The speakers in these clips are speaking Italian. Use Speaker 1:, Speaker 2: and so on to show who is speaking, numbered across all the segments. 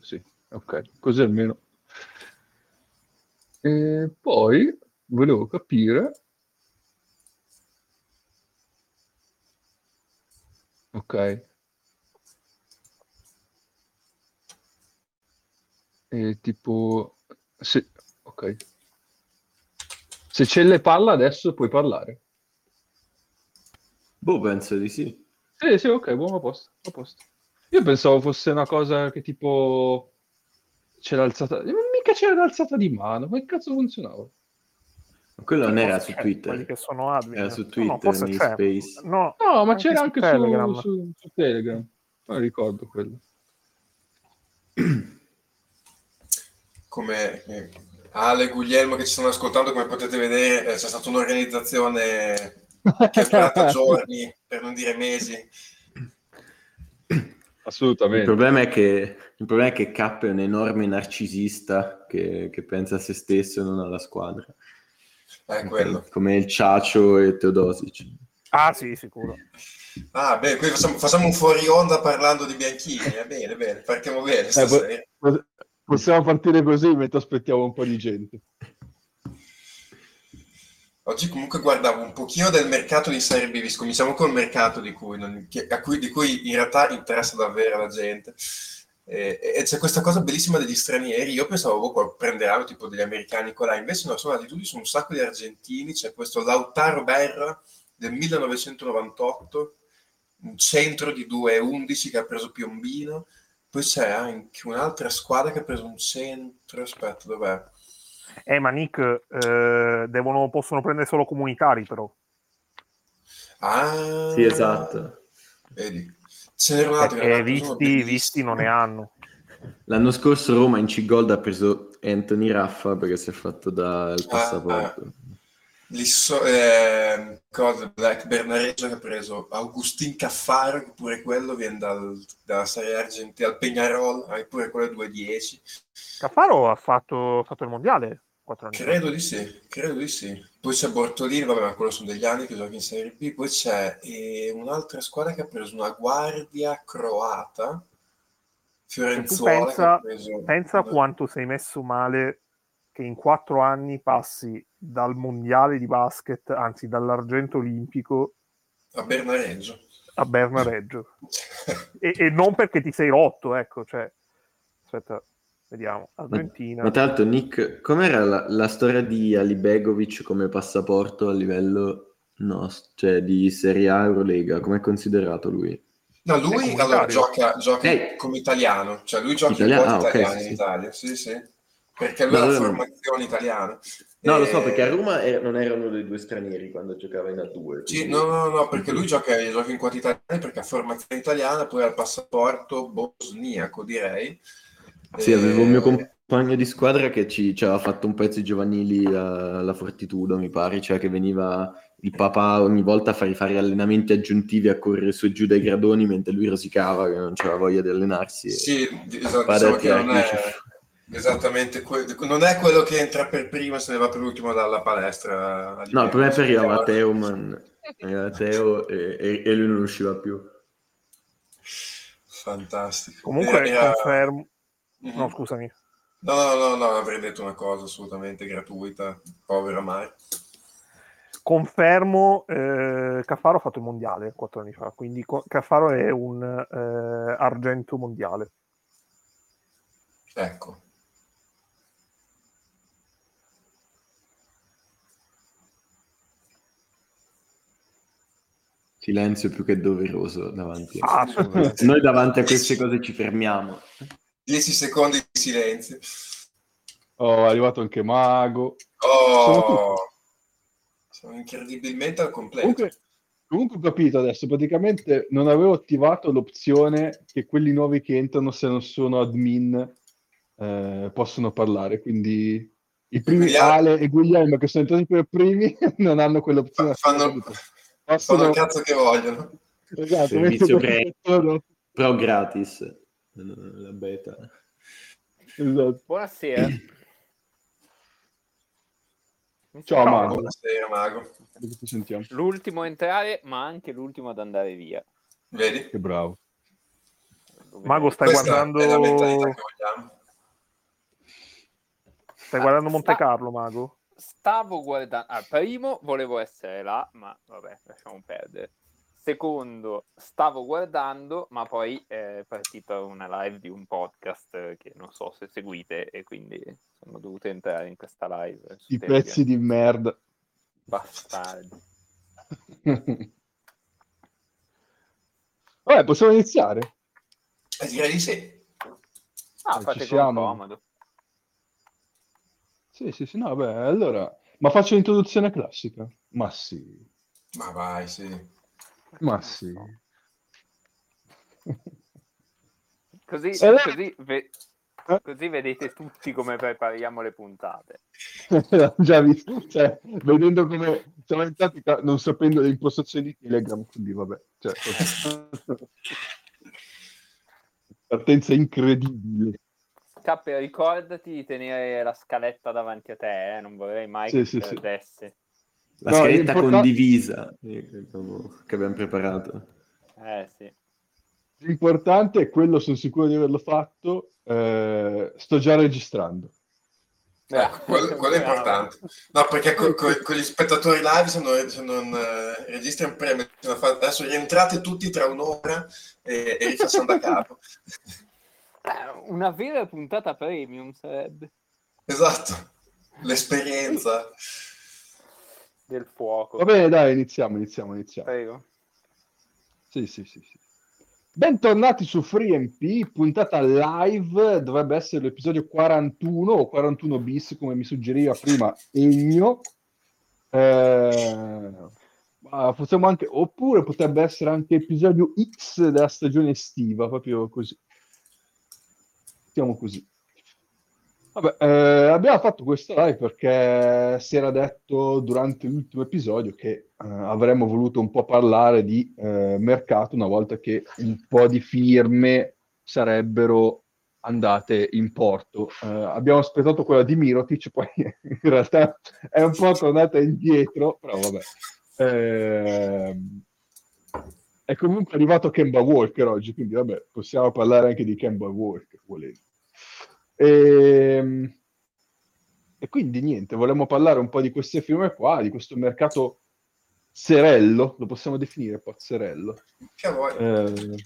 Speaker 1: Sì, ok, così almeno. E poi volevo capire... Ok. E tipo... Se... Ok. Se c'è le palla adesso puoi parlare.
Speaker 2: Boh, penso di sì.
Speaker 1: Sì, sì, ok, buono, a posto, a posto. Io pensavo fosse una cosa che tipo c'è l'alzata, mica c'era l'alzata di mano, come cazzo funzionava?
Speaker 2: Quello non era su Twitter.
Speaker 3: Quelli che sono admin.
Speaker 2: Era su
Speaker 3: No,
Speaker 2: Twitter,
Speaker 3: forse
Speaker 2: negli
Speaker 3: c'è.
Speaker 2: Space.
Speaker 3: No,
Speaker 1: No, ma
Speaker 3: Anche
Speaker 1: c'era
Speaker 3: su
Speaker 1: anche
Speaker 3: Telegram.
Speaker 1: su, su, su Telegram. Non ricordo quello.
Speaker 4: come eh, Ale e Guglielmo che ci stanno ascoltando, come potete vedere, eh, c'è stata un'organizzazione che è durata giorni, per non dire mesi.
Speaker 2: Il
Speaker 1: Assolutamente.
Speaker 2: problema è che il problema è che K è un enorme narcisista che, che pensa a se stesso e non alla squadra.
Speaker 4: È quello.
Speaker 2: Come il Ciacio e Teodosic.
Speaker 3: Ah sì, sicuro.
Speaker 4: Ah, bene, qui facciamo, facciamo un fuori onda parlando di Bianchini. Eh, bene, bene, partiamo bene
Speaker 1: Eh, possiamo partire così mentre aspettiamo un po' di gente.
Speaker 4: Oggi comunque guardavo un pochino del mercato di Serie B, cominciamo col mercato di cui, non- che- cui- di cui in realtà interessa davvero la gente. E, e c'è questa cosa bellissima degli stranieri. Io pensavo boh, prenderanno tipo degli americani qua là, invece no, sono tutti su un sacco di argentini. C'è questo Lautaro Berra del 1998, un centro di 2-11 che ha preso Piombino. Poi c'è anche un'altra squadra che ha preso un centro. Aspetta, dov'è?
Speaker 3: Eh, ma Nick, eh, devono, possono prendere solo comunitari però.
Speaker 4: Ah,
Speaker 2: Sì, esatto.
Speaker 4: Vedi, ce n'era un altro
Speaker 3: Perché visti, visti non ne hanno.
Speaker 2: L'anno scorso Roma in C-Gold ha preso Anthony Raffa perché si è fatto dal passaporto.
Speaker 4: Lì so- eh, cosa, Black Bernareggio che ha preso Augustin Caffaro, che pure quello viene dal- dalla Serie Argentina, al Peñarol, ah, pure quello è 2-10.
Speaker 3: Caffaro ha fatto, ha fatto il mondiale quattro anni.
Speaker 4: Credo di sì, credo di sì. Poi c'è Bortolini, vabbè, ma quello sono degli anni che gioca in Serie B. Poi c'è eh, un'altra squadra che ha preso una guardia croata, Fiorenzuola,
Speaker 3: pensa-
Speaker 4: preso...
Speaker 3: Pensa quanto sei messo male che in quattro anni passi dal mondiale di basket, anzi dall'argento olimpico
Speaker 4: A Bernareggio.
Speaker 3: a Bernareggio. E, e non perché ti sei rotto, ecco, cioè... Aspetta, vediamo. Argentina.
Speaker 2: Ma tra l'altro, Nick, com'era la, la storia di Ali Begovic come passaporto a livello no, cioè di Serie A Eurolega? Com'è considerato lui?
Speaker 4: No, lui allora, gioca, gioca
Speaker 2: Eh.
Speaker 4: come italiano, cioè lui gioca
Speaker 2: Italiano?
Speaker 4: in
Speaker 2: Ah,
Speaker 4: quota
Speaker 2: ok,
Speaker 4: italiana
Speaker 2: sì,
Speaker 4: in
Speaker 2: sì.
Speaker 4: Italia, sì, sì, perché lui
Speaker 2: Ma
Speaker 4: ha la formazione italiana.
Speaker 2: No, lo
Speaker 4: Eh,
Speaker 2: so, perché a Roma eh, non era uno dei due stranieri quando giocava in A2.
Speaker 4: Sì,
Speaker 2: quindi-
Speaker 4: no, no, no, perché lui gioca, gioca in quota italiana perché ha formazione italiana, poi ha il passaporto bosniaco, direi.
Speaker 2: Sì,
Speaker 4: Eh,
Speaker 2: avevo un mio compagno di squadra che ci, ci aveva fatto un pezzo di giovanili a- alla Fortitudo, mi pare, cioè che veniva il papà ogni volta a fargli fare allenamenti aggiuntivi a correre su e giù dai gradoni mentre lui rosicava, che non c'aveva voglia di allenarsi.
Speaker 4: Sì, esatto, diciamo che non è esattamente que- non è quello che entra per primo e se ne va per ultimo dalla palestra.
Speaker 2: No, il problema è per
Speaker 4: livello,
Speaker 2: Matteo, man. Era Teo e, e- e lui non usciva più.
Speaker 4: Fantastico.
Speaker 3: Comunque
Speaker 4: Era-
Speaker 3: confermo...
Speaker 4: Mhm.
Speaker 3: No, scusami.
Speaker 4: No, no, no, no, avrei detto una cosa assolutamente gratuita, povera Mari.
Speaker 3: Confermo, eh, Caffaro ha fatto il mondiale quattro anni fa, quindi co- Caffaro è un eh, argento mondiale.
Speaker 4: Ecco.
Speaker 2: Silenzio più che doveroso davanti. a-
Speaker 3: Ah.
Speaker 2: Noi davanti a queste cose ci fermiamo.
Speaker 4: 10 secondi di silenzio.
Speaker 1: Oh, è arrivato anche Mago.
Speaker 4: Oh, sono incredibilmente al completo.
Speaker 1: Comunque, comunque ho capito adesso, praticamente non avevo attivato l'opzione che quelli nuovi che entrano, se non sono admin, eh, possono parlare. Quindi i primi
Speaker 4: Guglielmo-
Speaker 1: Ale e Guglielmo che sono entrati per primi non hanno quell'opzione.
Speaker 4: fanno, fanno
Speaker 1: Possono-
Speaker 4: il cazzo che vogliono.
Speaker 1: Esatto,
Speaker 2: Servizio
Speaker 1: sono-
Speaker 2: Però gratis. La beta.
Speaker 1: esatto.
Speaker 5: Buonasera.
Speaker 1: Ciao, Mago.
Speaker 4: Buonasera, Mago.
Speaker 5: L'ultimo a entrare, ma anche l'ultimo ad andare via.
Speaker 4: Vedi?
Speaker 1: Che bravo.
Speaker 3: Mago, stai
Speaker 4: Questa
Speaker 3: guardando...
Speaker 4: è la mentalità che vogliamo.
Speaker 3: Stai guardando
Speaker 5: Ah,
Speaker 3: Monte
Speaker 5: sta-
Speaker 3: Carlo, Mago?
Speaker 5: Stavo guardando. Ah, primo, volevo essere là, ma vabbè, lasciamo perdere. Secondo, stavo guardando, ma poi è partita una live di un podcast eh, che non so se seguite e quindi sono dovuto entrare in questa live. su
Speaker 1: I
Speaker 5: Telegram.
Speaker 1: pezzi di merda.
Speaker 5: Bastardi.
Speaker 1: Vabbè, possiamo iniziare?
Speaker 4: Eh, direi di sì.
Speaker 5: Ah,
Speaker 1: Ci
Speaker 5: fate comodo.
Speaker 1: Sì, sì, sì, no, beh, allora... Ma faccio l'introduzione classica? Ma sì,
Speaker 4: Ma vai, sì.
Speaker 1: Ma sì.
Speaker 5: Così, così, ve-
Speaker 1: Eh?
Speaker 5: così vedete tutti come prepariamo le puntate.
Speaker 1: Già visto, cioè, vedendo come siamo entrati, non sapendo le impostazioni di Telegram, quindi vabbè. Cioè, Partenza incredibile.
Speaker 5: Cappe, ricordati di tenere la scaletta davanti a te, eh, non vorrei mai
Speaker 1: Sì,
Speaker 5: che
Speaker 1: sì,
Speaker 5: ti
Speaker 1: sì.
Speaker 2: La
Speaker 1: No,
Speaker 2: scaletta
Speaker 1: l'importa-
Speaker 2: condivisa eh, che abbiamo- preparato.
Speaker 5: Eh sì.
Speaker 1: L'importante è quello, sono sicuro di averlo fatto. eh, sto già registrando.
Speaker 5: Eh,
Speaker 4: Ecco, quello, quello è importante. No, perché co- co- con gli spettatori live, se non, se non eh, registri un premio, adesso rientrate tutti tra un'ora e, e rifacciamo da capo.
Speaker 5: Eh, Una vera puntata premium sarebbe
Speaker 4: Esatto, l'esperienza.
Speaker 5: Del fuoco.
Speaker 1: Va bene, dai, iniziamo, iniziamo, iniziamo.
Speaker 5: Prego.
Speaker 1: Sì, sì, sì, sì. Bentornati su FreeMP, puntata live, dovrebbe essere l'episodio 41 o 41 bis, come mi suggeriva prima Ennio. Eh, possiamo anche, oppure potrebbe essere anche episodio X della stagione estiva, proprio così. Siamo così. Vabbè, eh, abbiamo fatto questo live perché si era detto durante l'ultimo episodio che eh, avremmo voluto un po' parlare di eh, mercato una volta che un po' di firme sarebbero andate in porto. Eh, abbiamo aspettato quella di Mirotic, poi in realtà è un po' tornata indietro, però vabbè. Ehm, è comunque arrivato Kemba Walker oggi, quindi vabbè, possiamo parlare anche di Kemba Walker, volendo. E, e quindi niente, volemmo parlare un po' di queste firme qua, di questo mercato serello, lo possiamo definire pazzerello.
Speaker 4: Che vuoi?
Speaker 1: Eh,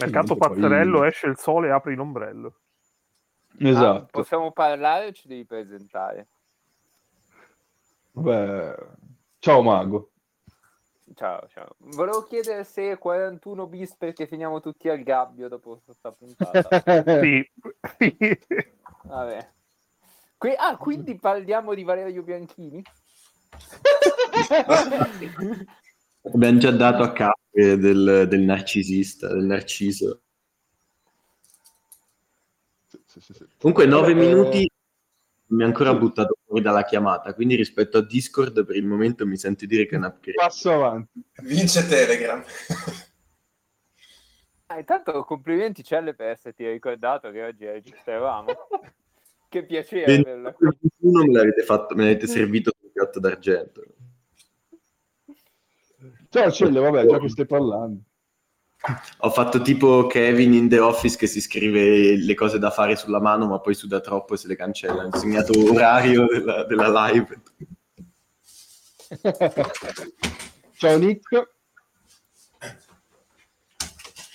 Speaker 3: Mercato
Speaker 1: Poi-
Speaker 3: pazzerello, esce il sole e apri l'ombrello.
Speaker 5: Ah,
Speaker 1: esatto.
Speaker 5: possiamo parlare o ci devi presentare?
Speaker 1: Vabbè, ciao Mago.
Speaker 5: Ciao, ciao. Volevo chiedere se 41 bis perché finiamo tutti al gabbio dopo questa puntata.
Speaker 3: Sì, sì.
Speaker 5: Vabbè. Que- ah, quindi parliamo di Valerio Bianchini?
Speaker 2: Abbiamo già dato a capo del, del narcisista, del narciso.
Speaker 1: Sì, sì, sì, sì.
Speaker 2: Comunque 9
Speaker 1: Eh,
Speaker 2: minuti mi ha ancora buttato fuori dalla chiamata, quindi rispetto a Discord per il momento mi sento dire che è un upgrade.
Speaker 1: Passo avanti.
Speaker 4: Vince Telegram.
Speaker 5: Ah, intanto complimenti Celle per esserti ricordato che oggi registravamo. Che piacere averla qui.
Speaker 2: 21 me l'avete, fatto, me l'avete servito sul piatto d'argento.
Speaker 1: Ciao Celle, vabbè, già che stai parlando.
Speaker 2: Ho fatto tipo Kevin in The Office che si scrive le cose da fare sulla mano ma poi suda troppo e se le cancella. Ho segnato orario della, della live.
Speaker 1: Ciao Nick.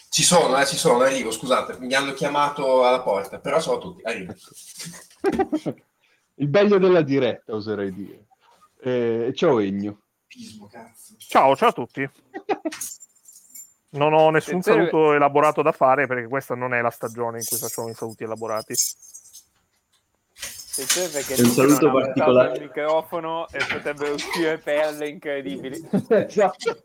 Speaker 4: Ci sono, eh, ci sono, arrivo, scusate, mi hanno chiamato alla porta, però sono tutti, arrivo.
Speaker 1: Il bello della diretta, oserei dire. Eh, ciao Egno.
Speaker 4: Pismo, cazzo.
Speaker 3: Ciao, ciao a tutti. Non ho nessun
Speaker 5: Attenzione-
Speaker 3: saluto elaborato da fare perché questa non è la stagione in cui facciamo i saluti elaborati.
Speaker 5: Perché
Speaker 2: Un saluto particolare.
Speaker 5: il microfono e potrebbero uscire perle incredibili.
Speaker 1: esatto.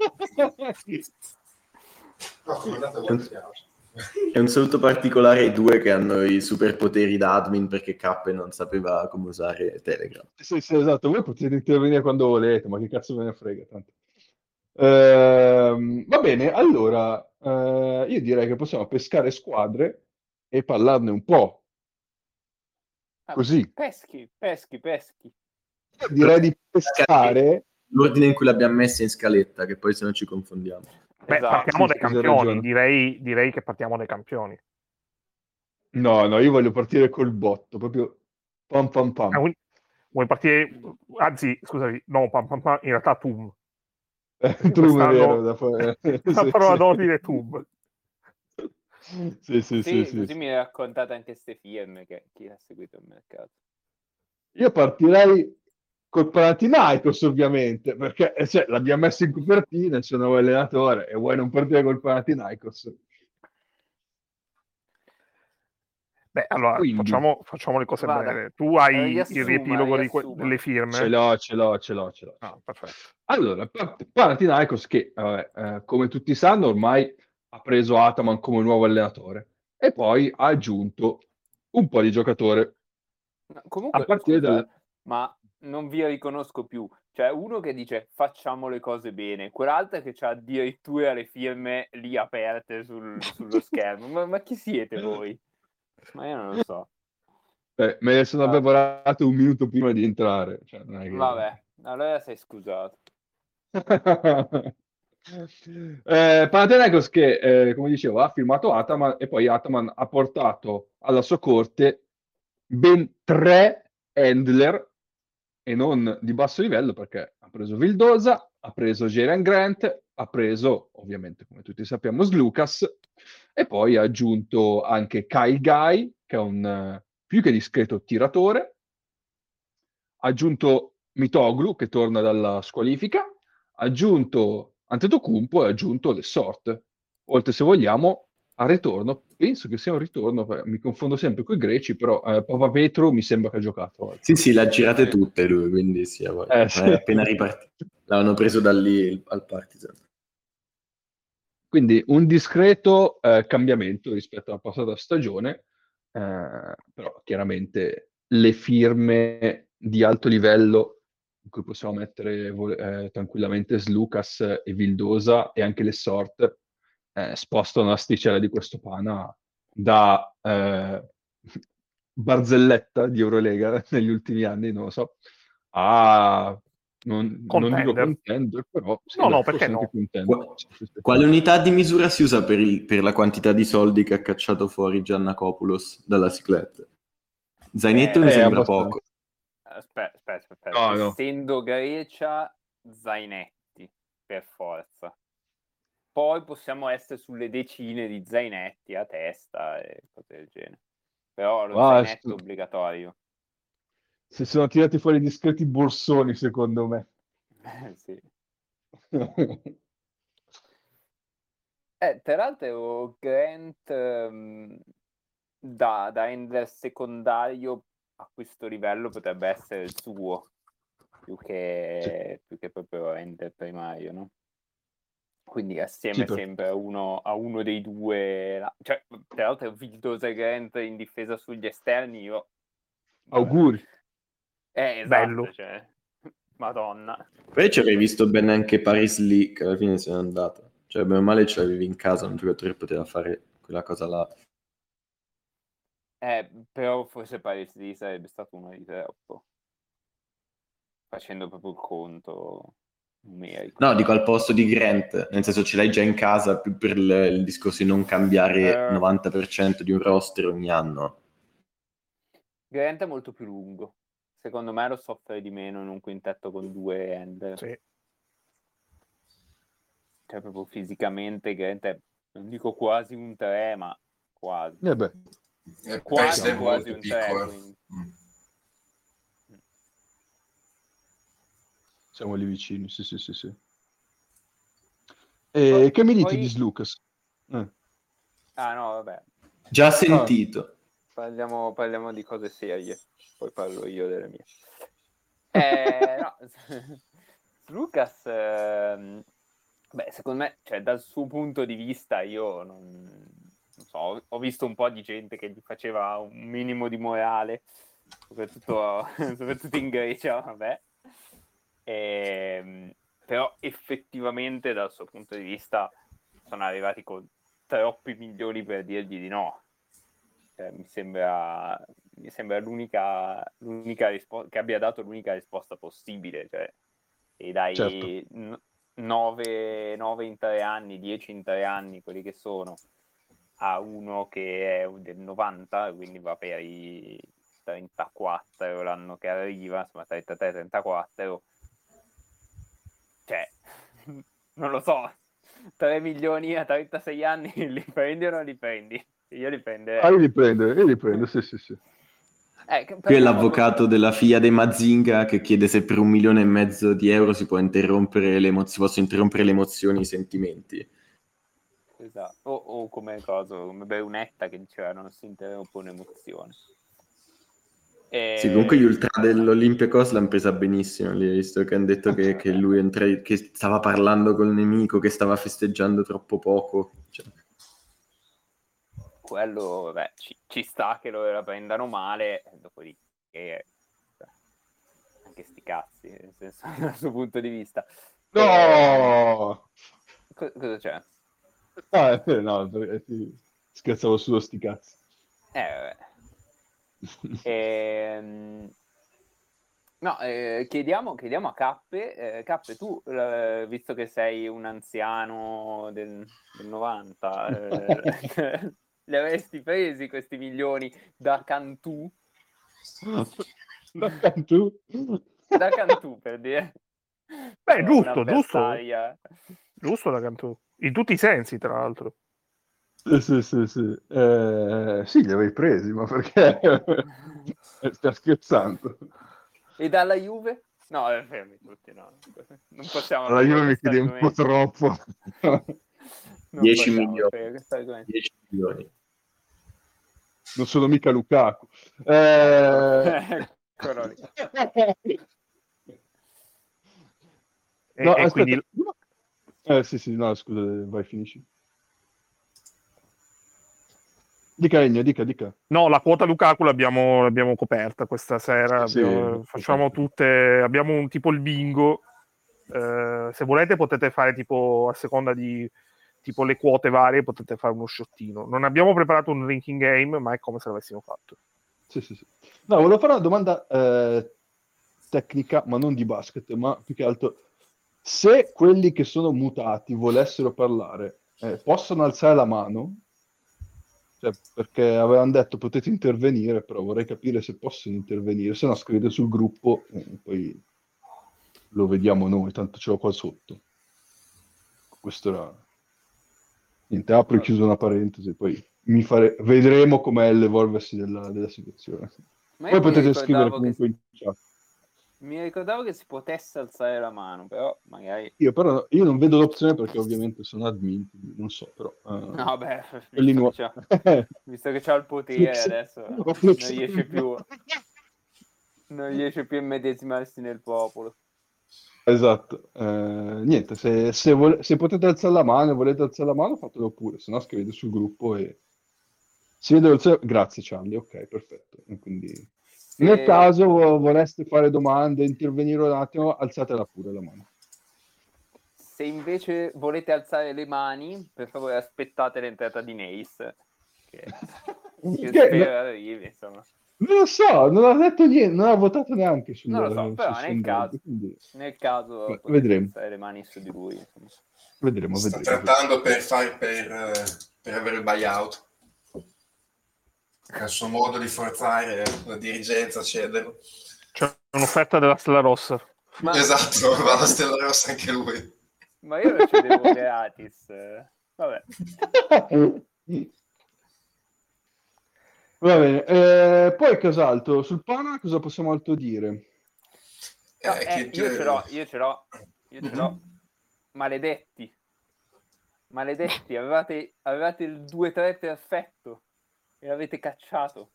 Speaker 2: E un saluto particolare ai due che hanno i superpoteri da admin perché K non sapeva come usare Telegram.
Speaker 1: Sì, sì, esatto, voi potete intervenire quando volete, ma che cazzo ve ne frega tanto. Ehm, va bene, allora eh, io direi che possiamo pescare squadre e parlarne un po'.
Speaker 5: Ah,
Speaker 1: Così.
Speaker 5: Peschi, peschi, peschi.
Speaker 1: Direi di pescare.
Speaker 2: L'ordine in cui l'abbiamo messa in scaletta, che poi se no ci confondiamo.
Speaker 3: Beh,
Speaker 5: Esatto.
Speaker 3: partiamo dai campioni, direi, direi che partiamo dai campioni.
Speaker 1: No, no, io voglio partire col botto, proprio pam pam pam.
Speaker 3: Ah, Vuoi partire, anzi, scusami, no, pam, pam, pam, in realtà Tum.
Speaker 1: Eh, Trum è vero, da fare-
Speaker 3: La
Speaker 1: sì,
Speaker 3: parola
Speaker 1: sì.
Speaker 3: d'ordine è Tum.
Speaker 1: Sì, sì, sì,
Speaker 5: Sì,
Speaker 1: sì,
Speaker 5: così
Speaker 1: sì.
Speaker 5: mi hai raccontato anche queste firme che chi ha seguito il mercato.
Speaker 1: Io partirei col Panathinaikos ovviamente, perché eh, cioè, l'abbiamo messo in copertina, il suo nuovo allenatore, e vuoi non partire col Panathinaikos?
Speaker 3: Beh, allora,
Speaker 1: Quindi-
Speaker 3: facciamo, facciamo le cose
Speaker 5: Vada.
Speaker 3: bene. Tu hai
Speaker 5: Eh,
Speaker 3: il
Speaker 5: riassuma,
Speaker 3: riepilogo di que-
Speaker 5: riassuma.
Speaker 3: delle firme?
Speaker 1: Ce l'ho, ce l'ho, ce l'ho, ce l'ho.
Speaker 3: Ah, perfetto.
Speaker 1: Allora, Pa- Panathinaikos che, vabbè, eh, come tutti sanno, ormai ha preso Ataman come nuovo allenatore e poi ha aggiunto un po' di giocatori.
Speaker 5: No, comunque,
Speaker 1: A partire
Speaker 5: scusa,
Speaker 1: dalle-
Speaker 5: ma non vi riconosco più. Cioè, uno che dice facciamo le cose bene, quell'altro che ha addirittura le firme lì aperte sul- sullo schermo. Ma, ma chi siete voi? Ma io non lo so.
Speaker 1: Eh, me ne sono preparato un minuto prima di entrare. Cioè, che-
Speaker 5: Vabbè, allora sei scusato.
Speaker 1: eh, Panathinaikos che, eh, come dicevo, ha firmato Ataman e poi Ataman ha portato alla sua corte ben tre handler e non di basso livello perché ha preso Vildosa, ha preso Jalen Grant, ha preso, ovviamente, come tutti sappiamo, Slucas e poi ha aggiunto anche Kyle Guy, che è un eh, più che discreto tiratore, ha aggiunto Mitoglu, che torna dalla squalifica, ha aggiunto Antetokounmpo e ha aggiunto le sort. Oltre, se vogliamo, al ritorno, penso che sia un ritorno, perché mi confondo sempre con i greci, però eh, Papa Petro mi sembra che ha giocato oggi.
Speaker 2: Sì, sì, l'ha girate tutte lui, quindi sì.
Speaker 1: Eh, sì.
Speaker 2: è appena ripartito. L'hanno preso da lì al Partizan.
Speaker 1: Quindi un discreto eh, cambiamento rispetto alla passata stagione, eh, però chiaramente le firme di alto livello in cui possiamo mettere eh, tranquillamente Slucas e Vildosa e anche le sort eh, spostano l'asticella di questo pana da eh, barzelletta di Eurolega negli ultimi anni, non lo so, a non, non dico
Speaker 3: Contender.
Speaker 1: però sì,
Speaker 3: No, no, perché no?
Speaker 1: sì.
Speaker 2: Quale unità di misura si usa per, il- per la quantità di soldi che ha cacciato fuori Giannakopoulos dalla cicletta? Zainetto
Speaker 5: Eh,
Speaker 2: mi
Speaker 1: eh,
Speaker 2: sembra
Speaker 1: abbastanza.
Speaker 2: poco.
Speaker 5: Aspetta, aspetta, aspetta.
Speaker 1: No, no.
Speaker 5: Essendo Grecia, Zainetti, per forza. Poi possiamo essere sulle decine di Zainetti a testa e cose del genere. Però lo
Speaker 1: Ah,
Speaker 5: Zainetto
Speaker 1: stu-
Speaker 5: è obbligatorio.
Speaker 1: Si sono tirati fuori discreti borsoni, secondo me.
Speaker 5: sì. Eh, peraltro Grant ehm, da, da handler secondario a questo livello potrebbe essere il suo più che, più che proprio handler primario, no? Quindi assieme
Speaker 1: Sì,
Speaker 5: sempre a uno, a uno dei due, cioè, tra l'altro Vildosa e Grant in difesa sugli esterni, io...
Speaker 1: Auguri.
Speaker 5: Eh, esatto,
Speaker 3: Bello.
Speaker 5: cioè, Madonna.
Speaker 2: Poi ci avrei visto bene anche Paris Lee, che alla fine se n'è andato. Cioè, bene o male ce l'avevi in casa, un giocatore che poteva fare quella cosa là.
Speaker 5: Eh, però forse Paris Lee sarebbe stato uno di troppo. Facendo proprio il conto numerico.
Speaker 2: No, dico al posto di Grant, nel senso ce l'hai già in casa più per il, il discorso di non cambiare
Speaker 5: Eh.
Speaker 2: il 90% di un roster ogni anno.
Speaker 5: Grant è molto più lungo. Secondo me lo soffre di meno in un quintetto con due end.
Speaker 3: Sì.
Speaker 5: Cioè, proprio fisicamente Grant è, non dico quasi un 3, ma quasi.
Speaker 1: Eh beh,
Speaker 4: Eh,
Speaker 5: Quasi,
Speaker 4: è
Speaker 5: quasi un 3.
Speaker 4: piccolo.
Speaker 5: quindi.
Speaker 4: Mm.
Speaker 1: siamo lì vicini, sì, sì, sì, sì. E che mi dite
Speaker 5: poi-
Speaker 1: di Slucas? Eh.
Speaker 5: Ah no, vabbè.
Speaker 2: Già sentito.
Speaker 5: Parliamo, parliamo di cose serie, poi parlo io delle mie. Eh, no. Lucas, ehm, beh, secondo me, cioè, dal suo punto di vista, io non, non so, ho- visto un po' di gente che gli faceva un minimo di morale, soprattutto, soprattutto in Grecia, vabbè. Ehm, però effettivamente dal suo punto di vista sono arrivati con troppi milioni per dirgli di no. Cioè, mi sembra, mi sembra l'unica, l'unica risposta che abbia dato l'unica risposta possibile. Cioè, e dai,
Speaker 1: Certo.
Speaker 5: n- 9, 9 in tre anni, 10 in tre anni, quelli che sono, a uno che è del 90, quindi va per i 34 l'anno che arriva, insomma 33-34, cioè, non lo so, 3 milioni a 36 anni li prendi o non li prendi? Io li.
Speaker 1: Ah, io li prendo, io li prendo, sì, sì, sì.
Speaker 5: Eh,
Speaker 2: Qui è l'avvocato della figlia dei Mazinga che chiede se per un milione e mezzo di euro si, può interrompere le emo- si possono interrompere le emozioni e i sentimenti.
Speaker 5: Esatto. O, o come cosa, come Brunetta che diceva non si interrompe un'emozione. E...
Speaker 2: Sì, comunque gli ultra dell'Olympiacos l'hanno presa benissimo, lì, visto che hanno detto che, che lui entra- che stava parlando col nemico, che stava festeggiando troppo poco. Cioè,
Speaker 5: quello beh, ci, ci sta che lo prendano male, dopodiché eh, anche sti cazzi, nel senso, dal suo punto di vista. Eh,
Speaker 1: No!
Speaker 5: co- cosa c'è?
Speaker 1: Ah, eh, no, perché scherzavo solo sti cazzi.
Speaker 5: Eh, vabbè. Ehm, No, eh, chiediamo, chiediamo a Cappe, eh, Cappe, tu, eh, visto che sei un anziano del, del 90, eh, li avresti presi questi milioni da Cantù?
Speaker 1: Da Cantù?
Speaker 5: Da Cantù, per dire.
Speaker 3: Beh, giusto, giusto.
Speaker 5: avversaria.
Speaker 3: Giusto da Cantù. In tutti i sensi, tra l'altro.
Speaker 1: Sì, sì, sì, sì. Eh, sì, li avevi presi, ma perché? Eh, Stai scherzando?
Speaker 5: E dalla Juve? No, eh, fermi tutti, no. Non possiamo...
Speaker 1: Alla Juve mi chiedi un po' troppo.
Speaker 5: Non
Speaker 2: 10
Speaker 5: possiamo
Speaker 2: milioni.
Speaker 5: fare questo argomento.
Speaker 2: 10 milioni.
Speaker 1: non sono mica Lukaku. Eh...
Speaker 3: E,
Speaker 1: No,
Speaker 3: e quindi
Speaker 1: Eh, sì, sì, no, scusa, vai, finisci. Dica Ennio, dica, dica.
Speaker 3: No, la quota Lukaku l'abbiamo, l'abbiamo coperta questa sera.
Speaker 1: Sì,
Speaker 3: abbiamo-
Speaker 1: sì.
Speaker 3: facciamo tutte. Abbiamo un tipo il bingo. Eh, se volete, potete fare tipo a seconda di tipo le quote varie, potete fare uno sciottino. Non abbiamo preparato un ranking game, ma è come se l'avessimo fatto.
Speaker 1: Sì, sì, sì. No, volevo fare una domanda eh, tecnica, ma non di basket, ma più che altro. Se quelli che sono mutati volessero parlare, eh, possono alzare la mano? Cioè, perché avevano detto potete intervenire, però vorrei capire se possono intervenire, se no scrivete sul gruppo e poi lo vediamo noi, tanto ce l'ho qua sotto. Questo era... Niente, apro e chiuso una parentesi, poi mi fare... vedremo com'è l'evolversi della, della situazione.
Speaker 5: Ma
Speaker 1: Poi potete scrivere
Speaker 5: ricordavo che-
Speaker 1: comunque in chat.
Speaker 5: Mi ricordavo che si potesse alzare la mano, però magari...
Speaker 1: Io però io non vedo l'opzione perché ovviamente sono admin, non so, però... eh,
Speaker 5: No, beh, visto, che c'ha, visto che c'ha il potere adesso, non riesce più, non riesce più a immedesimarsi nel popolo.
Speaker 1: Esatto. Eh, niente, se, se, vole- se potete alzare la mano e volete alzare la mano, fatelo pure, se no scrivete sul gruppo e... Si vede alzare- Grazie Charlie, ok, perfetto. Quindi... Nel
Speaker 5: Se-
Speaker 1: caso vo- voleste fare domande, intervenire un attimo, alzatela pure la mano.
Speaker 5: Se invece volete alzare le mani, per favore aspettate l'entrata di Nace, che, che
Speaker 1: Che-
Speaker 5: spero arrivi, insomma.
Speaker 1: Non lo so, non ha detto niente, non ha votato neanche sul
Speaker 5: Non lo so, però nel caso.
Speaker 1: quindi
Speaker 5: Nel caso
Speaker 1: Beh, vedremo.
Speaker 5: le mani su di lui. insomma.
Speaker 1: vedremo,
Speaker 4: Sta
Speaker 1: vedremo.
Speaker 4: trattando per, far, per, eh, per avere il buyout. È il suo modo di forzare la dirigenza a cederlo.
Speaker 3: C'è un'offerta della Stella Rossa.
Speaker 5: Ma,
Speaker 4: Esatto, va alla Stella Rossa anche lui.
Speaker 5: ma io lo cedevo gratis. eh. Vabbè.
Speaker 1: Va bene, eh, poi cos'altro? Sul Pana cosa possiamo altro dire?
Speaker 5: No,
Speaker 4: Eh,
Speaker 5: eh, io ce l'ho, io ce l'ho, io ce l'ho. Maledetti. Maledetti, avevate, avevate il 2-3 perfetto e l'avete cacciato.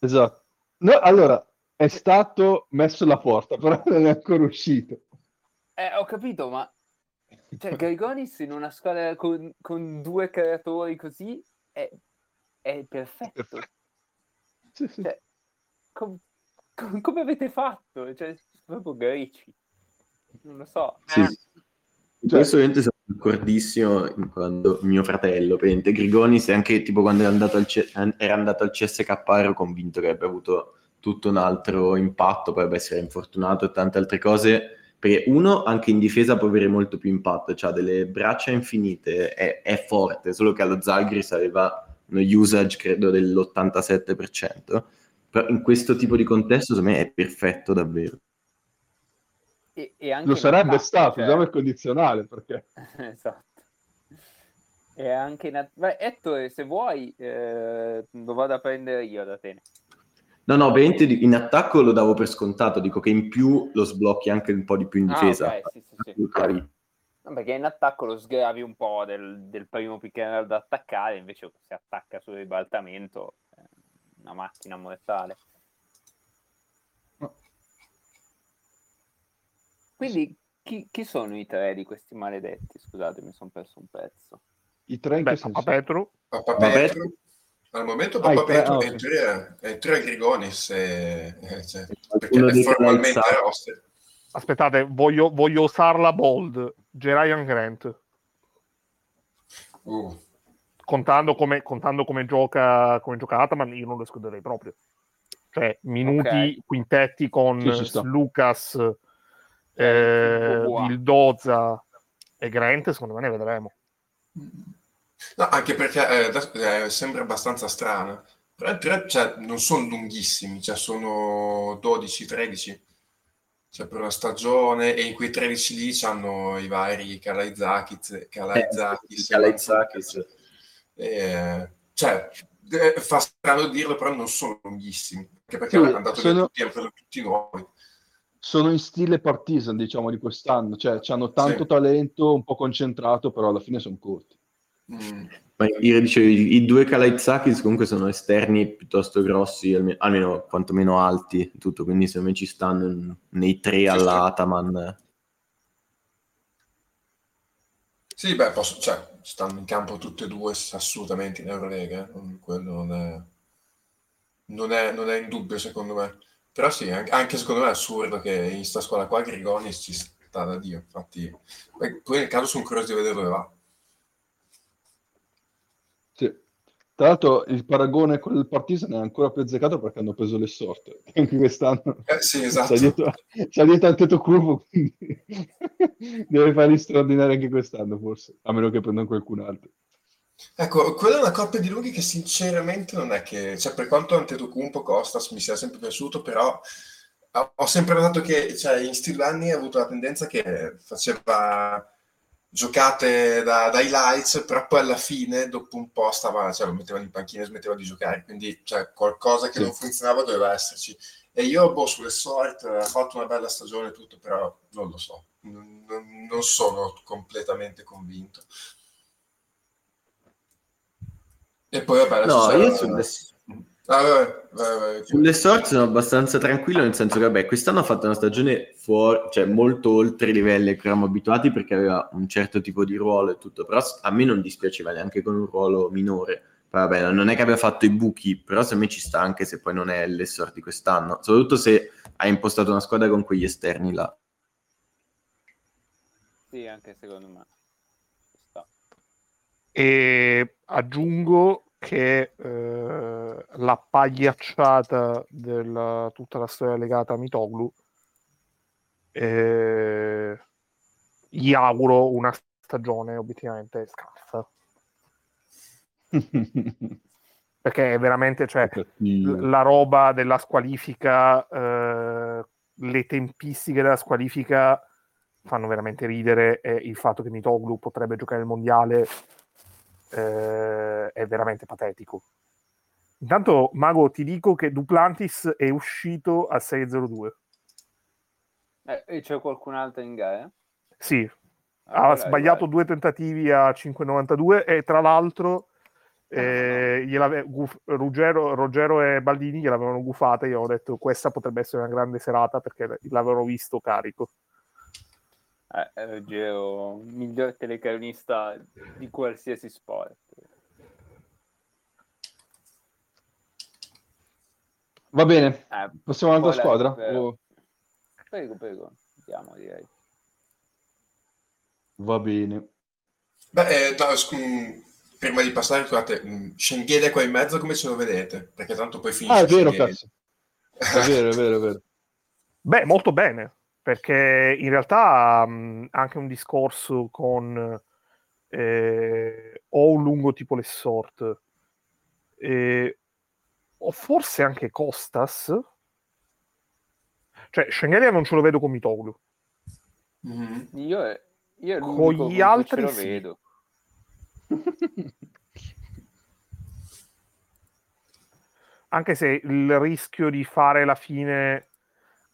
Speaker 1: Esatto. No, allora, è stato messo alla porta, però non è ancora uscito.
Speaker 5: Eh, ho capito, ma cioè, Grigonis in una squadra con, con due creatori così è, è perfetto.
Speaker 1: Sì, sì.
Speaker 5: Cioè, com- com- come avete fatto? Cioè, proprio greci. Non lo so.
Speaker 2: Sì.
Speaker 1: Cioè-
Speaker 2: Questo ovviamente sono d'accordissimo quando mio fratello, praticamente Grigonis, e anche tipo quando era andato al, C- era andato al CSK ero convinto che avrebbe avuto tutto un altro impatto, poi si era infortunato e tante altre cose. Perché uno, anche in difesa può avere molto più impatto, cioè delle braccia infinite, è, è forte, solo che allo Zalgiris aveva uno usage, credo, dell'87%. Però in questo tipo di contesto, secondo me, è perfetto davvero.
Speaker 5: E, e anche
Speaker 1: Lo sarebbe
Speaker 5: attacco,
Speaker 1: stato,
Speaker 5: cioè-
Speaker 1: usiamo il condizionale, perché...
Speaker 5: esatto. E anche in Beh, Ettore, se vuoi, eh, lo vado a prendere io da te.
Speaker 2: No, no, ovviamente in attacco lo davo per scontato, dico che in più lo sblocchi anche un po' di più in
Speaker 5: Ah,
Speaker 2: difesa.
Speaker 5: ok, sì, sì, sì. No, Perché in attacco lo sgravi un po' del, del primo pick and da attaccare, invece se attacca sul ribaltamento è una macchina mortale. Quindi chi, chi sono i tre di questi maledetti? Scusate, mi sono perso un pezzo.
Speaker 1: I tre
Speaker 3: Beh,
Speaker 1: senso?
Speaker 3: Petro,
Speaker 4: Papa
Speaker 2: Vabbè.
Speaker 4: Petro. Al momento
Speaker 1: Ah,
Speaker 4: Papa
Speaker 1: tre-
Speaker 4: Petro
Speaker 1: ah,
Speaker 4: è
Speaker 1: ok.
Speaker 4: in teoria- è in teoria Grigonis, e- eh, cioè, perché è formalmente roster.
Speaker 3: Aspettate, voglio, voglio usarla bold. Gerian Grant,
Speaker 4: Uh,
Speaker 3: contando come, contando come gioca come gioca Ataman, io non lo escluderei proprio. Cioè, minuti,
Speaker 5: Ok.
Speaker 3: quintetti con
Speaker 1: Sì.
Speaker 3: Lucas,
Speaker 5: Eh,
Speaker 3: eh,
Speaker 5: Bobois.
Speaker 3: Vildoza e Grant, secondo me ne vedremo.
Speaker 4: No, anche perché eh, eh, sembra abbastanza strano. Però cioè, non sono lunghissimi, cioè sono 12-13 cioè, per una stagione e in quei 13 lì c'hanno i vari Kalaitzakis, Kalaitzakis,
Speaker 2: Kalaitzakis.
Speaker 4: Eh, cioè, eh, fa strano dirlo, però non sono lunghissimi, anche perché
Speaker 1: Sì,
Speaker 4: hanno dato via
Speaker 1: sono-
Speaker 4: tutti, hanno tutti nuovi.
Speaker 1: Sono in stile partisan, diciamo, di quest'anno. Cioè, hanno tanto
Speaker 4: Sì.
Speaker 1: talento, un po' concentrato, però alla fine sono corti.
Speaker 4: Mm.
Speaker 2: Ma io dicevo, i, due Kalaitzakis comunque sono esterni piuttosto grossi, alme- almeno quantomeno alti, tutto, quindi secondo me ci stanno nei tre alla
Speaker 4: sì.
Speaker 2: Ataman.
Speaker 4: Sì, beh, posso- cioè, stanno in campo tutte e due assolutamente in Eurolega, eh. quello non è, non è, non è in dubbio secondo me. Però sì, anche, secondo me è assurdo che in sta scuola qua Grigonis ci sta da Dio, infatti, poi nel caso sono curioso di vedere dove va.
Speaker 1: Sì. Tra l'altro il paragone con il Partizan è ancora più azzeccato perché hanno preso le sorte. Anche quest'anno
Speaker 4: Eh, sì,
Speaker 1: c'è
Speaker 4: esatto.
Speaker 1: dietro, c'è dietro Antetokounmpo, quindi deve fare gli straordinari anche quest'anno forse, a meno che prendano qualcun altro.
Speaker 4: Ecco, quella è una coppia di lunghi che sinceramente non è che, cioè per quanto Antetokounmpo Costas mi sia sempre piaciuto, però ho sempre notato che cioè, in sti due anni ha avuto la tendenza che faceva giocate da, da highlights, però poi alla fine, dopo un po', stava, cioè, lo mettevano in panchina e smetteva di giocare, quindi cioè, qualcosa che non funzionava doveva esserci. E io, boh, sulle sort, ha fatto una bella stagione e tutto, però non lo so, non, non- sono completamente convinto. E poi vabbè,
Speaker 2: No, io sulle,
Speaker 4: Ah,
Speaker 2: sulle sorti sono abbastanza tranquillo, nel senso che vabbè, quest'anno ha fatto una stagione fuori, cioè molto oltre i livelli a cui eravamo abituati perché aveva un certo tipo di ruolo e tutto, però a me non dispiaceva neanche con un ruolo minore. Vabbè, non è che abbia fatto i buchi, però se me ci sta anche se poi non è l'essor di quest'anno, soprattutto se ha impostato una squadra con quegli esterni là.
Speaker 5: Sì, anche secondo me. Ci sta.
Speaker 3: E aggiungo che eh, la pagliacciata di tutta la storia legata a Mitoglu eh, gli auguro una stagione obiettivamente scarsa. Perché è veramente cioè, la roba della squalifica eh, le tempistiche della squalifica fanno veramente ridere e il fatto che Mitoglu potrebbe giocare il mondiale eh, è veramente patetico. Intanto, Mago, ti dico che Duplantis è uscito a 6.02.
Speaker 5: Eh, e c'è qualcun altro in gara?
Speaker 3: Sì,
Speaker 5: Ah,
Speaker 3: ha sbagliato
Speaker 5: dai.
Speaker 3: due tentativi a 5.92 e tra l'altro eh, gliel'ave- guf- Ruggero, Ruggero e Baldini gliel'avevano gufata. Io ho detto questa potrebbe essere una grande serata perché l'avevano visto carico.
Speaker 5: Eh, eh, Ruggero, miglior telecronista di qualsiasi sport.
Speaker 1: Va bene,
Speaker 5: Eh,
Speaker 1: passiamo all'altra squadra?
Speaker 5: per-
Speaker 1: O-
Speaker 5: Prego, prego. Andiamo, direi.
Speaker 1: Va bene.
Speaker 4: Beh, eh, no, mh, prima di passare, scusate, mh, Schenghede qua in mezzo come ce lo vedete? Perché tanto poi finisce
Speaker 1: Ah, è vero, cazzo. È vero, è vero, è vero.
Speaker 3: Beh, molto bene. Perché in realtà mh, anche un discorso con eh, o un lungo tipo le sort eh, o forse anche Costas cioè Schengelia non ce lo vedo con Mitoglu
Speaker 4: Mhm.
Speaker 5: Io, è- io è
Speaker 3: Con gli altri
Speaker 5: ce lo
Speaker 3: sì.
Speaker 5: vedo.
Speaker 3: anche se il rischio di fare la fine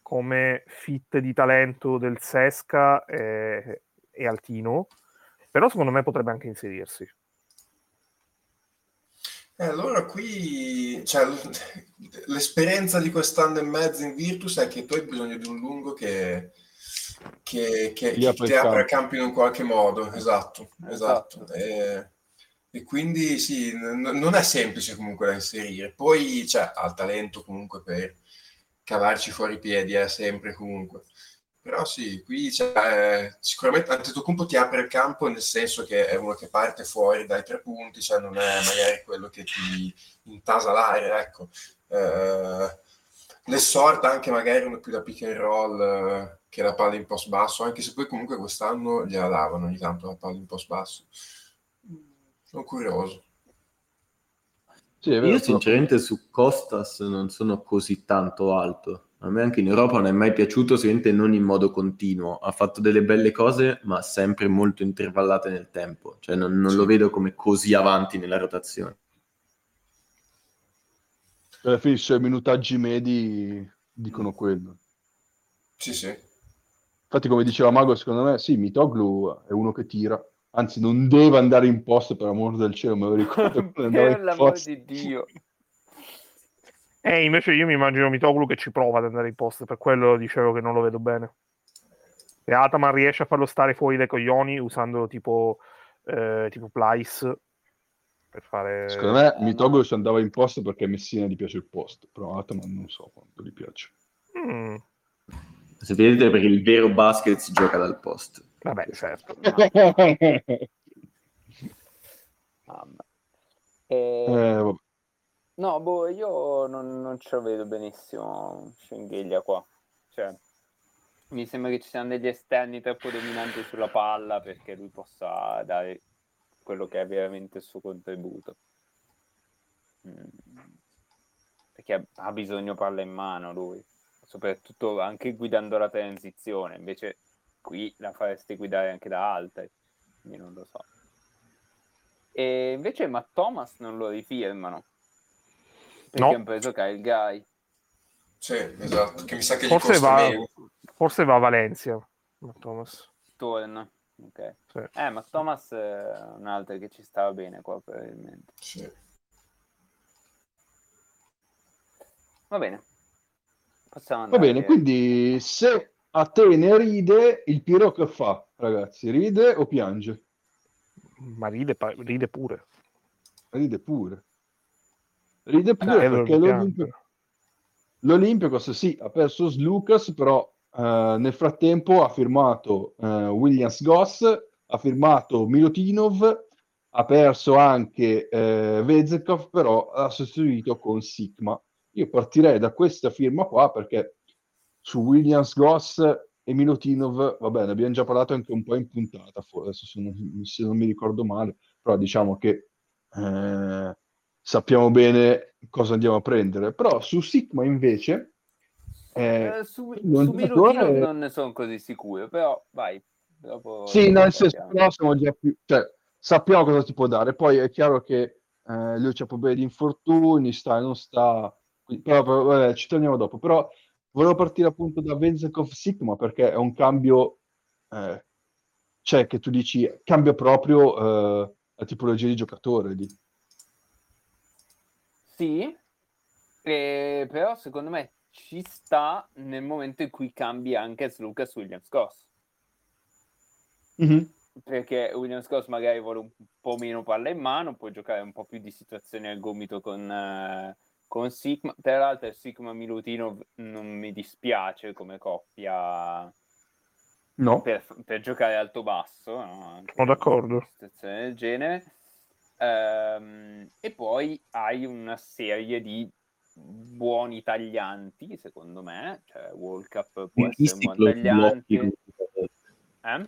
Speaker 3: come fit di talento del Sesca è, è altino, però secondo me potrebbe anche inserirsi.
Speaker 4: E allora qui cioè, l'esperienza di quest'anno e mezzo in Virtus è che tu hai bisogno di un lungo che, che, che- che ti
Speaker 1: il
Speaker 4: apre il
Speaker 1: campo.
Speaker 4: campo in un qualche modo, esatto, esatto.
Speaker 5: Esatto.
Speaker 4: E, e quindi sì, n- non è semplice comunque da inserire. Poi cioè, ha il talento comunque per cavarci fuori i piedi, è sempre comunque. Però sì, qui c'è, sicuramente Antetokounmpo ti apre il campo nel senso che è uno che parte fuori dai tre punti, cioè non è magari quello che ti intasa l'area, ecco. Eh, le sorta anche magari uno più da pick and roll eh, che la palla in post basso, anche se poi comunque quest'anno gliela davano ogni tanto la palla in post basso. Sono curioso.
Speaker 1: Sì, è vero,
Speaker 2: Io
Speaker 1: però-
Speaker 2: sinceramente su Costas non sono così tanto alto. A me anche in Europa non è mai piaciuto, sicuramente non in modo continuo. Ha fatto delle belle cose, ma sempre molto intervallate nel tempo. Cioè non, non lo vedo come così avanti nella rotazione.
Speaker 1: alla fine i suoi minutaggi medi dicono quello.
Speaker 4: Sì, sì.
Speaker 1: Infatti, come diceva Mago, secondo me, sì, Mitoglu è uno che tira. Anzi, non deve andare in post per amor del cielo, me lo ricordo.
Speaker 5: per
Speaker 1: in
Speaker 5: l'amor
Speaker 1: post.
Speaker 5: di Dio.
Speaker 3: E invece io mi immagino Mitoglu che ci prova ad andare in post, per quello dicevo che non lo vedo bene. E Ataman riesce a farlo stare fuori dai coglioni usando tipo, eh, tipo Plyce per fare...
Speaker 1: Secondo me,
Speaker 5: Eh,
Speaker 1: Mitoglu ci andava in post perché a Messina gli piace il post, però Ataman non so quanto gli piace.
Speaker 3: Mm,
Speaker 2: Se vedete perché il vero basket si gioca dal post.
Speaker 3: Vabbè, certo.
Speaker 5: Mamma. E-
Speaker 1: Eh, vabbè.
Speaker 5: No, boh, io non, non ce lo vedo benissimo Schengelia qua. Cioè, mi sembra che ci siano degli esterni troppo dominanti sulla palla perché lui possa dare quello che è veramente il suo contributo. Mm. Perché ha- ha bisogno palla in mano lui, soprattutto anche guidando la transizione. Invece qui la faresti guidare anche da altri, quindi non lo so. E invece Matt Thomas non lo rifirmano. Perché
Speaker 3: No.
Speaker 5: hanno preso Kyle Guy.
Speaker 4: Sì, esatto. Che mi sa che
Speaker 3: Forse va, forse va a Valencia. ma Thomas.
Speaker 5: Torna. Ok.
Speaker 3: Sì.
Speaker 5: Eh, ma Thomas è un altro che ci stava bene qua probabilmente.
Speaker 4: Sì.
Speaker 5: Va bene. Possiamo
Speaker 1: Va bene, quindi se a te ne ride, il Piro che fa, ragazzi? Ride o piange?
Speaker 3: Ma ride, ride pure.
Speaker 1: Ride pure. Ride pure
Speaker 3: Eh,
Speaker 1: perché
Speaker 3: lo
Speaker 1: l'Olimpico, l'Olympiacos sì, ha perso Lucas, però eh, nel frattempo ha firmato eh, Williams Goss, ha firmato Milutinov, ha perso anche eh, Vezekov, però ha sostituito con Sigma. Io partirei da questa firma qua perché su Williams Goss e Milutinov, va bene, abbiamo già parlato anche un po' in puntata, adesso se non, se non mi ricordo male, però diciamo che eh, sappiamo bene cosa andiamo a prendere. Però su Sigma invece eh,
Speaker 5: Eh, su
Speaker 1: un
Speaker 5: su
Speaker 1: giocatore-
Speaker 5: Milutino non ne sono così sicuro, però vai. Dopo,
Speaker 1: Sì, nel senso, però siamo già più, cioè, sappiamo cosa ti può dare. Poi è chiaro che eh, lui c'ha problemi di infortuni, sta e non sta, quindi- però, però, vabbè, ci torniamo dopo. Però volevo partire appunto da Venzekov Sigma perché è un cambio, eh, cioè che tu dici, cambia proprio eh, la tipologia di giocatore lì.
Speaker 5: Sì, eh, però secondo me ci sta nel momento in cui cambi anche Lucas Williams Goss. perché Williams Goss magari vuole un po' meno palla in mano, può giocare un po' più di situazioni al gomito con, eh, con Sigma. Tra l'altro Sigma Milutino non mi dispiace come coppia
Speaker 1: No?
Speaker 5: per, per giocare alto-basso, no? Anche
Speaker 3: Sono d'accordo.
Speaker 5: in situazioni del genere. Ehm, e poi hai una serie di buoni taglianti, secondo me. Cioè, World Cup può essere un buon
Speaker 2: lo
Speaker 5: tagliante. Eh?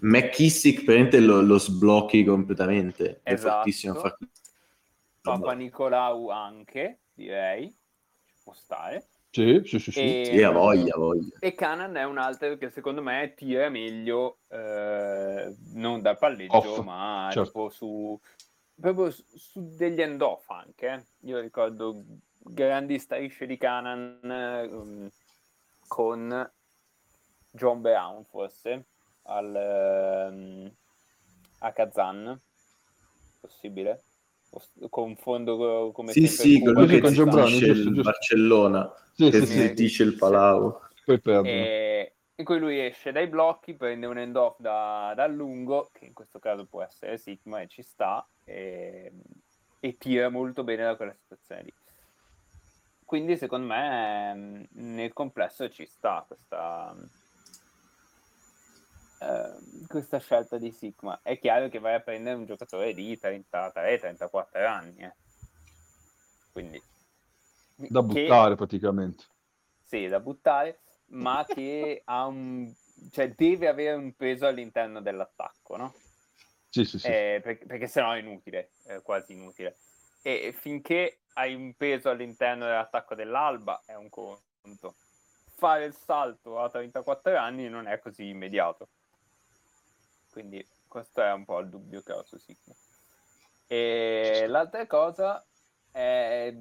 Speaker 2: McKissick praticamente lo, lo sblocchi completamente è
Speaker 5: Esatto.
Speaker 2: fortissimo a far-
Speaker 5: Papa Nicolau anche, direi. Ci può stare.
Speaker 1: Sì, sì, sì, sì.
Speaker 5: E,
Speaker 2: sì, ha voglia, voglia
Speaker 5: e Canan è un altro che secondo me tira meglio eh, non dal palleggio,
Speaker 1: Off,
Speaker 5: ma
Speaker 1: certo.
Speaker 5: tipo su, proprio su, degli end-off anche. eh. Io ricordo grandi strisce di Canan eh, con John Brown forse al, ehm, a Kazan, possibile? Confondo come
Speaker 2: sì sì quello che
Speaker 1: con John Brown, giusto,
Speaker 2: il
Speaker 1: giusto.
Speaker 2: Barcellona
Speaker 1: Sì,
Speaker 2: che
Speaker 1: sì, sì,
Speaker 2: gestisce il Palau
Speaker 1: poi perdono.
Speaker 5: e in cui lui esce dai blocchi, prende un end off da, dal lungo, che in questo caso può essere Sigma e ci sta, e, e tira molto bene da quella situazione lì. Quindi secondo me ehm, nel complesso ci sta questa, ehm, questa scelta di Sigma. È chiaro che vai a prendere un giocatore di 33-34 anni. eh. Quindi
Speaker 1: Da
Speaker 5: che-
Speaker 1: buttare praticamente.
Speaker 5: sì, da buttare, ma che ha un, cioè deve avere un peso all'interno dell'attacco, no?
Speaker 1: Sì, sì, sì.
Speaker 5: Eh, per- perché sennò è inutile, è quasi inutile. E finché hai un peso all'interno dell'attacco dell'Alba è un conto. Fare il salto a 34 anni non è così immediato. Quindi questo è un po' il dubbio che ho su Sigma. E l'altra cosa è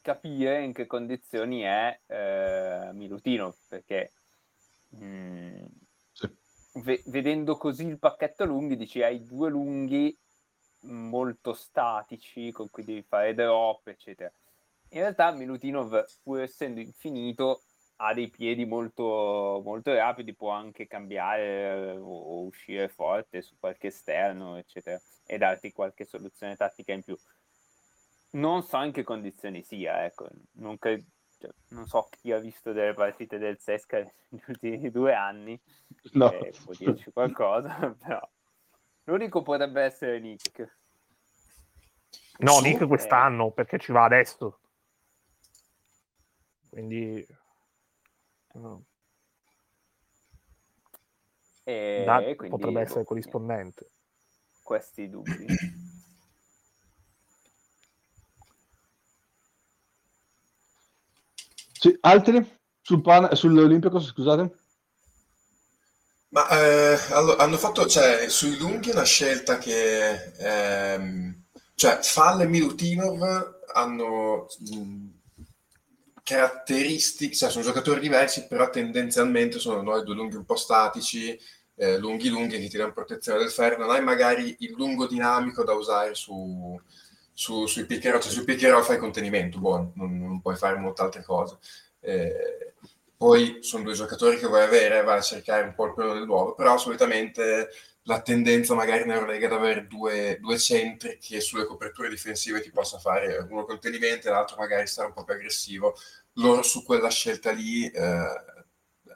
Speaker 5: capire in che condizioni è eh, Milutino, perché mm,
Speaker 1: Sì.
Speaker 5: ve- vedendo così il pacchetto lunghi dici hai due lunghi molto statici con cui devi fare drop, eccetera. In realtà Milutinov, pur essendo infinito, ha dei piedi molto, molto rapidi, può anche cambiare eh, o, uscire forte su qualche esterno, eccetera, e darti qualche soluzione tattica in più. Non so in che condizioni sia, ecco, non, cre- cioè, non so chi ha visto delle partite del Sesca negli ultimi due anni,
Speaker 1: No.
Speaker 5: eh, può dirci qualcosa, però l'unico potrebbe essere Nick.
Speaker 3: No,
Speaker 4: Su-
Speaker 3: Nick quest'anno perché ci va adesso. Quindi no,
Speaker 5: E
Speaker 3: da-
Speaker 5: quindi,
Speaker 3: potrebbe essere
Speaker 5: boh,
Speaker 3: corrispondente.
Speaker 5: questi dubbi.
Speaker 1: Sì, altri? Sul pan- sull'Olimpico, scusate?
Speaker 4: Ma eh, allo- hanno fatto, cioè, sui lunghi una scelta che, ehm, cioè, Fall e Milutinov hanno mh, caratteristiche, cioè, sono giocatori diversi, però tendenzialmente sono noi due lunghi un po' statici, eh, lunghi lunghi che ti danno protezione del ferro, non hai magari il lungo dinamico da usare su, su- sui pick and roll, cioè, sui pick fai contenimento, buono, non, non puoi fare molte altre cose. Eh, poi sono due giocatori che vuoi avere, vai a cercare un po' il pelo nell'uovo, però solitamente la tendenza magari in Eurolega è ad avere due, due centri che sulle coperture difensive ti possa fare uno contenimento e l'altro magari stare un po' più aggressivo. Loro su quella scelta lì eh,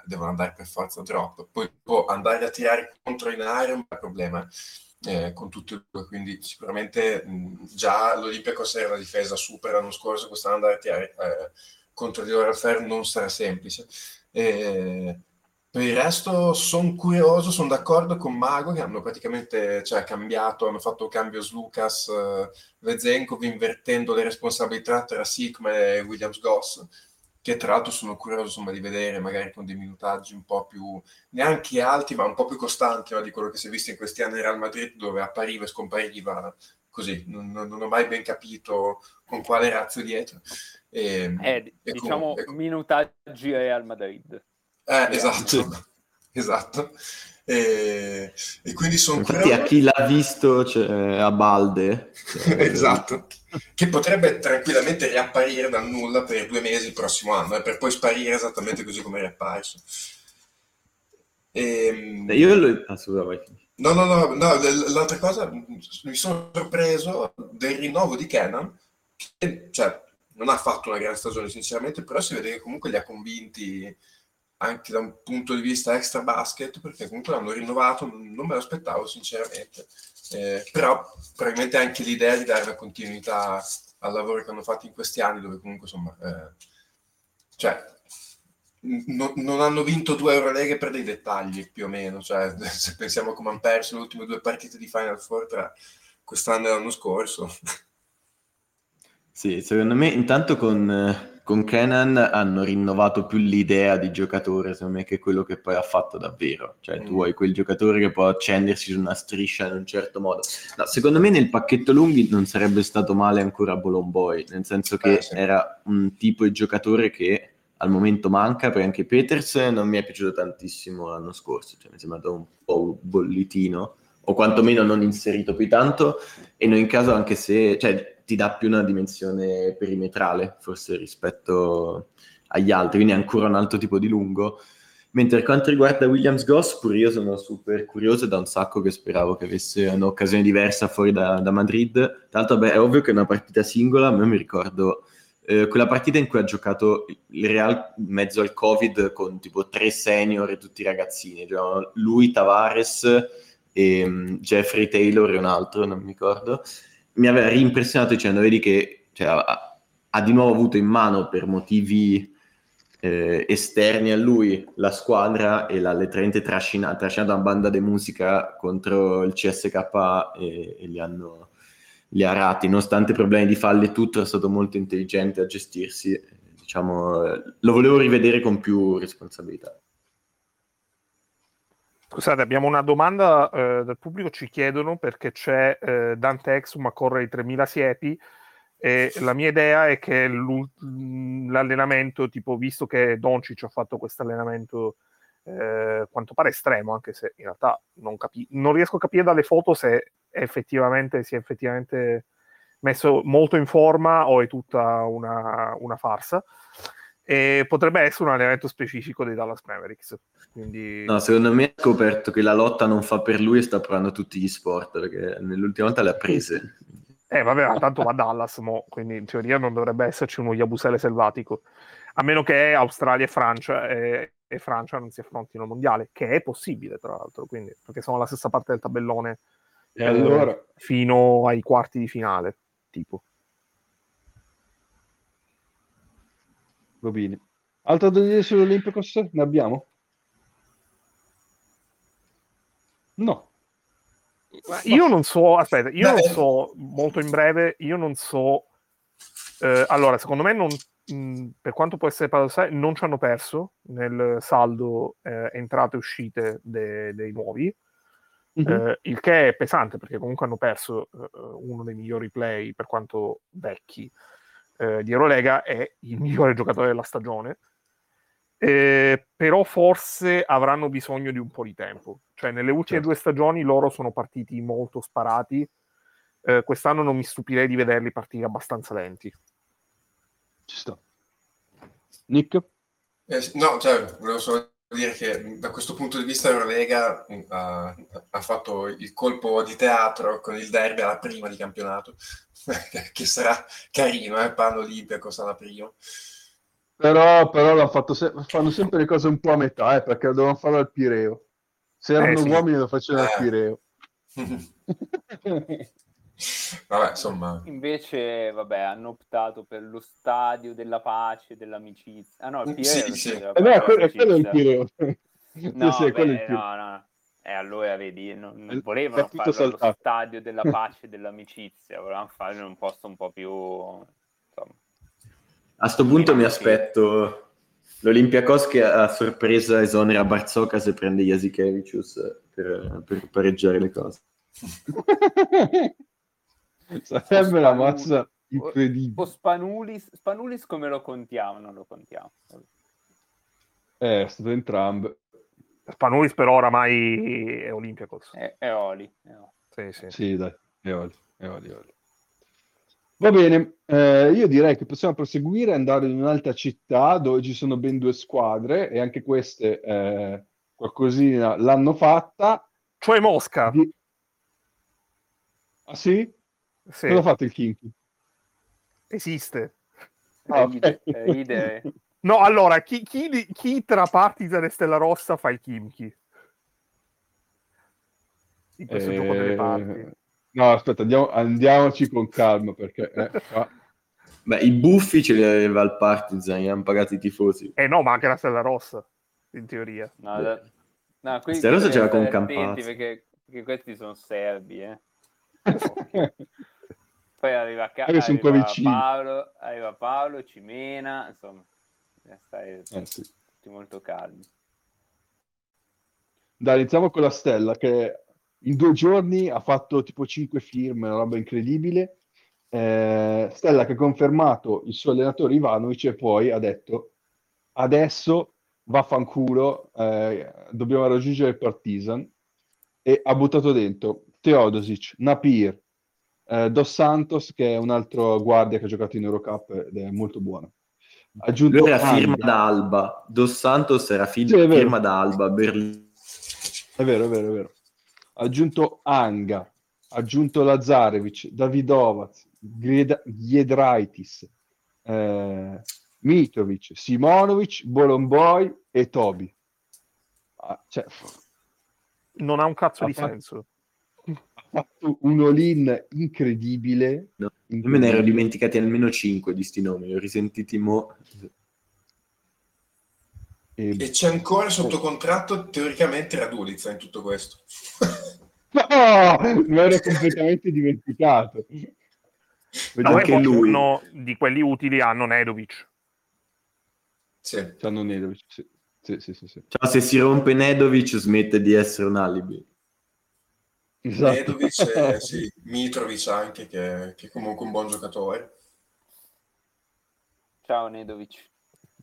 Speaker 4: devono andare per forza drop. Poi può andare a tirare contro in area è un bel problema eh, con tutti e due, quindi sicuramente mh, già l'Olympiacos era una difesa super l'anno scorso, quest'anno andare a tirare eh, contro di loro al ferro non sarà semplice. E per il resto sono curioso, sono d'accordo con Mago che hanno praticamente cioè, cambiato, hanno fatto un cambio Slucas, eh, Vezenkov invertendo le responsabilità tra Sigma e Williams Goss, che tra l'altro sono curioso insomma, di vedere magari con dei minutaggi un po' più, neanche alti, ma un po' più costanti no, di quello che si è visto in questi anni in Real Madrid, dove appariva e scompariva così, non, non- ho mai ben capito con quale razzo dietro. E,
Speaker 5: Eh,
Speaker 4: e
Speaker 5: diciamo
Speaker 4: com- e com-
Speaker 5: minutaggi Real Madrid.
Speaker 4: Eh, esatto, esatto. E, e quindi sono
Speaker 2: infatti a chi l'ha visto cioè, a balde cioè,
Speaker 4: esatto, che potrebbe tranquillamente riapparire dal nulla per due mesi il prossimo anno, eh, per poi sparire esattamente così come è riapparso. Ehm,
Speaker 2: io lo... ah, scusa, vai.
Speaker 4: No, no, no, no, l'altra cosa, mi sono sorpreso del rinnovo di Kenan, che cioè, non ha fatto una grande stagione sinceramente, però si vede che comunque li ha convinti anche da un punto di vista extra basket, perché comunque l'hanno rinnovato, non me lo aspettavo sinceramente, Eh, però probabilmente anche l'idea di dare una continuità al lavoro che hanno fatto in questi anni, dove comunque insomma, eh, cioè, n- non hanno vinto due Euroleghe per dei dettagli più o meno. Cioè, se pensiamo come hanno perso le ultime due partite di Final Four tra quest'anno e l'anno scorso.
Speaker 2: Sì, secondo me intanto con, con Kenan hanno rinnovato più l'idea di giocatore, secondo me, che quello che poi ha fatto davvero. Cioè, tu
Speaker 4: Mm.
Speaker 2: vuoi quel giocatore che può accendersi su una striscia in un certo modo. No, secondo me nel pacchetto lunghi non sarebbe stato male ancora Bolomboy, nel senso che
Speaker 4: Eh, sì.
Speaker 2: era un tipo di giocatore che al momento manca, perché anche Peters non mi è piaciuto tantissimo l'anno scorso, cioè mi è sembrato un po' bollitino, o quantomeno non inserito più tanto, e in ogni caso anche se cioè, ti dà più una dimensione perimetrale, forse rispetto agli altri, quindi è ancora un altro tipo di lungo. Mentre per quanto riguarda Williams Goss, pure io sono super curioso, da un sacco che speravo che avesse un'occasione diversa fuori da, da Madrid. L'altro, beh, è ovvio che è una partita singola, ma io mi ricordo eh, quella partita in cui ha giocato il Real in mezzo al Covid con tipo tre senior e tutti i ragazzini, cioè, lui, Tavares, e, um, Jeffrey Taylor e un altro, non mi ricordo. Mi aveva rimpressionato dicendo, vedi che cioè, ha, ha di nuovo avuto in mano per motivi eh, esterni a lui la squadra e l'ha letteralmente trascinato, trascinato una banda di musica contro il CSK e, e li hanno li ha rati, nonostante problemi di falle tutto, è stato molto intelligente a gestirsi. Diciamo, lo volevo rivedere con più responsabilità.
Speaker 3: Scusate, abbiamo una domanda eh, dal pubblico, ci chiedono perché c'è eh, Dante Exum a correre i 3000 siepi e la mia idea è che l'allenamento, tipo, visto che Doncic ha fatto questo allenamento eh, quanto pare estremo, anche se in realtà non, capi- non riesco a capire dalle foto se effettivamente si è effettivamente messo molto in forma o è tutta una, una farsa. E potrebbe essere un allenamento specifico dei Dallas Mavericks. Quindi...
Speaker 2: No, secondo me ha scoperto che la lotta non fa per lui e sta provando tutti gli sport perché nell'ultima volta le ha prese.
Speaker 3: Eh, vabbè, tanto va a Dallas, mo, quindi in teoria non dovrebbe esserci uno Yabusele selvatico, a meno che Australia e Francia, e, e Francia non si affrontino al mondiale, che è possibile tra l'altro, quindi, perché sono alla stessa parte del tabellone
Speaker 1: E allora?
Speaker 3: eh, fino ai quarti di finale, tipo.
Speaker 1: Va bene. Altro da dire sull'Olympicos? Ne abbiamo? No.
Speaker 3: Io non so, aspetta, io
Speaker 4: Beh,
Speaker 3: non so, molto in breve, io non so, eh, allora, secondo me non, mh, per quanto può essere paradossale, non ci hanno perso nel saldo eh, entrate e uscite de- dei nuovi,
Speaker 1: Mhm.
Speaker 3: eh, il che è pesante perché comunque hanno perso eh, uno dei migliori play per quanto vecchi eh, di Eurolega è il migliore giocatore della stagione eh, però forse avranno bisogno di un po' di tempo cioè nelle ultime
Speaker 1: Certo.
Speaker 3: due stagioni loro sono partiti molto sparati Eh, quest'anno non mi stupirei di vederli partire abbastanza lenti
Speaker 1: Ci sta. Nick?
Speaker 4: Eh, no, cioè, volevo solo dire che da questo punto di vista Eurolega mh, ha, fatto il colpo di teatro con il derby alla prima di campionato, che sarà carino, eh, Pano Olimpiakos alla prima.
Speaker 1: Però, però se- fanno sempre le cose un po' a metà, eh, perché lo dovevano fare al Pireo. Se erano
Speaker 3: Eh, sì.
Speaker 1: uomini lo facevano al
Speaker 4: Eh.
Speaker 1: Pireo.
Speaker 4: Vabbè, insomma,
Speaker 5: Invece, vabbè, hanno optato per lo stadio della pace, dell'amicizia. Ah no, il Pireo
Speaker 4: sì,
Speaker 5: lo
Speaker 4: sì.
Speaker 1: Eh, no, quello,
Speaker 5: e
Speaker 1: quello è il
Speaker 5: dell'amicizia.
Speaker 1: Pireo.
Speaker 5: No,
Speaker 1: Sì, il
Speaker 5: beh,
Speaker 1: Pireo.
Speaker 5: no, no. E allora vedi, non, non volevano allo
Speaker 1: saltato.
Speaker 5: stadio della pace e dell'amicizia, volevano farlo in un posto un po' più... Insomma.
Speaker 2: A sto punto mi aspetto l'Olympiakos che a sorpresa esonera Barzocas e prende Jasikevicius per, per pareggiare le cose.
Speaker 1: Sarebbe una mossa
Speaker 5: O
Speaker 1: incredibile.
Speaker 5: Spanulis, Spanulis come lo contiamo? Non lo contiamo.
Speaker 1: Eh, è stato entrambe.
Speaker 3: Spanulis però oramai è Olympiacos
Speaker 5: È, è Oli. è Oli.
Speaker 3: sì, sì.
Speaker 1: Sì, dai, è olio, è olio, è olio. Va bene, eh, io direi che possiamo proseguire e andare in un'altra città dove ci sono ben due squadre e anche queste eh, qualcosina l'hanno fatta.
Speaker 3: Cioè Mosca,
Speaker 1: Di- Ah sì?
Speaker 3: Sì,
Speaker 1: Cosa ha fatto il Kinky?
Speaker 3: esiste.
Speaker 1: Ah,
Speaker 5: Ride,
Speaker 1: ok.
Speaker 5: ride.
Speaker 3: No, allora, chi, chi chi tra Partizan e Stella Rossa fa i Kimchi? In questo gioco delle
Speaker 1: Eh,
Speaker 3: parti.
Speaker 1: No, aspetta, andiamo- andiamoci con calma perché eh, qua
Speaker 2: Beh, i buffi ce li aveva il Partizan, gli hanno pagato i tifosi.
Speaker 3: Eh no, ma anche la Stella Rossa, in teoria.
Speaker 5: No, da- no, qui
Speaker 2: Stella Rossa
Speaker 5: bisogna
Speaker 2: c'era con Campazzo.
Speaker 5: Perché, perché questi sono serbi, eh. Poi arriva, Ca- arriva
Speaker 1: vicini.
Speaker 5: Paolo, arriva Paolo, Cimena, insomma, bisogna stare
Speaker 1: Eh, sì.
Speaker 5: tutti molto calmi.
Speaker 1: Dai, iniziamo con la Stella che in due giorni ha fatto tipo 5 firme, una roba incredibile. Eh, Stella che ha confermato il suo allenatore Ivanovic e poi ha detto adesso vaffanculo, eh, dobbiamo raggiungere il Partizan e ha buttato dentro Teodosic, Napir, eh, Dos Santos che è un altro guardia che ha giocato in Eurocup ed è molto buono. Aggiunto
Speaker 2: Lui era firma
Speaker 1: Anga.
Speaker 2: da Alba. Dos Santos era fi-
Speaker 1: Sì,
Speaker 2: firma da Alba. Berlino.
Speaker 1: È vero, è vero, è vero. Ha aggiunto Anga, ha aggiunto Lazarevic, Davidovac, Gried- Giedraitis, eh, Mitrovic, Simonovic, Bolomboy e Tobi. Ah, cioè,
Speaker 3: Non ha un cazzo di
Speaker 1: fatto-
Speaker 3: senso.
Speaker 1: Fatto un all-in incredibile.
Speaker 2: No, Io me ne
Speaker 1: incredibile.
Speaker 2: ero dimenticati almeno 5 di sti nomi. Li ho risentiti mo.
Speaker 1: E-
Speaker 4: E c'è ancora sotto contratto teoricamente Radulizza in tutto questo.
Speaker 1: No, mi ero completamente dimenticato.
Speaker 3: No,
Speaker 2: Anche lui.
Speaker 3: hanno- di quelli utili hanno Nedovic.
Speaker 4: sì.
Speaker 1: C'hanno Nedovic, sì. Sì, sì, sì, sì.
Speaker 2: Cioè, se si rompe Nedovic smette di essere un alibi.
Speaker 1: Esatto.
Speaker 4: Nedovic e sì, Mitrovic anche, che, che è comunque un buon giocatore.
Speaker 5: Ciao Nedovic.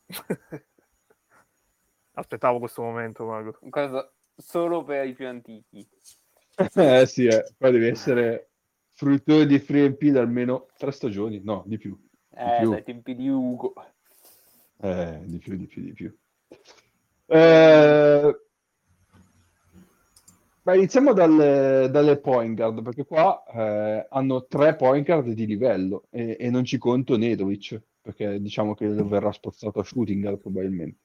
Speaker 3: Aspettavo questo momento, Mago.
Speaker 5: Cosa solo per i più antichi.
Speaker 1: Eh sì, eh. poi devi essere fruitore di free MP da almeno tre stagioni, no, di più.
Speaker 5: Eh,
Speaker 1: più.
Speaker 5: dai tempi di Ugo.
Speaker 1: Eh, di più, di più, di più. Eh, beh, iniziamo dalle, dalle point guard, perché qua eh, hanno tre point guard di livello e, e non ci conto Nedovic, perché diciamo che verrà spostato a shooting guard probabilmente.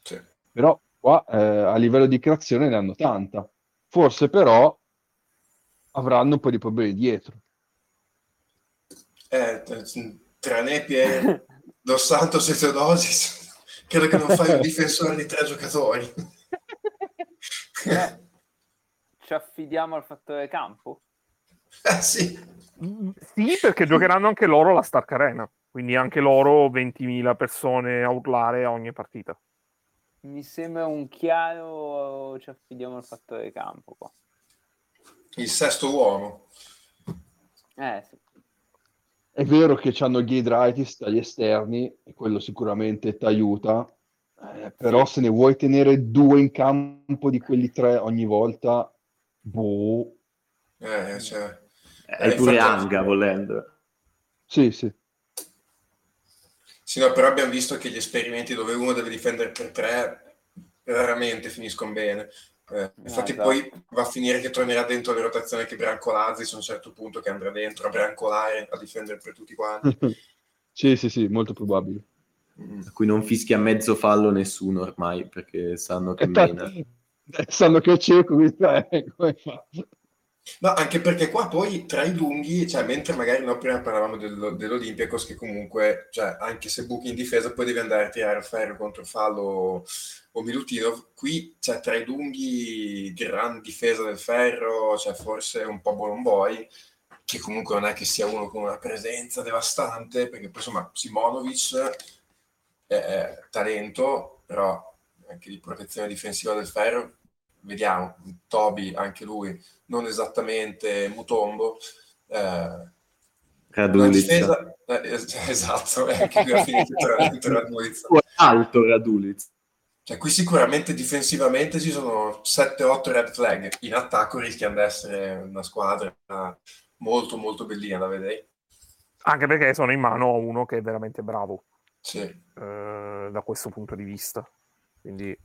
Speaker 4: Sì.
Speaker 1: Però qua eh, a livello di creazione ne hanno tanta. Forse però avranno un po' di problemi dietro.
Speaker 4: Eh, tra Nepier, Dos Santos e Teodosis, credo che non fai un difensore di tre giocatori.
Speaker 5: Eh, ci affidiamo al fattore campo?
Speaker 4: Eh sì,
Speaker 3: Sì, perché giocheranno anche loro la Stark Arena. Quindi anche loro 20.000 persone a urlare a ogni partita.
Speaker 5: Mi sembra un chiaro ci affidiamo al fattore campo qua.
Speaker 4: il sesto uomo.
Speaker 5: Eh sì.
Speaker 1: È vero che hanno Giedraitis dagli esterni e quello sicuramente ti aiuta, eh, però se ne vuoi tenere due in campo di quelli tre ogni volta, boh.
Speaker 4: Eh, cioè,
Speaker 2: Hai
Speaker 4: Eh,
Speaker 2: pure
Speaker 4: infatti-
Speaker 2: Anga volendo.
Speaker 1: Sì, sì.
Speaker 4: Sì, no, però abbiamo visto che gli esperimenti dove uno deve difendere per tre raramente finiscono bene. Eh, infatti
Speaker 5: esatto.
Speaker 4: poi va a finire che tornerà dentro le rotazioni anche Brancolazzi a un certo punto che andrà dentro a brancolare, a difendere per tutti quanti.
Speaker 1: Sì, sì, sì, molto probabile.
Speaker 4: Mm.
Speaker 2: A cui non fischia mezzo fallo nessuno ormai perché sanno che mena.
Speaker 1: sanno che è cieco, quindi, eh, come fa?
Speaker 4: No, anche perché qua poi tra i lunghi, cioè mentre magari no, prima parlavamo dello- dell'Olympiacos che comunque, cioè, anche se buchi in difesa poi devi andare a tirare a ferro contro fallo o, o Milutinov, qui cioè, tra i lunghi gran difesa del ferro, cioè forse un po' Bolomboy, che comunque non è che sia uno con una presenza devastante, perché poi insomma Simonovic è, è talento, però anche di protezione difensiva del ferro, vediamo, Toby anche lui non esattamente Mutombo. Eh, difesa, eh, es- esatto, è anche qui ha finito tra
Speaker 2: è alto Radulizza.
Speaker 4: Cioè, qui sicuramente difensivamente ci sono 7-8 red flag. In attacco rischiano di essere una squadra molto molto bellina da vedere.
Speaker 3: Anche perché sono in mano a uno che è veramente bravo
Speaker 4: Sì.
Speaker 3: eh, da questo punto di vista. Quindi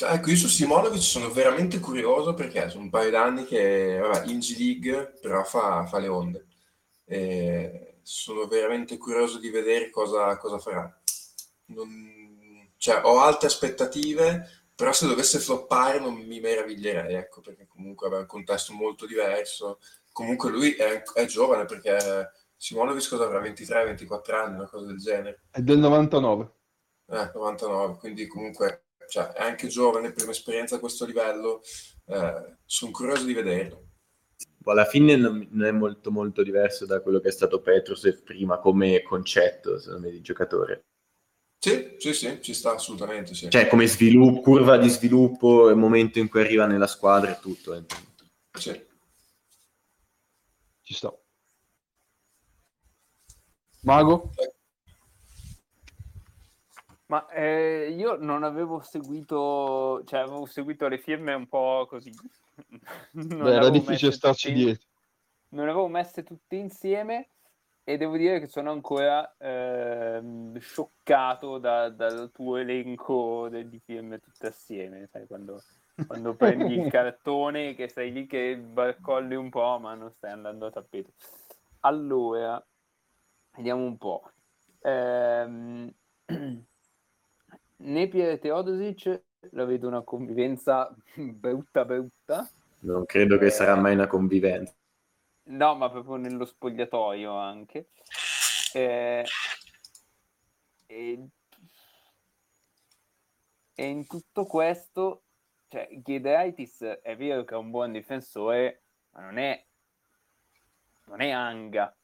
Speaker 4: Ecco, io su Simonovic sono veramente curioso perché sono un paio d'anni che, vabbè, in G League, però fa, fa le onde. E sono veramente curioso di vedere cosa, cosa farà. Non- cioè, ho alte aspettative, però se dovesse floppare non mi meraviglierei, ecco, perché comunque è un contesto molto diverso, comunque lui è, è giovane perché Simonovic cosa avrà 23-24 anni, una cosa del genere.
Speaker 1: È del 99.
Speaker 4: Eh, 99, quindi comunque cioè, è anche giovane, prima esperienza a questo livello, eh, sono curioso di vederlo.
Speaker 2: Alla fine non, è molto molto diverso da quello che è stato Petrusev prima come concetto, secondo me, di giocatore.
Speaker 4: Sì, sì, sì, ci sta assolutamente. Sì.
Speaker 2: Cioè, come sviluppo, curva di sviluppo, il momento in cui arriva nella squadra e tutto. Eh.
Speaker 4: Sì.
Speaker 1: Ci sta. Mago?
Speaker 5: Ma eh, io non avevo seguito, cioè avevo seguito le firme un po' così.
Speaker 1: Beh, era difficile starci dietro.
Speaker 5: Non le avevo messe tutte insieme e devo dire che sono ancora eh, scioccato da, dal tuo elenco di film tutte assieme, sai, quando, quando prendi il cartone che sei lì che barcolli un po', ma non stai andando a tappeto. Allora, vediamo un po'. Ehm, Nepier e Teodosic la vedo una convivenza brutta brutta.
Speaker 2: Non credo che sarà mai una convivenza.
Speaker 5: No, ma proprio nello spogliatoio anche. Eh, e, e, in tutto questo, cioè, Giedraitis è vero che è un buon difensore, ma non è, non è Anga,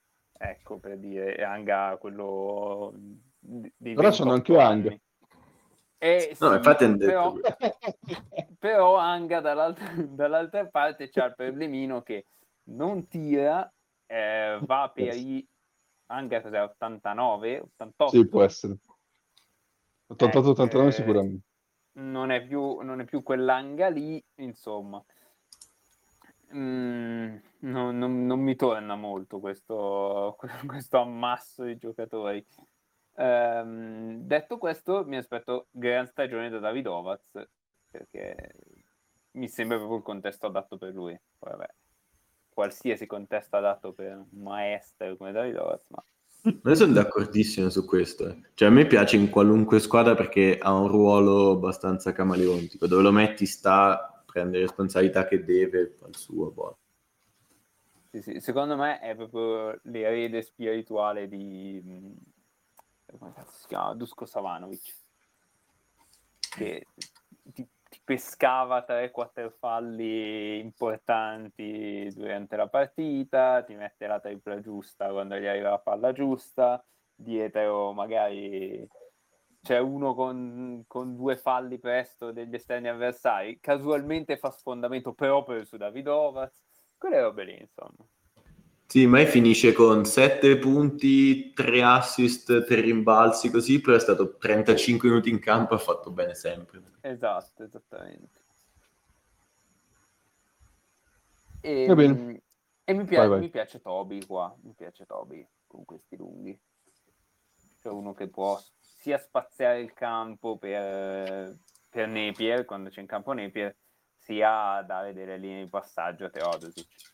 Speaker 5: ecco per dire, Anga quello
Speaker 1: di Però sono anche Anga.
Speaker 5: Eh, no, sì, infatti però, però Anga dall'altra, dall'altra parte c'ha il problemino che non tira, eh, va per i anche cos'è 89, 88.
Speaker 1: Sì, può essere. 88-89 eh, sicuramente.
Speaker 5: Non è, più, non è più quell'anga lì, insomma. Mm, no, non, non, mi torna molto questo, questo ammasso di giocatori. Um, detto questo, mi aspetto gran stagione da Davidovaz perché mi sembra proprio il contesto adatto per lui. Vabbè, qualsiasi contesto adatto per un maestro come David Oz, ma...
Speaker 2: Io sono d'accordissimo su questo. Eh. Cioè, a me piace in qualunque squadra perché ha un ruolo abbastanza camaleontico. Dove lo metti sta, prende responsabilità che deve, fa il suo. Boh.
Speaker 5: Sì, sì. Secondo me è proprio l'erede spirituale di... come si chiama? Dusko Savanovic. Che ti pescava 3-4 falli importanti durante la partita, ti mette la tripla giusta quando gli arriva la palla giusta, dietro magari c'è uno con, con, due falli presto degli esterni avversari, casualmente fa sfondamento proprio su Davidovaz, quelle robe lì insomma.
Speaker 2: Sì, ma finisce con 7 punti, 3 assist, 3 rimbalzi, così, però è stato 35 minuti in campo e ha fatto bene sempre.
Speaker 5: Esatto, esattamente. E, Va bene. E mi, piace, vai, vai. mi piace Toby qua, mi piace Toby con questi lunghi. C'è uno che può sia spaziare il campo per, per Napier, quando c'è in campo Napier, sia dare delle linee di passaggio a Teodosic.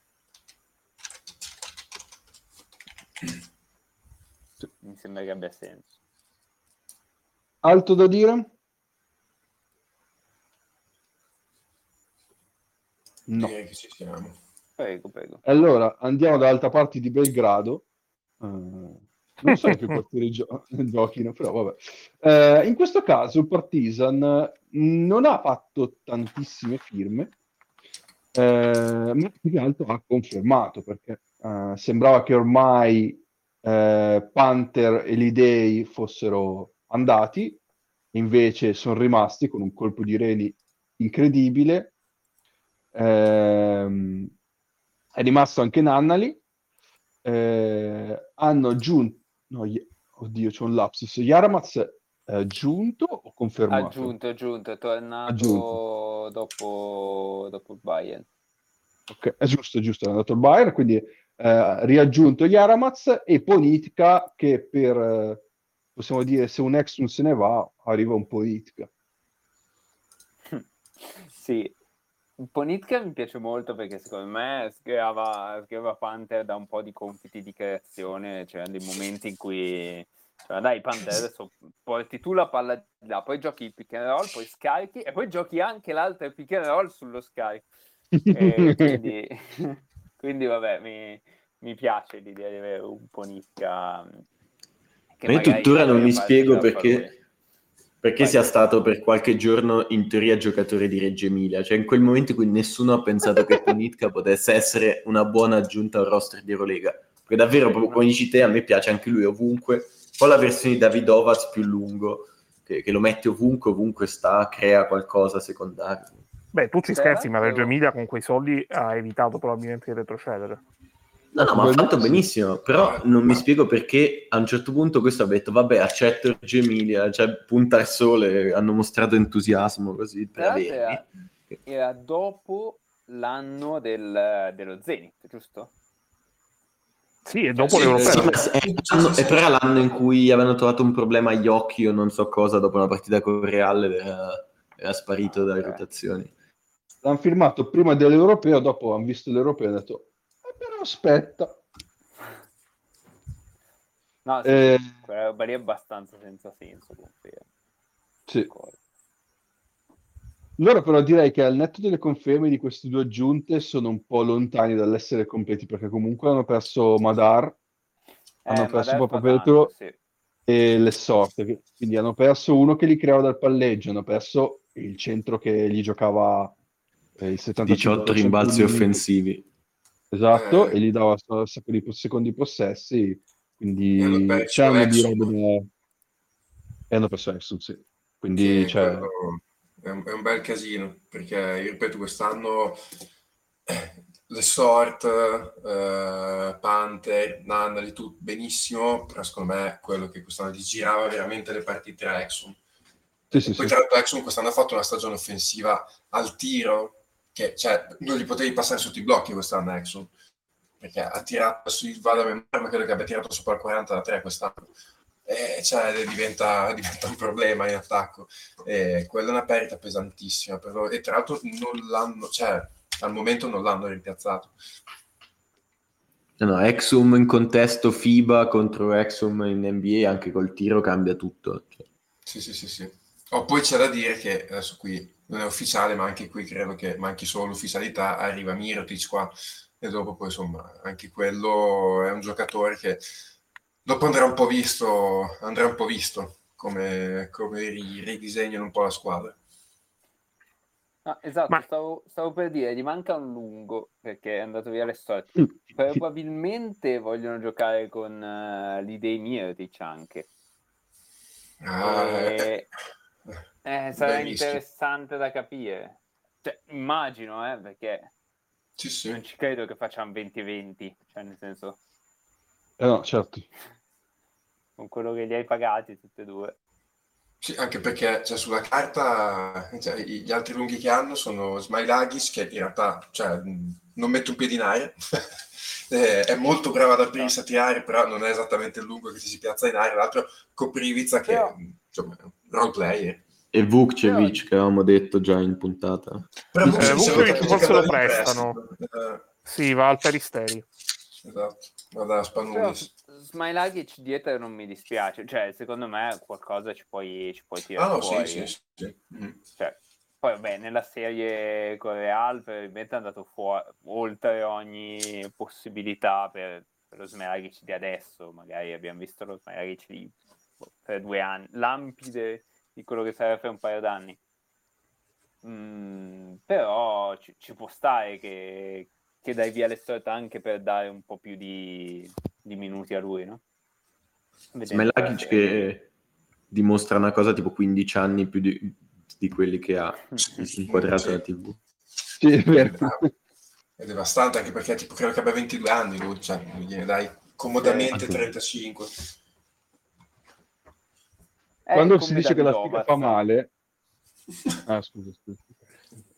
Speaker 5: Mi sembra che abbia senso.
Speaker 1: Altro da dire?
Speaker 4: No. Direi che ci siamo.
Speaker 5: Prego, prego.
Speaker 1: Allora, andiamo dall'altra parte di Belgrado. Uh, non so che quartieri gio- giochino, però vabbè. Uh, in questo caso il Partizan non ha fatto tantissime firme, uh, ma più che altro ha confermato, perché uh, sembrava che ormai Panther e l'Idei fossero andati, invece sono rimasti con un colpo di reni incredibile ehm, è rimasto anche Nannali, eh, hanno aggiunto, no, oddio c'è un lapsus, Yaramaz è aggiunto o confermato?
Speaker 5: Aggiunto, aggiunto, è tornato aggiunto. Dopo, dopo il Bayern.
Speaker 1: Ok, è giusto, è giusto, è andato il Bayern, quindi eh, riaggiunto Yaramaz e Politica che per, eh, possiamo dire, se un ex non se ne va, arriva un Politica.
Speaker 5: sì, Ponitka mi piace molto perché secondo me scriveva, scriveva Panther da un po' di compiti di creazione, c'erano dei momenti in cui cioè, dai Panther adesso porti tu la palla di là, poi giochi il pick and roll, poi scarichi e poi giochi anche l'altro pick and roll sullo scarico. Quindi Quindi vabbè, mi, mi piace l'idea di avere un
Speaker 2: Ma io tuttora non mi spiego perché,
Speaker 5: padrone.
Speaker 2: Perché
Speaker 5: Vai.
Speaker 2: sia stato per qualche giorno in teoria giocatore di Reggio Emilia. Cioè in quel momento in cui nessuno ha pensato che Ponitka potesse essere una buona aggiunta al roster di Eurolega. Perché davvero, proprio come dici te, a me piace anche lui ovunque. Poi la versione di Davidovaz più lungo, che, che lo mette ovunque, ovunque sta, crea qualcosa secondario.
Speaker 3: Beh, tu ci scherzi, ma Reggio Emilia con quei soldi ha evitato probabilmente di retrocedere.
Speaker 2: No, no, ma ha fatto benissimo, però
Speaker 4: Ah,
Speaker 2: non mi
Speaker 4: ma-
Speaker 2: spiego perché a un certo punto questo ha detto, vabbè, accetto Reggio Emilia, cioè punta al sole, hanno mostrato entusiasmo così per
Speaker 5: era, era dopo l'anno del- dello Zenith, giusto?
Speaker 3: Sì, e dopo
Speaker 4: Sì,
Speaker 3: l'Europeo.
Speaker 2: Sì,
Speaker 4: eh,
Speaker 2: è, l'anno- è però era l'anno in cui avevano trovato un problema agli occhi o non so cosa dopo una partita con il Real era, era sparito dalle
Speaker 5: Ok.
Speaker 2: rotazioni.
Speaker 1: L'hanno firmato prima dell'Europeo, dopo hanno visto l'Europeo e hanno detto, "Eh, aspetta.
Speaker 5: No, sì,
Speaker 1: Eh,
Speaker 5: quella roba lì è abbastanza senza senso. confermo.
Speaker 1: sì. Loro però direi che al netto delle conferme di queste due aggiunte sono un po' lontani dall'essere completi perché comunque hanno perso Madar Hanno
Speaker 5: Eh,
Speaker 1: perso
Speaker 5: ma dai,
Speaker 1: proprio
Speaker 5: fa
Speaker 1: Petro.
Speaker 5: tanto, sì.
Speaker 1: e le sorte, quindi hanno perso uno che li creava dal palleggio, hanno perso il centro che gli giocava eh, il 75%
Speaker 2: 18 rimbalzi offensivi.
Speaker 1: Esatto,
Speaker 4: Eh.
Speaker 1: e gli dava un sacco di secondi possessi, quindi
Speaker 4: hanno perso
Speaker 1: c'hanno di robe da... E hanno perso Exum, sì. Quindi,
Speaker 4: Sì,
Speaker 1: cioè,
Speaker 4: è, un, è un bel casino perché io ripeto quest'anno eh, le sort eh, Panther Nannali tutto benissimo però secondo me quello che quest'anno gli girava veramente le partite a Exum
Speaker 1: sì, sì,
Speaker 4: poi tra l'altro Exum quest'anno ha fatto una stagione offensiva al tiro che cioè, non gli potevi passare sotto i blocchi quest'anno Exum perché ha tirato sui vado a memoria ma credo che abbia tirato sopra il 40 da 3 quest'anno. E cioè, diventa, diventa un problema in attacco. E quella è una perdita pesantissima per loro. e tra l'altro non l'hanno cioè al momento non l'hanno rimpiazzato.
Speaker 2: No, no, Exum in contesto FIBA contro Exum in NBA, anche col tiro cambia tutto. Cioè,
Speaker 4: sì sì sì sì. Oh, poi c'è da dire che adesso qui non è ufficiale ma anche qui credo che manchi solo l'ufficialità arriva Mirotic qua e dopo poi insomma anche quello è un giocatore che dopo andrà un po' visto andrà un po' visto come, come ri- ridisegnano un po' la squadra
Speaker 5: Ah, esatto,
Speaker 3: Ma-
Speaker 5: stavo, stavo per dire, gli manca un lungo perché è andato via le storie.
Speaker 1: Mm.
Speaker 5: Probabilmente vogliono giocare con uh, l'idea Mirotic anche.
Speaker 4: Ah,
Speaker 5: E- eh, sarà
Speaker 4: bel rischio.
Speaker 5: interessante da capire. Cioè, immagino, eh, perché
Speaker 4: sì sì
Speaker 5: non ci credo che facciano 20-20, cioè nel senso,
Speaker 1: Eh no, certo.
Speaker 5: con quello che li hai pagati tutti e due.
Speaker 4: Sì, anche perché cioè, sulla carta cioè, gli altri lunghi che hanno sono Smailagis, che in realtà cioè, non mette un piede in aria, Eh, è molto bravo ad aprirsi a tirare, però non è esattamente il lungo che ci si piazza in aria. L'altro Koprivica, che
Speaker 5: Però-
Speaker 4: insomma, è un role player.
Speaker 2: E Vukcevic, che avevamo detto già in puntata.
Speaker 4: Però
Speaker 1: Eh,
Speaker 3: forse lo prestano.
Speaker 4: Eh,
Speaker 3: Sì, va al Peristeri.
Speaker 4: esatto, va da Spanulis.
Speaker 5: Smilagic dietro non mi dispiace, cioè secondo me qualcosa ci puoi, ci puoi tirare
Speaker 4: Ah no,
Speaker 5: fuori.
Speaker 4: sì, sì, sì. Mm.
Speaker 5: Cioè, poi vabbè, nella serie con Real probabilmente è andato fuori oltre ogni possibilità per, per lo Smeragic di adesso, magari abbiamo visto lo Smeragic di boh, per due anni, lampide di quello che sarebbe per un paio d'anni. Mm, però ci, ci può stare che, che dai via le storie anche per dare un po' più di, di minuti a lui, no?
Speaker 2: Smelagic che dimostra una cosa tipo 15 anni più di, di quelli che ha inquadrato
Speaker 4: Sì.
Speaker 2: la TV.
Speaker 1: Sì, è vero.
Speaker 4: È devastante anche perché tipo, credo che abbia 22 anni lui, cioè gliene dai comodamente
Speaker 2: Sì.
Speaker 4: 35.
Speaker 5: È
Speaker 1: Quando si dice che la figa fa male... Ah, scusa, scusa.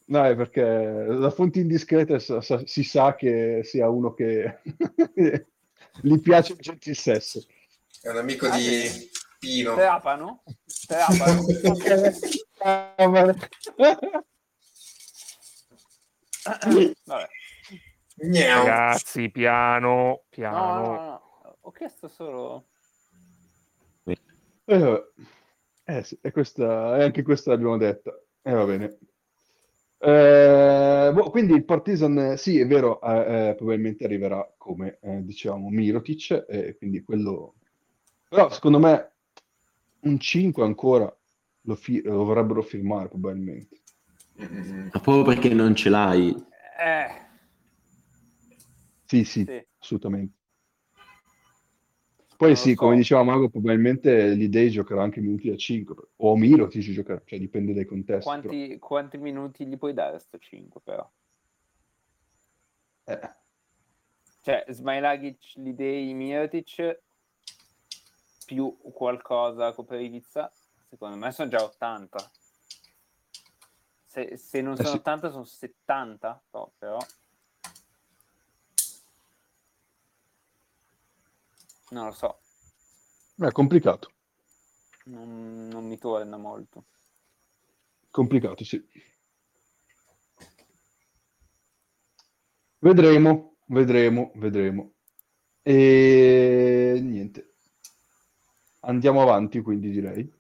Speaker 1: No, è perché da fonti indiscrete sa- sa- si sa che sia uno che gli piace il gentil sesso.
Speaker 4: È un amico
Speaker 5: Ah,
Speaker 4: di? Pino.
Speaker 1: Ah, ma-
Speaker 5: Vabbè.
Speaker 3: Ragazzi, piano,
Speaker 5: No,
Speaker 3: piano.
Speaker 5: no, no, ho chiesto solo...
Speaker 1: Eh. Eh sì, e questa, e anche questa l'abbiamo detta. E va bene. Eh, boh, quindi il Partizan, sì, è vero, eh, eh, probabilmente arriverà come eh, dicevamo Mirotic, e quindi quello... Però secondo me un 5 ancora lo, fi- lo vorrebbero firmare probabilmente.
Speaker 2: Ma proprio perché non ce l'hai.
Speaker 5: Eh,
Speaker 1: Sì, sì,
Speaker 5: sì.
Speaker 1: assolutamente. Poi sì,
Speaker 5: so.
Speaker 1: come diceva Mago, probabilmente l'idea giocherà anche minuti a 5, o Mirotic giocherà, cioè dipende dai contesti.
Speaker 5: Quanti, quanti minuti gli puoi dare a sto 5 però?
Speaker 1: Eh,
Speaker 5: Cioè, Smailagic, Lidei, Mirotic più qualcosa con Perivica, secondo me sono già 80. Se, se non
Speaker 1: Eh
Speaker 5: sono
Speaker 1: sì.
Speaker 5: 80 sono 70, no, però. Non lo so,
Speaker 1: è complicato,
Speaker 5: non, non mi torna molto.
Speaker 1: complicato, sì. Vedremo, vedremo, vedremo. E niente. Andiamo avanti, quindi direi.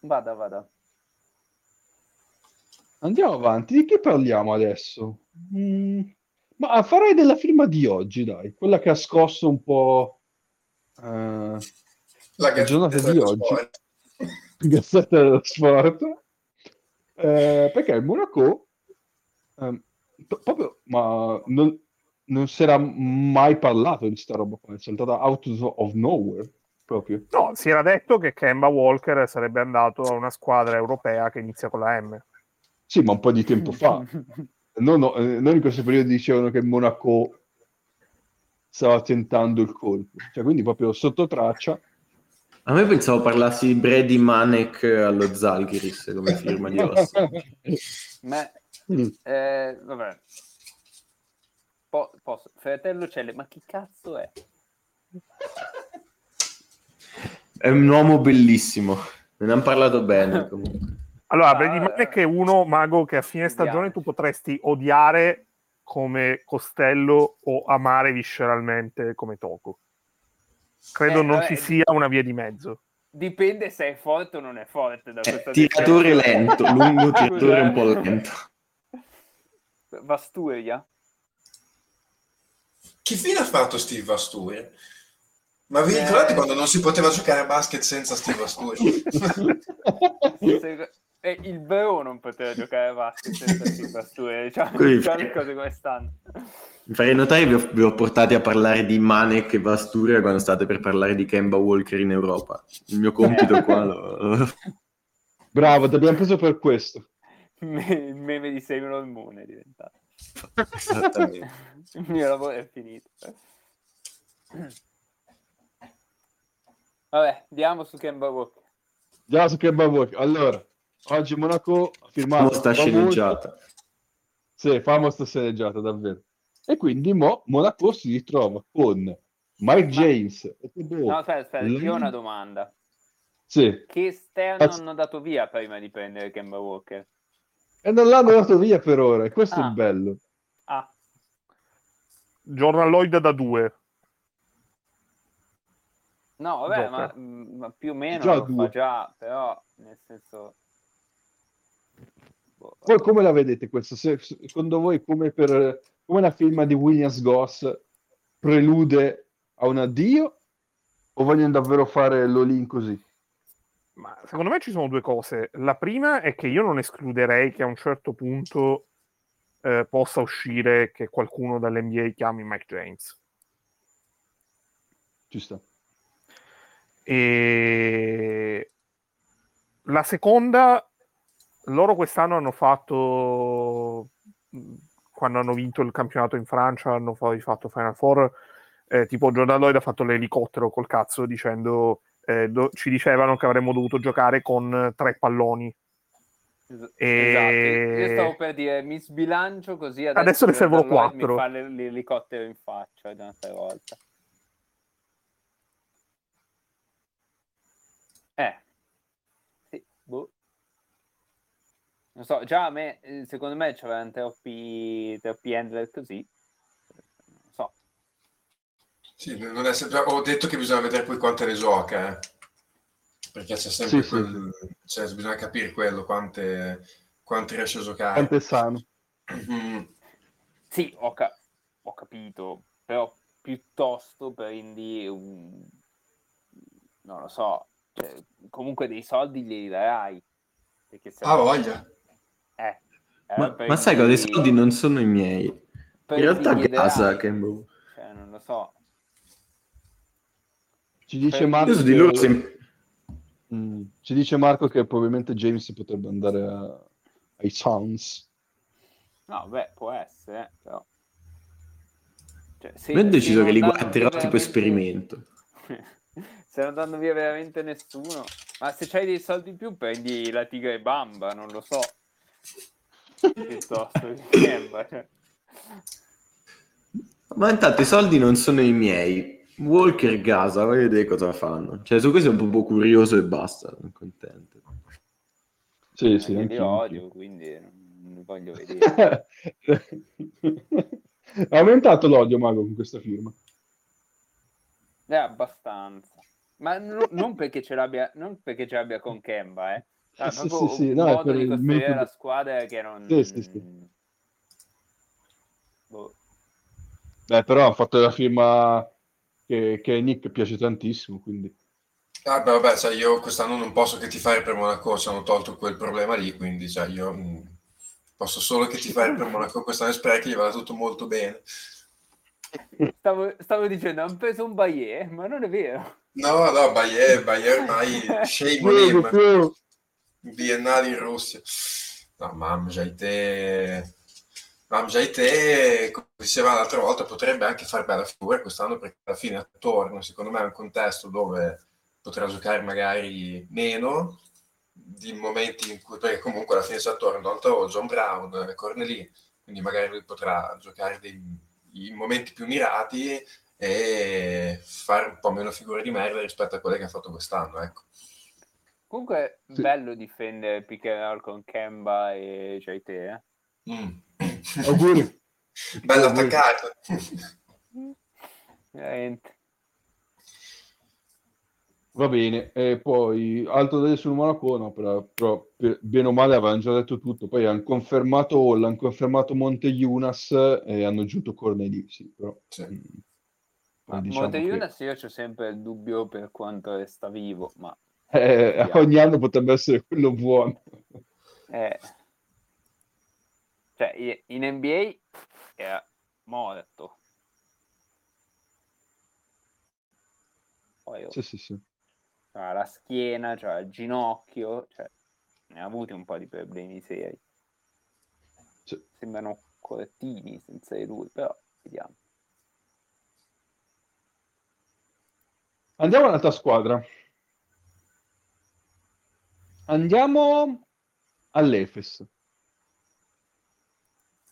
Speaker 5: Vada, vada.
Speaker 1: Andiamo avanti. Di che parliamo adesso? Mm, ma farei della firma di oggi, dai. Quella che ha scosso un po' eh,
Speaker 4: La
Speaker 1: La giornata di oggi. Gazzetta dello Sport. Eh, perché il Monaco, ehm, p- proprio, ma non, non si era mai parlato di sta roba qua, è saltata out of nowhere, proprio.
Speaker 3: No, si era detto che Kemba Walker sarebbe andato a una squadra europea che inizia con la M.
Speaker 1: Sì, ma un po' di tempo fa. Non, no, eh, non in questo periodo dicevano che il Monaco stava tentando il colpo. Cioè, quindi proprio sotto traccia.
Speaker 2: A me pensavo parlassi di Brady Manek allo Zalgiris come firma di Ossi.
Speaker 5: Ma, eh, vabbè. Po- posso. Fratello Celle, ma chi cazzo è?
Speaker 2: È un uomo bellissimo. Me ne hanno parlato bene comunque.
Speaker 3: Allora, Brady Manek è uno mago che a fine stagione tu potresti odiare come Costello o amare visceralmente come Toco. Credo
Speaker 5: Eh,
Speaker 3: non
Speaker 5: vabbè,
Speaker 3: ci sia una via di mezzo.
Speaker 5: Dipende se è forte o non è forte. Da questa
Speaker 2: tiratore lento, lungo tiratore un po'
Speaker 5: eh.
Speaker 2: lento.
Speaker 5: Vasturia?
Speaker 4: Che fine ha fatto Steve Vasturia? Ma vi
Speaker 5: Eh.
Speaker 4: ricordate quando non si poteva giocare a basket senza Steve Vasturia?
Speaker 5: Eh, il Bro non poteva giocare a basket senza Steve Vasturia. Diciamo, diciamo cose come stanno.
Speaker 2: Mi farei notare che vi ho, vi ho portati a parlare di Manek e Vasturia quando state per parlare di Kemba Walker in Europa. Il mio compito qua lo...
Speaker 1: Bravo, ti abbiamo preso per questo.
Speaker 5: Me- Il meme di Sailor Moon è diventato. Il mio lavoro è finito. Vabbè, andiamo su Kemba Walker.
Speaker 1: Già su Kemba Walker. Allora, oggi Monaco ha firmato... Famoso-
Speaker 2: sceneggiata.
Speaker 1: Sì, famo sta sceneggiata, davvero. E quindi mo Monaco si ritrova con Mike James. e Thibaut.
Speaker 5: No, aspetta, aspetta, io ho una domanda.
Speaker 1: Sì,
Speaker 5: Che esterno
Speaker 1: Cazzo.
Speaker 5: hanno dato via prima di prendere Kemba Walker?
Speaker 1: e non l'hanno dato via per ora, e questo è
Speaker 5: Ah.
Speaker 1: il bello.
Speaker 5: Ah,
Speaker 3: Jordan Lloyd da due.
Speaker 5: no, vabbè, ma, ma più o meno
Speaker 1: Già
Speaker 5: lo
Speaker 1: due.
Speaker 5: fa già, però nel senso...
Speaker 1: Voi come la vedete questo? Se- secondo voi come, per, come la firma di Williams Goss prelude a un addio o vogliono davvero fare l'all-in così?
Speaker 3: Ma secondo me ci sono due cose. La prima è che io non escluderei che a un certo punto eh, possa uscire che qualcuno dall'NBA chiami Mike James.
Speaker 1: Ci sta.
Speaker 3: E la seconda, loro quest'anno hanno fatto, quando hanno vinto il campionato in Francia, hanno poi fatto Final Four, eh, tipo Jordan Lloyd ha fatto l'elicottero col cazzo dicendo, eh, do- ci dicevano che avremmo dovuto giocare con tre palloni.
Speaker 5: es-
Speaker 3: E-
Speaker 5: Esatto, io stavo per dire mi sbilancio così adesso,
Speaker 3: Adesso ne servono quattro.
Speaker 5: Mi fa l'elicottero in faccia da un'altra volta. Eh, sì, boh. Non so, già a me, eh, secondo me c'erano troppi, troppi handler così. Non so.
Speaker 4: Sì, non è sempre- Ho detto che bisogna vedere poi quante ne gioca, eh. Perché c'è sempre
Speaker 1: Sì, sì,
Speaker 4: quel... cioè, bisogna capire quello, quante, quante riesce a giocare.
Speaker 1: Quanto è sano.
Speaker 4: Mm,
Speaker 5: Sì, ho, ca- ho capito, però piuttosto prendi un... non lo so, cioè, comunque dei soldi glieli darai. Perché se
Speaker 4: Ah, voglia.
Speaker 5: Eh,
Speaker 2: Ma,
Speaker 5: eh,
Speaker 2: ma sai cosa? I soldi non sono i miei. In realtà casa che... boh.
Speaker 5: Cioè, non lo so.
Speaker 1: Ci dice Marco
Speaker 2: su di loro
Speaker 1: che-
Speaker 2: sem-
Speaker 1: Mm, ci dice Marco che probabilmente James potrebbe andare a- ai Suns.
Speaker 5: No, beh, può essere, però... Cioè, se-
Speaker 2: Io ho deciso che li guarderò tipo
Speaker 5: veramente-
Speaker 2: esperimento.
Speaker 5: se non danno via veramente nessuno, ma se c'hai dei soldi in più prendi la tigre bamba, non lo so. Piuttosto Kemba, cioè.
Speaker 2: Ma intanto i soldi non sono i miei. Walker Gaza, voglio vedere cosa fanno. Cioè, su questo sono proprio curioso e basta. Sono contento.
Speaker 1: Sì, sì,
Speaker 5: Io li odio, quindi non li voglio vedere.
Speaker 1: È aumentato l'odio, Mago, con questa firma.
Speaker 5: È abbastanza. Ma no- non perché ce l'abbia, non perché ce l'abbia con Kemba, eh. È
Speaker 1: Sì, sì, sì, no, è per
Speaker 5: di
Speaker 1: il metodo.
Speaker 5: la squadra che non...
Speaker 1: Sì, sì, sì.
Speaker 5: Boh.
Speaker 1: Beh, però ha fatto la firma che, che Nick piace tantissimo, quindi...
Speaker 4: Ah, beh, vabbè, sai, io quest'anno non posso che tifare per Monaco, ci hanno tolto quel problema lì, quindi sai, io mm, posso solo che tifare per Monaco quest'anno e sperare che gli vada tutto molto bene.
Speaker 5: Stavo, stavo dicendo, hanno preso un Bayer, ma non è vero.
Speaker 4: No, no, Bayer, Bayer ormai shame on him, biennale in Russia. No, mamma, Jaite... Mamma, Jaite, come diceva l'altra volta, potrebbe anche fare bella figura quest'anno perché alla fine attorno, secondo me, è un contesto dove potrà giocare magari meno di momenti in cui, perché comunque alla fine c'è attorno Dalton, John Brown, Cornelì, quindi magari lui potrà giocare dei, momenti più mirati e fare un po' meno figure di merda rispetto a quelle che ha fatto quest'anno, ecco.
Speaker 5: Comunque,
Speaker 1: Sì.
Speaker 5: bello difendere pick and roll con Kemba e Jaite, eh.
Speaker 4: Mm.
Speaker 1: Auguri.
Speaker 4: Bello attaccato.
Speaker 5: Veramente.
Speaker 1: Va bene, e poi altro da dire sul Monaco, no, però, però, per- bene o male avevano già detto tutto, poi hanno confermato Hall, hanno confermato Monte Yunas e hanno aggiunto Cornelì, sì, però...
Speaker 4: Sì.
Speaker 1: mm,
Speaker 5: Ma
Speaker 1: poi diciamo
Speaker 5: Monte
Speaker 1: che-
Speaker 5: Jonas io c'ho sempre il dubbio per quanto resta vivo, ma
Speaker 1: eh, ogni anno potrebbe essere quello buono.
Speaker 5: eh, cioè in NBA era morto. Poi oh,
Speaker 1: Sì, sì, sì.
Speaker 5: c'ha la schiena, c'ha il ginocchio, cioè ne ha avuti un po' di problemi seri.
Speaker 1: Sì.
Speaker 5: Sembrano correttini senza di lui, però vediamo.
Speaker 1: Andiamo all'altra squadra. Andiamo all'Efes.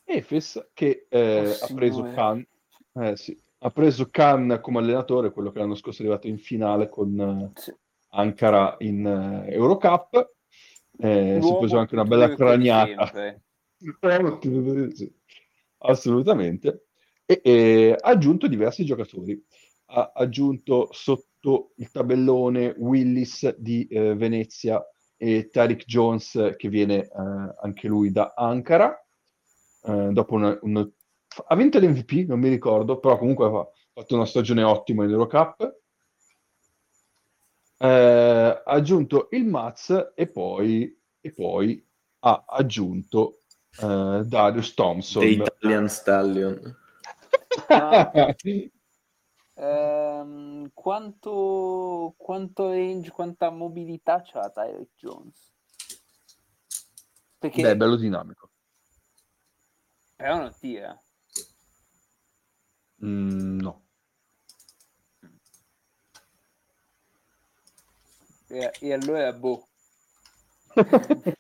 Speaker 1: Efes che eh,
Speaker 5: Oh,
Speaker 1: ha preso
Speaker 5: signore.
Speaker 1: Khan, eh, sì, ha preso Khan come allenatore, quello che l'anno scorso è arrivato in finale con
Speaker 5: Sì.
Speaker 1: Ankara in eh, Eurocup. Eh, si è preso anche una bella craniata. Sì, assolutamente. E, e ha aggiunto diversi giocatori. Ha aggiunto sotto il tabellone Willis di eh, Venezia e Tariq Jones, che viene eh, anche lui da Ankara. Eh, dopo una, una- ha vinto l'MVP, non mi ricordo, però comunque ha fatto una stagione ottima in Eurocup. Eh, ha aggiunto il Maz e poi, e poi ha aggiunto eh, Darius Thompson.
Speaker 2: The Italian Stallion.
Speaker 5: Ehm, quanto, quanto range, quanta mobilità c'ha Tyreek Jones? Perché
Speaker 1: Beh, è bello dinamico.
Speaker 5: però non tira.
Speaker 1: Mm, no.
Speaker 5: E, e allora boh.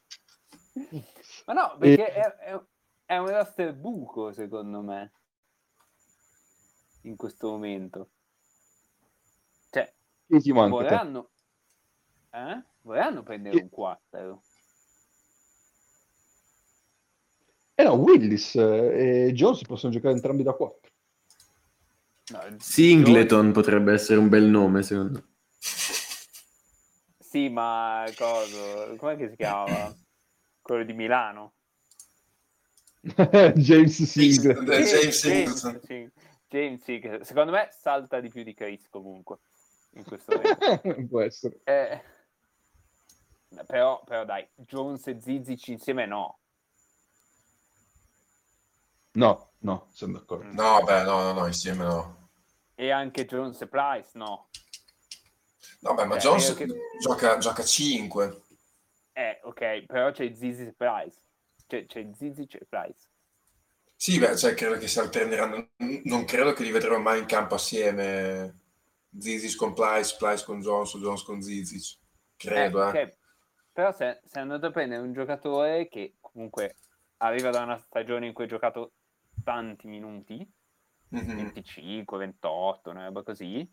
Speaker 5: Ma no, perché è, è- è un roster buco secondo me. In questo momento. Cioè, vorranno... Eh? Vorranno prendere
Speaker 1: Sì.
Speaker 5: un 4.
Speaker 1: Eh no, Willis eh, e Jones possono giocare entrambi da 4.
Speaker 5: No,
Speaker 2: Singleton potrebbe essere un bel nome, secondo me.
Speaker 5: Sì, ma coso, com'è che si chiama? Quello di Milano.
Speaker 1: James Siegler.
Speaker 4: Eh, James
Speaker 5: James, sì. Seeger. secondo me salta di più di Chris comunque in questo momento.
Speaker 1: Può essere.
Speaker 5: Eh, però, però dai, Jones e Zizic insieme no.
Speaker 1: No, no, sono d'accordo.
Speaker 4: No, beh, no, no, no, insieme no.
Speaker 5: E anche Jones e Price no.
Speaker 4: No, beh, ma
Speaker 5: Eh,
Speaker 4: Jones
Speaker 5: che-
Speaker 4: gioca, gioca 5.
Speaker 5: Eh, ok, però c'è Zizic e Price. C'è, c'è Zizic e Price.
Speaker 4: Sì, beh, cioè, credo che si alterneranno. Non credo che li vedremo mai in campo assieme. Zizic con Price, Price con Jones Jones con Zizic. Credo,
Speaker 5: Eh,
Speaker 4: eh.
Speaker 5: ok. Però se, se andate a prendere un giocatore che comunque arriva da una stagione in cui ha giocato tanti minuti,
Speaker 4: Mhm.
Speaker 5: 25, 28, una roba così,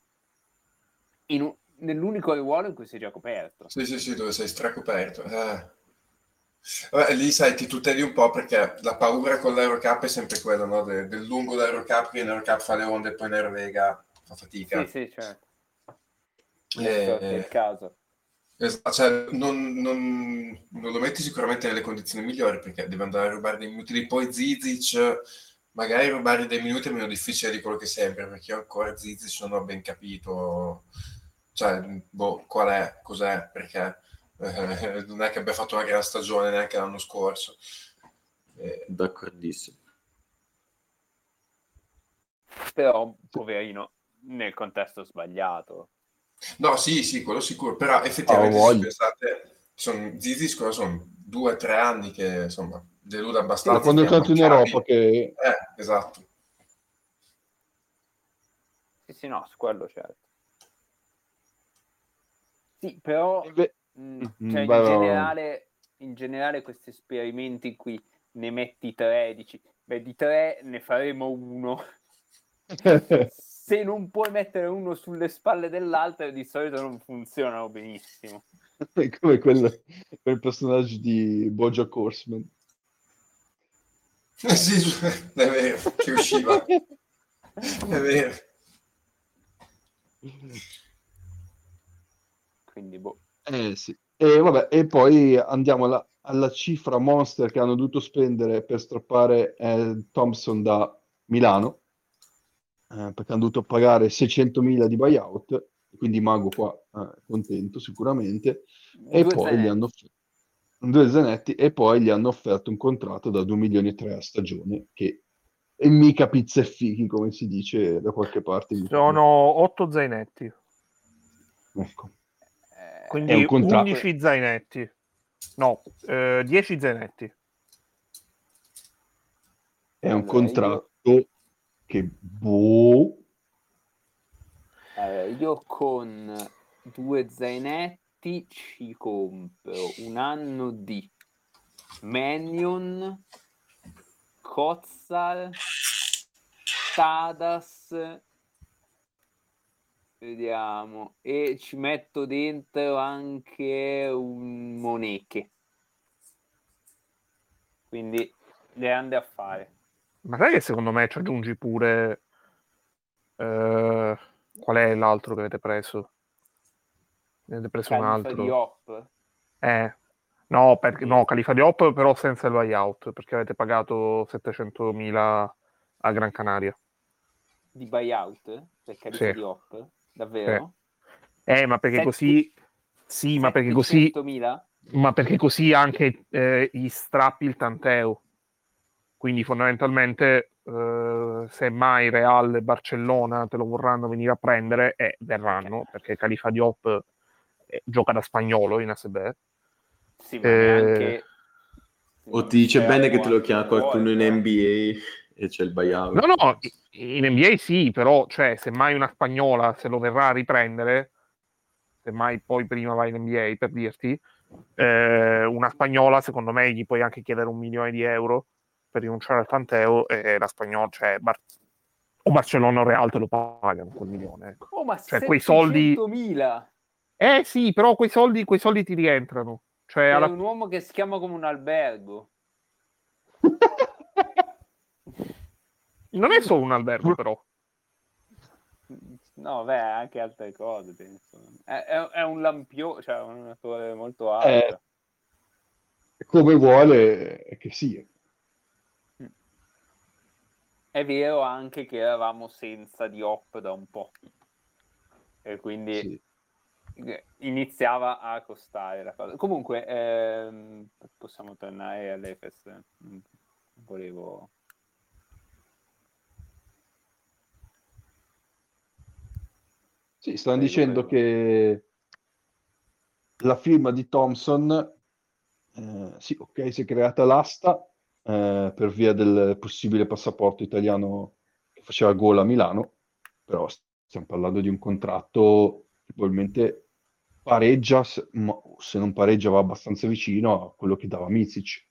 Speaker 5: in un- nell'unico ruolo in cui è già coperto.
Speaker 4: Sì, sì, sì, dove sei stracoperto. Eh. Vabbè, lì sai, ti tuteli un po' perché la paura con l'Eurocup è sempre quella, no? De- del lungo dell'Eurocup, che in Eurocup fa le onde e poi in Eurovega fa fatica.
Speaker 5: Sì, sì, certo.
Speaker 4: Eh,
Speaker 5: è il caso.
Speaker 4: Esatto, cioè, non, non- non lo metti sicuramente nelle condizioni migliori perché deve andare a rubare dei minuti. Poi Zizic, magari rubare dei minuti è meno difficile di quello che sembra perché io ancora Zizic non ho ben capito cioè, boh, qual è, cos'è, perché eh, non è che abbia fatto una gran stagione neanche l'anno scorso. Eh,
Speaker 2: D'accordissimo.
Speaker 5: Però, poverino, nel contesto sbagliato.
Speaker 4: no, sì, sì, quello sicuro, però effettivamente
Speaker 1: Ah,
Speaker 4: se pensate, sono, Zizic cosa sono due o tre anni che insomma delude abbastanza.
Speaker 1: Da quando è entrato in. Europa che
Speaker 4: Eh, esatto.
Speaker 5: Sì, sì, no, su quello certo. Sì, però mh,
Speaker 1: Mm,
Speaker 5: cioè, in,
Speaker 1: vai.
Speaker 5: generale, in generale questi esperimenti in cui ne metti tre, dici, beh, di tre ne faremo uno. Se non puoi mettere uno sulle spalle dell'altro, di solito non funzionano benissimo.
Speaker 1: come quel, quel personaggio di Bojack Horseman.
Speaker 4: Sì, è vero, che usciva, è vero.
Speaker 5: Quindi, boh.
Speaker 1: Eh sì. E vabbè, e poi andiamo alla, alla cifra monster che hanno dovuto spendere per strappare eh, Thompson da Milano, eh, perché hanno dovuto pagare 600.000 di buyout, quindi Mago qua eh, contento sicuramente, e
Speaker 5: Due
Speaker 1: poi gli hanno offerto due zanetti e poi gli hanno offerto un contratto da 2 milioni e 3 a stagione, che è mica pizza e fichi, come si dice da qualche parte.
Speaker 3: Sono 8 zainetti,
Speaker 1: Ecco.
Speaker 3: Quindi
Speaker 1: È un contratto.
Speaker 3: 11 zainetti. No, eh, 10 zainetti.
Speaker 1: È un
Speaker 5: Allora,
Speaker 1: contratto che boh,
Speaker 5: Eh, io con due zainetti ci compro un anno di Mannion, Kotzal, Tadas, vediamo, e ci metto dentro anche un Moneche. Quindi grande affare.
Speaker 3: Ma sai che secondo me ci aggiungi pure... eh, qual è l'altro che avete preso? Ne avete preso un
Speaker 5: Califa
Speaker 3: altro?
Speaker 5: di Hop.
Speaker 3: Eh, no, perché, no, Califa di Hop però senza il buyout, perché avete pagato 700.000 a Gran Canaria.
Speaker 5: di buyout per Califa
Speaker 3: Sì.
Speaker 5: di Hop? Davvero?
Speaker 3: Eh, ma perché
Speaker 5: Sette-
Speaker 3: così... Sì, ma perché così...
Speaker 5: 700.000?
Speaker 3: Ma perché così anche eh, gli strappi il tanteo. Quindi fondamentalmente eh, se mai Real e Barcellona te lo vorranno venire a prendere, eh, verranno, perché Califa Diop eh, gioca da spagnolo in ASB.
Speaker 5: Sì, ma
Speaker 3: Eh,
Speaker 5: neanche...
Speaker 2: O ti dice
Speaker 5: Cioè,
Speaker 2: bene che te lo chiama qualcuno in
Speaker 5: però.
Speaker 2: NBA e c'è il buyout.
Speaker 3: No, no, in NBA sì, però cioè, se mai una spagnola se lo verrà a riprendere, se mai poi prima vai in NBA per dirti, eh, una spagnola secondo me gli puoi anche chiedere un milione di euro per rinunciare al tanteo e la spagnola, cioè Bar- o Barcellona o Real te lo pagano quel milione. Ecco.
Speaker 5: Oh, ma
Speaker 3: Cioè, quei soldi-
Speaker 5: 700.000
Speaker 3: Eh sì, però quei soldi, quei soldi ti rientrano. Cioè, alla...
Speaker 5: un uomo che si chiama come un albergo.
Speaker 3: non è solo un albergo però.
Speaker 5: No, beh, anche altre cose, penso. È, è- è un lampione, cioè una torre molto
Speaker 1: Eh,
Speaker 5: alta.
Speaker 1: come vuole che sia.
Speaker 5: È vero anche che eravamo senza di Hop da un po'. E quindi
Speaker 1: Sì.
Speaker 5: iniziava a costare la cosa. Comunque, ehm, possiamo tornare all'Efes. Volevo...
Speaker 1: Sì, stanno
Speaker 5: Prego,
Speaker 1: dicendo che la firma di Thompson, eh, sì, ok, si è creata l'asta eh, per via del possibile passaporto italiano che faceva gol a Milano, però stiamo parlando di un contratto che probabilmente pareggia, se, ma se non pareggia va abbastanza vicino a quello che dava Mizic,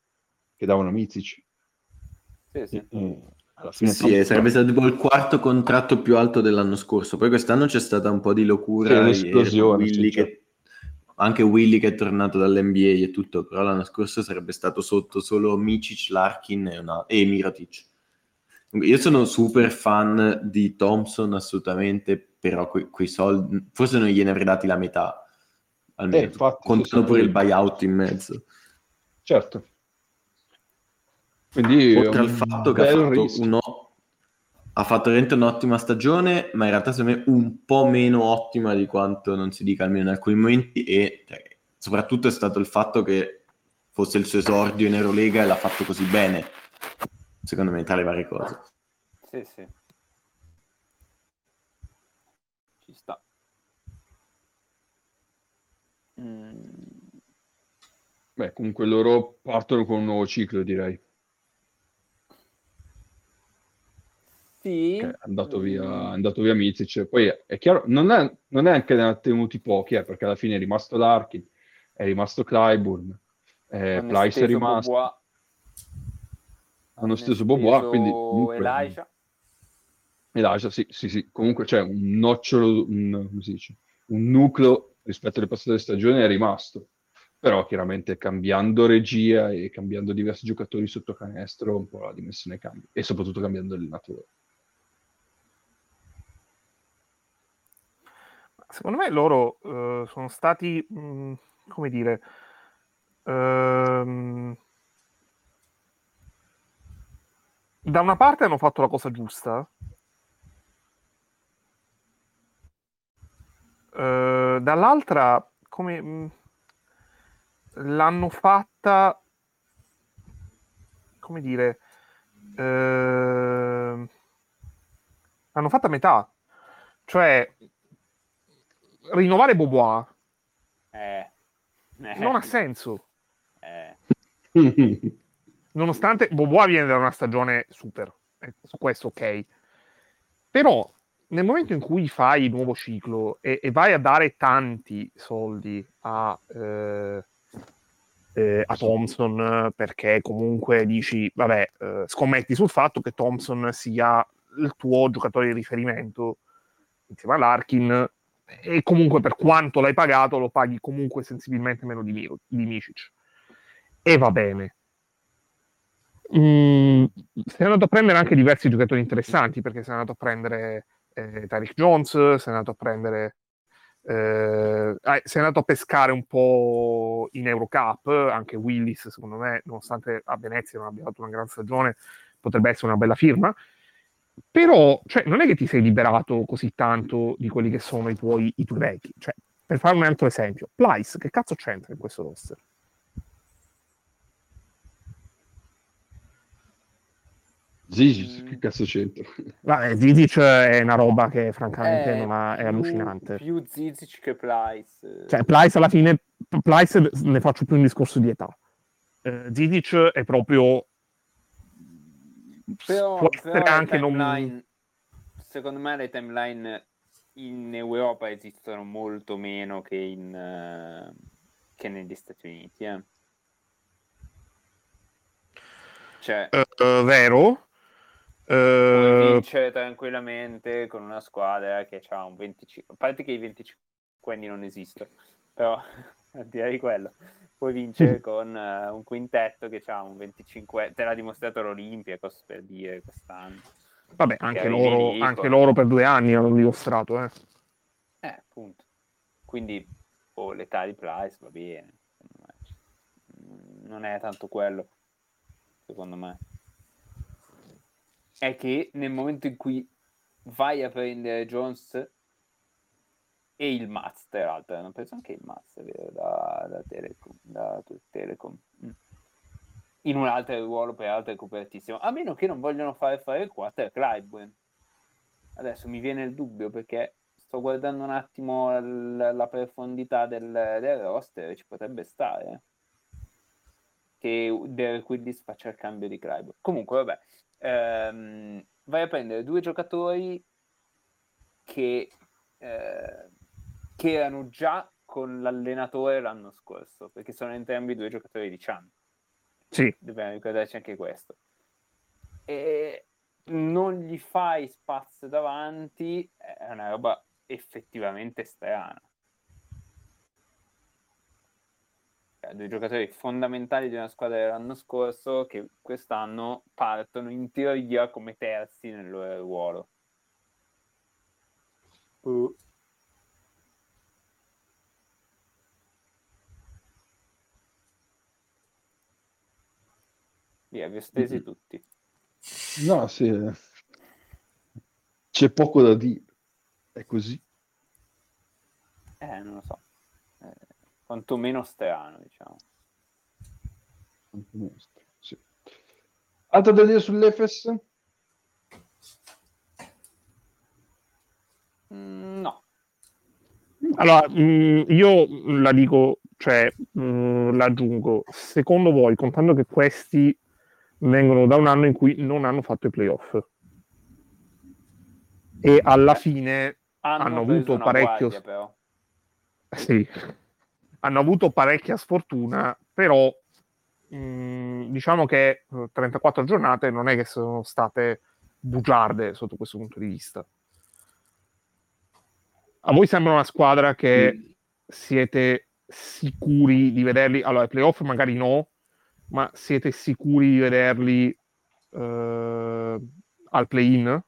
Speaker 1: che davano Mizic.
Speaker 5: Sì, sì.
Speaker 1: E- e alla
Speaker 2: Sì,
Speaker 1: fine
Speaker 2: sì, eh,
Speaker 1: Thompson-
Speaker 2: sarebbe stato tipo il quarto contratto più alto dell'anno scorso. Poi quest'anno c'è stata un po' di
Speaker 1: Sì,
Speaker 2: locura.
Speaker 1: un'esplosione,
Speaker 2: ieri, Willy
Speaker 1: sì,
Speaker 2: che- Anche Willy che è tornato dall'NBA e tutto, però l'anno scorso sarebbe stato sotto solo Micic, Larkin e, una... e Mirotic. Io sono super fan di Thompson assolutamente, però que- quei soldi, forse non gliene avrei dati la metà, almeno.
Speaker 1: Eh, infatti,
Speaker 2: Contano
Speaker 1: sì,
Speaker 2: pure
Speaker 1: sì.
Speaker 2: il buyout in mezzo.
Speaker 1: Certo. Quindi
Speaker 2: Oltre al fatto che ha fatto, uno, ha fatto veramente un'ottima stagione, ma in realtà secondo me un po' meno ottima di quanto non si dica almeno in alcuni momenti e cioè, soprattutto è stato il fatto che fosse il suo esordio in Eurolega e l'ha fatto così bene, secondo me, tra le varie cose.
Speaker 5: Sì, sì. Ci sta. Mm,
Speaker 1: Beh, comunque loro partono con un nuovo ciclo, direi.
Speaker 5: Sì.
Speaker 1: Che è andato via, è
Speaker 5: Mm,
Speaker 1: andato via Mizic. Poi è, è chiaro, non è, non è anche ne ha tenuti pochi, eh, perché alla fine è rimasto Larkin, è rimasto Clyburn, eh, Plyce è rimasto,
Speaker 5: Bobois,
Speaker 1: hanno steso Bobois, quindi comunque...
Speaker 5: Elijah.
Speaker 1: Elijah, sì, sì, sì. Comunque c'è un nocciolo, un, come si dice, un nucleo rispetto alle passate stagioni è rimasto. Però chiaramente cambiando regia e cambiando diversi giocatori sotto canestro, un po' la dimensione cambia. E soprattutto cambiando allenatore.
Speaker 3: Secondo me loro eh, sono stati, mh, come dire, ehm, da una parte hanno fatto la cosa giusta, eh, dall'altra come mh, l'hanno fatta, come dire, ehm, l'hanno fatta a metà, cioè rinnovare Bobois
Speaker 5: Eh. Eh.
Speaker 3: non ha senso.
Speaker 5: Eh.
Speaker 3: Nonostante Bobois viene da una stagione super, eh, su questo ok. Però nel momento in cui fai il nuovo ciclo e, e vai a dare tanti soldi a, eh, eh, a Thompson perché comunque dici, vabbè, eh, scommetti sul fatto che Thompson sia il tuo giocatore di riferimento insieme a Larkin e comunque per quanto l'hai pagato lo paghi comunque sensibilmente meno di, Miro- di Micic. E va bene. Mm, è andato a prendere anche diversi giocatori interessanti perché è andato a prendere eh, Tariq Jones è andato a prendere eh, è andato a pescare un po' in Eurocup anche Willis secondo me nonostante a Venezia non abbia fatto una gran stagione potrebbe essere una bella firma però cioè, non è che ti sei liberato così tanto di quelli che sono i tuoi, i tuoi vecchi. Cioè, per fare un altro esempio, Plyce, che cazzo c'entra in questo roster?
Speaker 1: Zizi,
Speaker 5: Mm.
Speaker 1: che cazzo c'entra?
Speaker 3: Vabbè, Zizic è una roba che francamente
Speaker 5: Eh,
Speaker 3: non ha- è
Speaker 5: più-
Speaker 3: allucinante.
Speaker 5: Più Zizic che Plyce.
Speaker 3: Cioè, Plyce alla fine, Plyce ne faccio più un discorso di età. Eh, Zizic è proprio...
Speaker 5: però,
Speaker 3: può
Speaker 5: però
Speaker 3: essere
Speaker 5: le
Speaker 3: anche non...
Speaker 5: timeline- secondo me le timeline in Europa esistono molto meno che, in, eh, che negli Stati Uniti. eh. Cioè,
Speaker 3: eh, vero?
Speaker 5: puoi
Speaker 3: Eh,
Speaker 5: vincere tranquillamente con una squadra che ha un 25 a parte che i 25 anni non esistono però al di là di quello puoi vincere con eh, un quintetto che ha un 25 te l'ha dimostrato l'Olympiacos per dire quest'anno
Speaker 3: vabbè, anche loro,
Speaker 5: lì,
Speaker 3: anche loro per due anni hanno dimostrato, eh.
Speaker 5: eh appunto quindi oh, l'età di Price va bene me. non è tanto quello secondo me è che nel momento in cui vai a prendere Jones e il Maz, tra l'altro, hanno preso anche il Maz, da, da Telecom, da Telecom. Mm. in un altro ruolo peraltro è copertissimo, a meno che non vogliono fare fare il quarter Clyburn. Adesso mi viene il dubbio perché sto guardando un attimo l- la profondità del, del roster ci potrebbe stare che Derek Willis faccia il cambio di Clyburn. Comunque, vabbè, ehm, vai a prendere due giocatori che, eh, che erano già con l'allenatore l'anno scorso, perché sono entrambi due giocatori di Chan.
Speaker 3: Sì.
Speaker 5: Dobbiamo ricordarci anche questo. E non gli fai spazio davanti, è una roba effettivamente strana. Cioè, due giocatori fondamentali di una squadra dell'anno scorso che quest'anno partono in teoria come terzi nel loro ruolo.
Speaker 1: Uh,
Speaker 5: Via, vi ho stesi tutti.
Speaker 1: no, sì. C'è poco da dire. È così.
Speaker 5: Eh, non lo so. Eh, quantomeno strano, diciamo.
Speaker 1: Sì. Altro da dire sull'Efes?
Speaker 5: Mm, no.
Speaker 3: Allora, mh, io la dico, cioè, mh, l'aggiungo. Secondo voi, contando che questi vengono da un anno in cui non hanno fatto i playoff e alla fine
Speaker 5: Hanno,
Speaker 3: Hanno avuto parecchio-
Speaker 5: guardia, però.
Speaker 3: sì, hanno avuto parecchia sfortuna, però mh, diciamo che eh, 34 giornate non è che sono state bugiarde sotto questo punto di vista. A voi sembra una squadra che siete sicuri di vederli? Allora, ai playoff magari no, ma siete sicuri di vederli eh, al play-in?
Speaker 2: A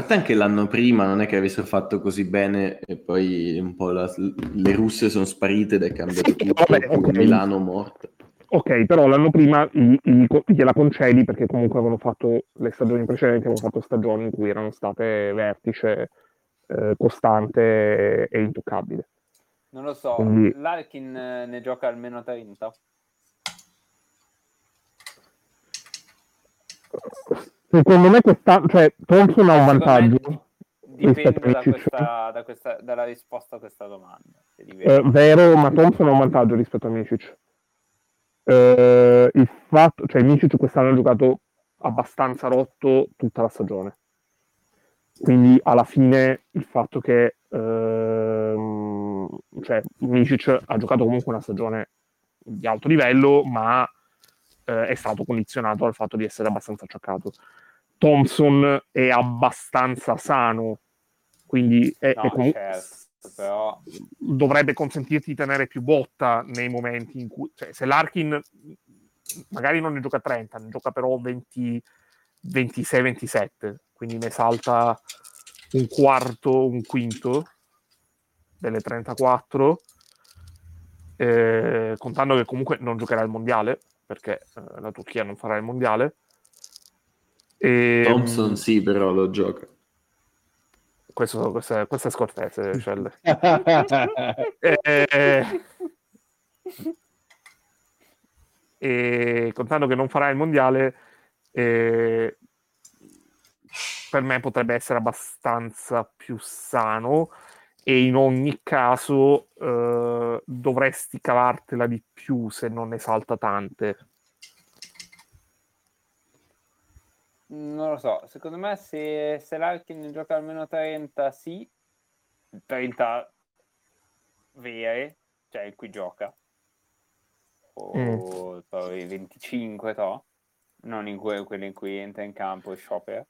Speaker 2: parte anche l'anno prima non è che avessero fatto così bene e poi un po' la- le russe sono sparite ed è cambiato
Speaker 3: Sì,
Speaker 2: tutto,
Speaker 3: vabbè,
Speaker 2: con
Speaker 3: ok.
Speaker 2: Milano morta.
Speaker 3: Ok, però l'anno prima gli- gli- gliela concedi perché comunque avevano fatto le stagioni precedenti, avevano fatto stagioni in cui erano state vertice, eh, costante e intoccabile.
Speaker 5: Non lo so,
Speaker 3: Quindi-
Speaker 5: Larkin eh, ne gioca almeno 30.
Speaker 3: Secondo me questa, cioè, Thompson ha un vantaggio.
Speaker 5: Dipende da questa, da questa- dalla risposta a questa domanda.
Speaker 3: Eh, vero, ma Thompson ha un vantaggio rispetto a Micic. Eh, il fatto, cioè Micic quest'anno ha giocato abbastanza rotto tutta la stagione. Quindi alla fine il fatto che ehm, cioè, Micic ha giocato comunque una stagione di alto livello, ma eh, è stato condizionato dal fatto di essere abbastanza acciaccato. Thompson è abbastanza sano, quindi è,
Speaker 5: No,
Speaker 3: è comu-
Speaker 5: certo, però
Speaker 3: dovrebbe consentirti di tenere più botta nei momenti in cui, cioè, se l'Arkin magari non ne gioca 30, ne gioca però 20, 26-27, quindi ne salta un quarto, un quinto delle 34, eh, contando che comunque non giocherà il mondiale, perché eh, la Turchia non farà il mondiale. E,
Speaker 2: Thompson sì, però lo gioca.
Speaker 3: questo, questo è, questo è scortese, Celle. Eh, e contando che non farà il mondiale, eh, per me potrebbe essere abbastanza più sano e in ogni caso eh, dovresti cavartela di più se non ne salta tante.
Speaker 5: non lo so. Secondo me, se, se Larkin ne gioca almeno 30, sì, 30 vere, cioè in cui gioca, o i 25, to, non in cui, quelli in cui entra in campo e sciopera.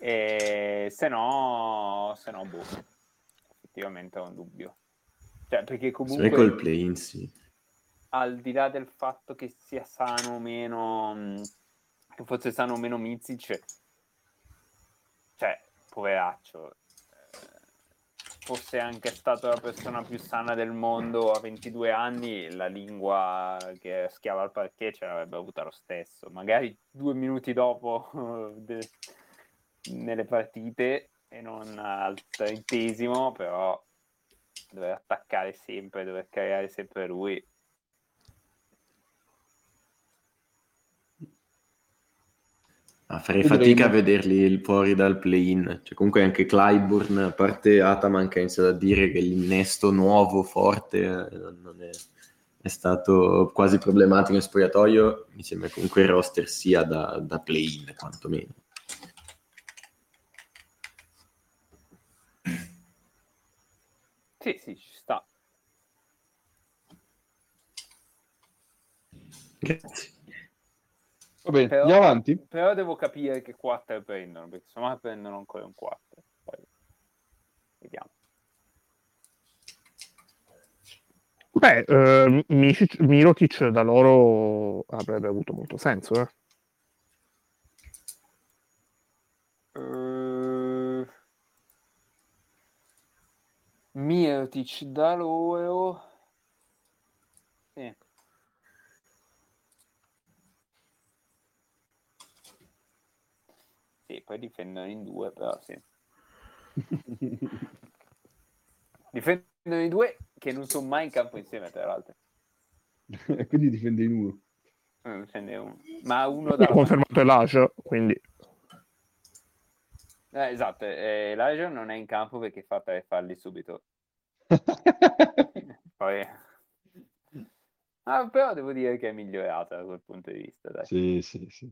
Speaker 5: E se no, se no, boh, effettivamente ho un dubbio. Cioè, perché
Speaker 2: Se vai col
Speaker 5: comunque,
Speaker 2: play-in sì.
Speaker 5: al di là del fatto che sia sano o meno, mh, che fosse sano o meno Mizic, cioè, poveraccio, eh, fosse anche stato la persona più sana del mondo a 22 anni, la lingua che schiava al parquet ce l'avrebbe avuta lo stesso. Magari due minuti dopo de- nelle partite e non al trentesimo, però dover attaccare sempre, dover creare sempre lui.
Speaker 2: Ah, farei fatica a vederli fuori dal play-in. Cioè, comunque anche Clyburn, a parte Ataman che ha iniziato a dire che l'innesto nuovo, forte, non è, è stato quasi problematico in spogliatoio, mi sembra comunque il roster sia da, da play-in, quantomeno.
Speaker 5: Sì, sì, ci sta.
Speaker 2: Grazie.
Speaker 1: Va bene,
Speaker 5: Però-
Speaker 1: andiamo avanti.
Speaker 5: Però devo capire che 4 prendono, perché insomma prendono ancora un 4. Poi vediamo.
Speaker 3: Beh, eh, Mirotic da loro avrebbe avuto molto senso. Eh,
Speaker 5: Mirotic da loro. Sì. Sì, poi difendono in due, però sì. Difendono in due che non sono mai in campo insieme, tra l'altro.
Speaker 1: Quindi difende in uno.
Speaker 5: Eh, difende uno. Ma uno
Speaker 3: Ha
Speaker 5: dalla
Speaker 3: confermato Elijah, quindi
Speaker 5: Eh, esatto, eh, Elijah non è in campo perché fa tre falli subito. Poi... Ah, però devo dire che è migliorata da quel punto di vista. Dai.
Speaker 1: sì, sì, sì.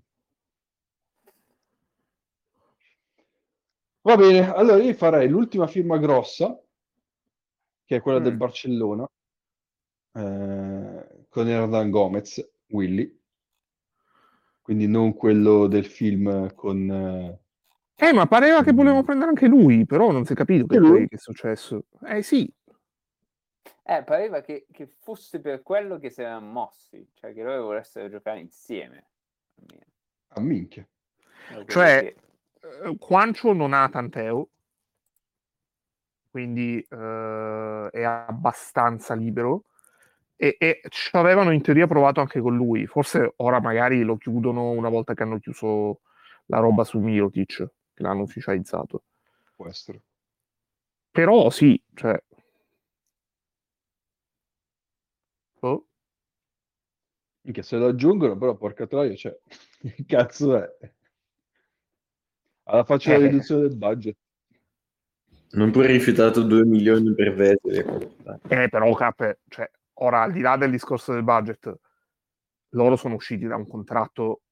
Speaker 1: Va bene, allora io farei l'ultima firma grossa, che è quella
Speaker 5: Mm.
Speaker 1: del Barcellona, eh, con Hernan Gomez, Willy. Quindi non quello del film con... eh,
Speaker 3: Eh, ma pareva che volevano prendere anche lui, però non si è capito che, poi che è successo. Eh sì,
Speaker 5: Eh, pareva che, che fosse per quello che si erano mossi, cioè che loro volessero giocare insieme.
Speaker 1: a minchia.
Speaker 5: Da quello
Speaker 3: Cioè,
Speaker 5: che-
Speaker 3: eh, Quancio non ha Tanteo, quindi eh, è abbastanza libero. E, e ci avevano in teoria provato anche con lui. Forse ora magari lo chiudono una volta che hanno chiuso la roba su Mirotic, che l'hanno ufficializzato.
Speaker 1: Può essere.
Speaker 3: Però sì, cioè... Oh.
Speaker 1: Minchia, se lo aggiungono, però porca troia, cioè, che cazzo è? Alla faccia della
Speaker 3: Eh.
Speaker 1: riduzione del budget.
Speaker 2: Non pure rifiutato 2 milioni per Vettel.
Speaker 3: Eh, però, Cap, cioè, ora al di là del discorso del budget, loro sono usciti da un contratto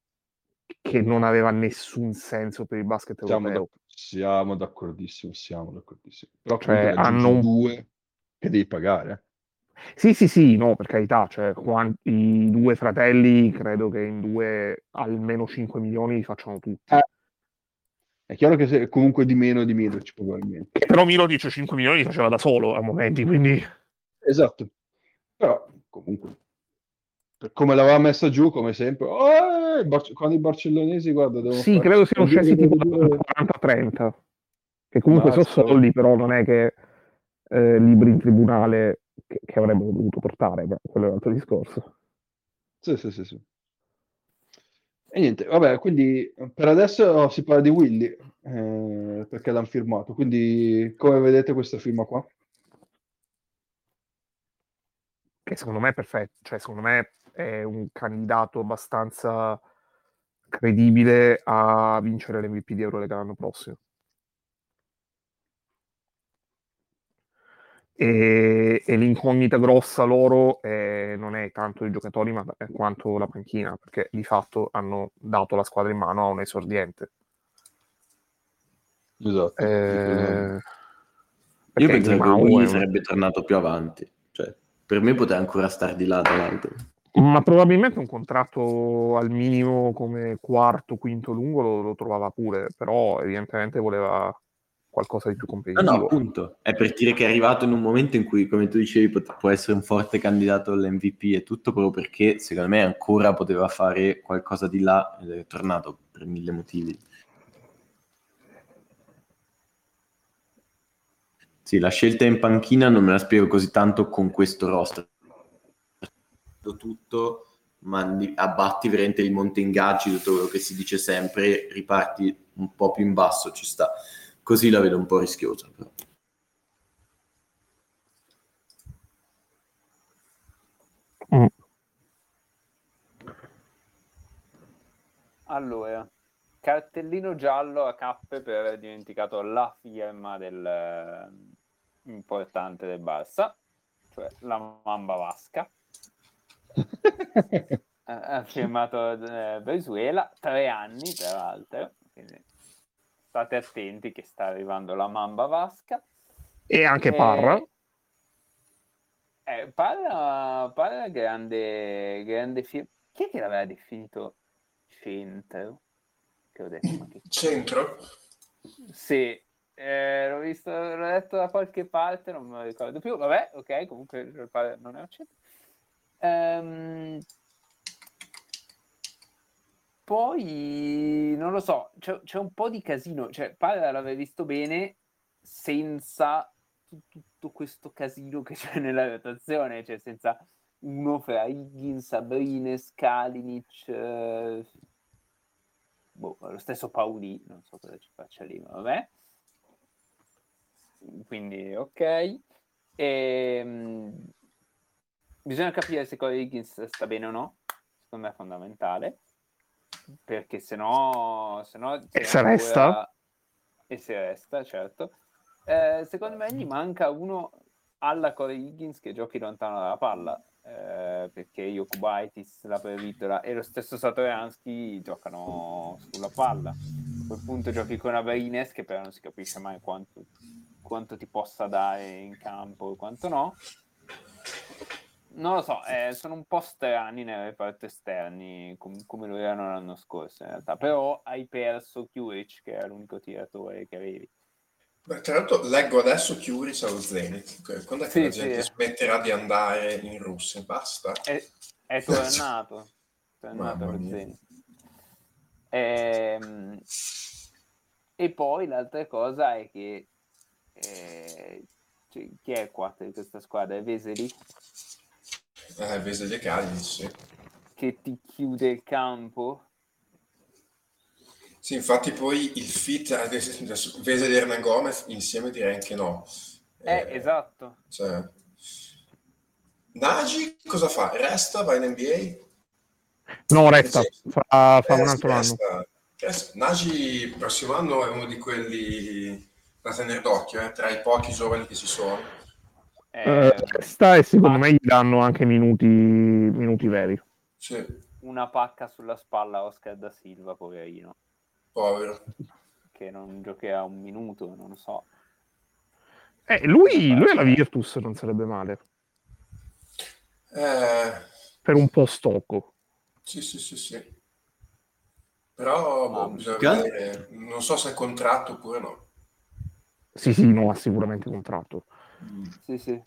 Speaker 3: che non aveva nessun senso per il basket
Speaker 1: Siamo,
Speaker 3: europeo.
Speaker 1: d'ac- siamo d'accordissimo, siamo d'accordissimo. Però
Speaker 3: Cioè, hanno un-
Speaker 1: due che devi pagare. eh.
Speaker 3: Sì, sì, sì, no, per carità, cioè, quan- i due fratelli credo che in due almeno 5 milioni li facciano tutti.
Speaker 1: Eh. È chiaro che se, comunque di meno di ci probabilmente.
Speaker 3: Che però Mirotic 5 milioni li faceva da solo a momenti, quindi...
Speaker 1: Esatto. Però comunque, come l'aveva messa giù, come sempre, oh, eh, Bar- quando i barcellonesi, guarda, devono
Speaker 3: Sì,
Speaker 1: fare-
Speaker 3: credo siano scesi tipo
Speaker 1: devono dire-
Speaker 3: 40-30, che comunque
Speaker 1: Basta.
Speaker 3: sono soldi, però non è che eh, libri in tribunale che, che avrebbero dovuto portare, ma quello è un altro discorso.
Speaker 1: Sì, sì, sì, sì. E niente, vabbè, quindi per adesso si parla di Willy, eh, perché l'hanno firmato. Quindi come vedete questa firma qua?
Speaker 3: Che secondo me è perfetto, cioè secondo me è un candidato abbastanza credibile a vincere l'MVP di Eurolega l'anno prossimo. E, e l'incognita grossa loro eh, non è tanto i giocatori, ma è quanto la panchina, perché di fatto hanno dato la squadra in mano a un esordiente.
Speaker 1: Esatto.
Speaker 3: Eh,
Speaker 2: Io pensavo che
Speaker 3: è un-
Speaker 2: sarebbe tornato più avanti. Cioè, per me poteva ancora star di là, tra l'altro.
Speaker 3: Ma probabilmente un contratto al minimo come quarto, quinto lungo lo, lo trovava pure, però evidentemente voleva qualcosa di più
Speaker 2: No,
Speaker 3: competitivo.
Speaker 2: no, appunto. È per dire che è arrivato in un momento in cui, come tu dicevi, pot- può essere un forte candidato all'MVP e tutto, proprio perché secondo me ancora poteva fare qualcosa di là ed è tornato per mille motivi. Sì, la scelta in panchina non me la spiego così tanto con questo roster. Tutto, mandi, abbatti veramente il monte ingaggi, tutto quello che si dice sempre, riparti un po' più in basso, ci sta. Così la vedo un po' rischiosa. Però.
Speaker 3: Mm.
Speaker 5: Allora, cartellino giallo a cappe per aver dimenticato la firma del eh, importante del Barça, cioè la Mamba Vasca. Ha firmato eh, Venezuela, tre anni tra l'altro, quindi state attenti che sta arrivando la Mamba Vasca.
Speaker 3: E anche
Speaker 5: Eh,
Speaker 3: Parra.
Speaker 5: Eh, Parra, Parra grande, grande firma. Chi è che l'aveva definito centro? Che ho detto, ma che
Speaker 4: Centro?
Speaker 5: Sì, eh, l'ho visto, l'ho letto da qualche parte, non me lo ricordo più. Vabbè, ok, comunque non è un centro. Ehm, poi non lo so, c'è, c'è un po' di casino. Cioè, pare l'aver visto bene senza tu- tutto questo casino che c'è nella rotazione, cioè senza uno fra Higgins, Sabrines, Kalinic, eh, boh, lo stesso Pauli, non so cosa ci faccia lì, ma vabbè. Quindi, ok. Ehm, bisogna capire se Corey Higgins sta bene o no, secondo me è fondamentale, perché se no... Se no
Speaker 3: E se resta?
Speaker 5: E se resta, certo. Eh, secondo me gli manca uno alla Corey Higgins che giochi lontano dalla palla, eh, perché Jokubaitis, la Previtola e lo stesso Satoransky giocano sulla palla. A quel punto giochi con Averines che però non si capisce mai quanto, quanto ti possa dare in campo e quanto no. Non lo so, eh, sono un po' strani nei reparti esterni, com- come lo erano l'anno scorso in realtà, però hai perso Kuric che era l'unico tiratore che avevi.
Speaker 4: Beh, tra l'altro leggo adesso Curic allo Zenit. Quando è che
Speaker 5: Sì,
Speaker 4: la gente
Speaker 5: sì.
Speaker 4: smetterà di andare in Russia? Basta.
Speaker 5: È, è tornato, è tornato
Speaker 4: Mamma
Speaker 5: lo
Speaker 4: mia.
Speaker 5: Zenit. Ehm, e poi l'altra cosa è che eh, cioè, chi è il quarto di questa squadra? È Veseli
Speaker 4: Eh, Veseli e Cagliari, sì.
Speaker 5: che ti chiude il campo.
Speaker 4: Sì, infatti poi il fit, Veseli e Hernan Gomez insieme direi anche no.
Speaker 5: Eh, esatto.
Speaker 4: Cioè, Nagy cosa fa? Resta? Va in NBA?
Speaker 3: No, resta, fa, fa
Speaker 4: Eh,
Speaker 3: un altro anno.
Speaker 4: resta. Resta. Nagy il prossimo anno è uno di quelli da tenere d'occhio, eh, tra i pochi giovani che ci sono.
Speaker 5: Eh,
Speaker 3: Eh, resta e secondo me gli danno anche minuti, minuti veri.
Speaker 4: Sì,
Speaker 5: una pacca sulla spalla a Oscar da Silva, poverino,
Speaker 4: povero.
Speaker 5: che non giocherà un minuto, non lo so.
Speaker 3: Eh, lui, lui alla Virtus non sarebbe male.
Speaker 4: Eh,
Speaker 3: Per un po' stocco.
Speaker 4: sì, sì, sì, sì. Però boh,
Speaker 5: Ah,
Speaker 4: bisogna vedere, non so se è contratto oppure no.
Speaker 3: Sì, sì, no, ha sicuramente contratto.
Speaker 5: Sì, sì.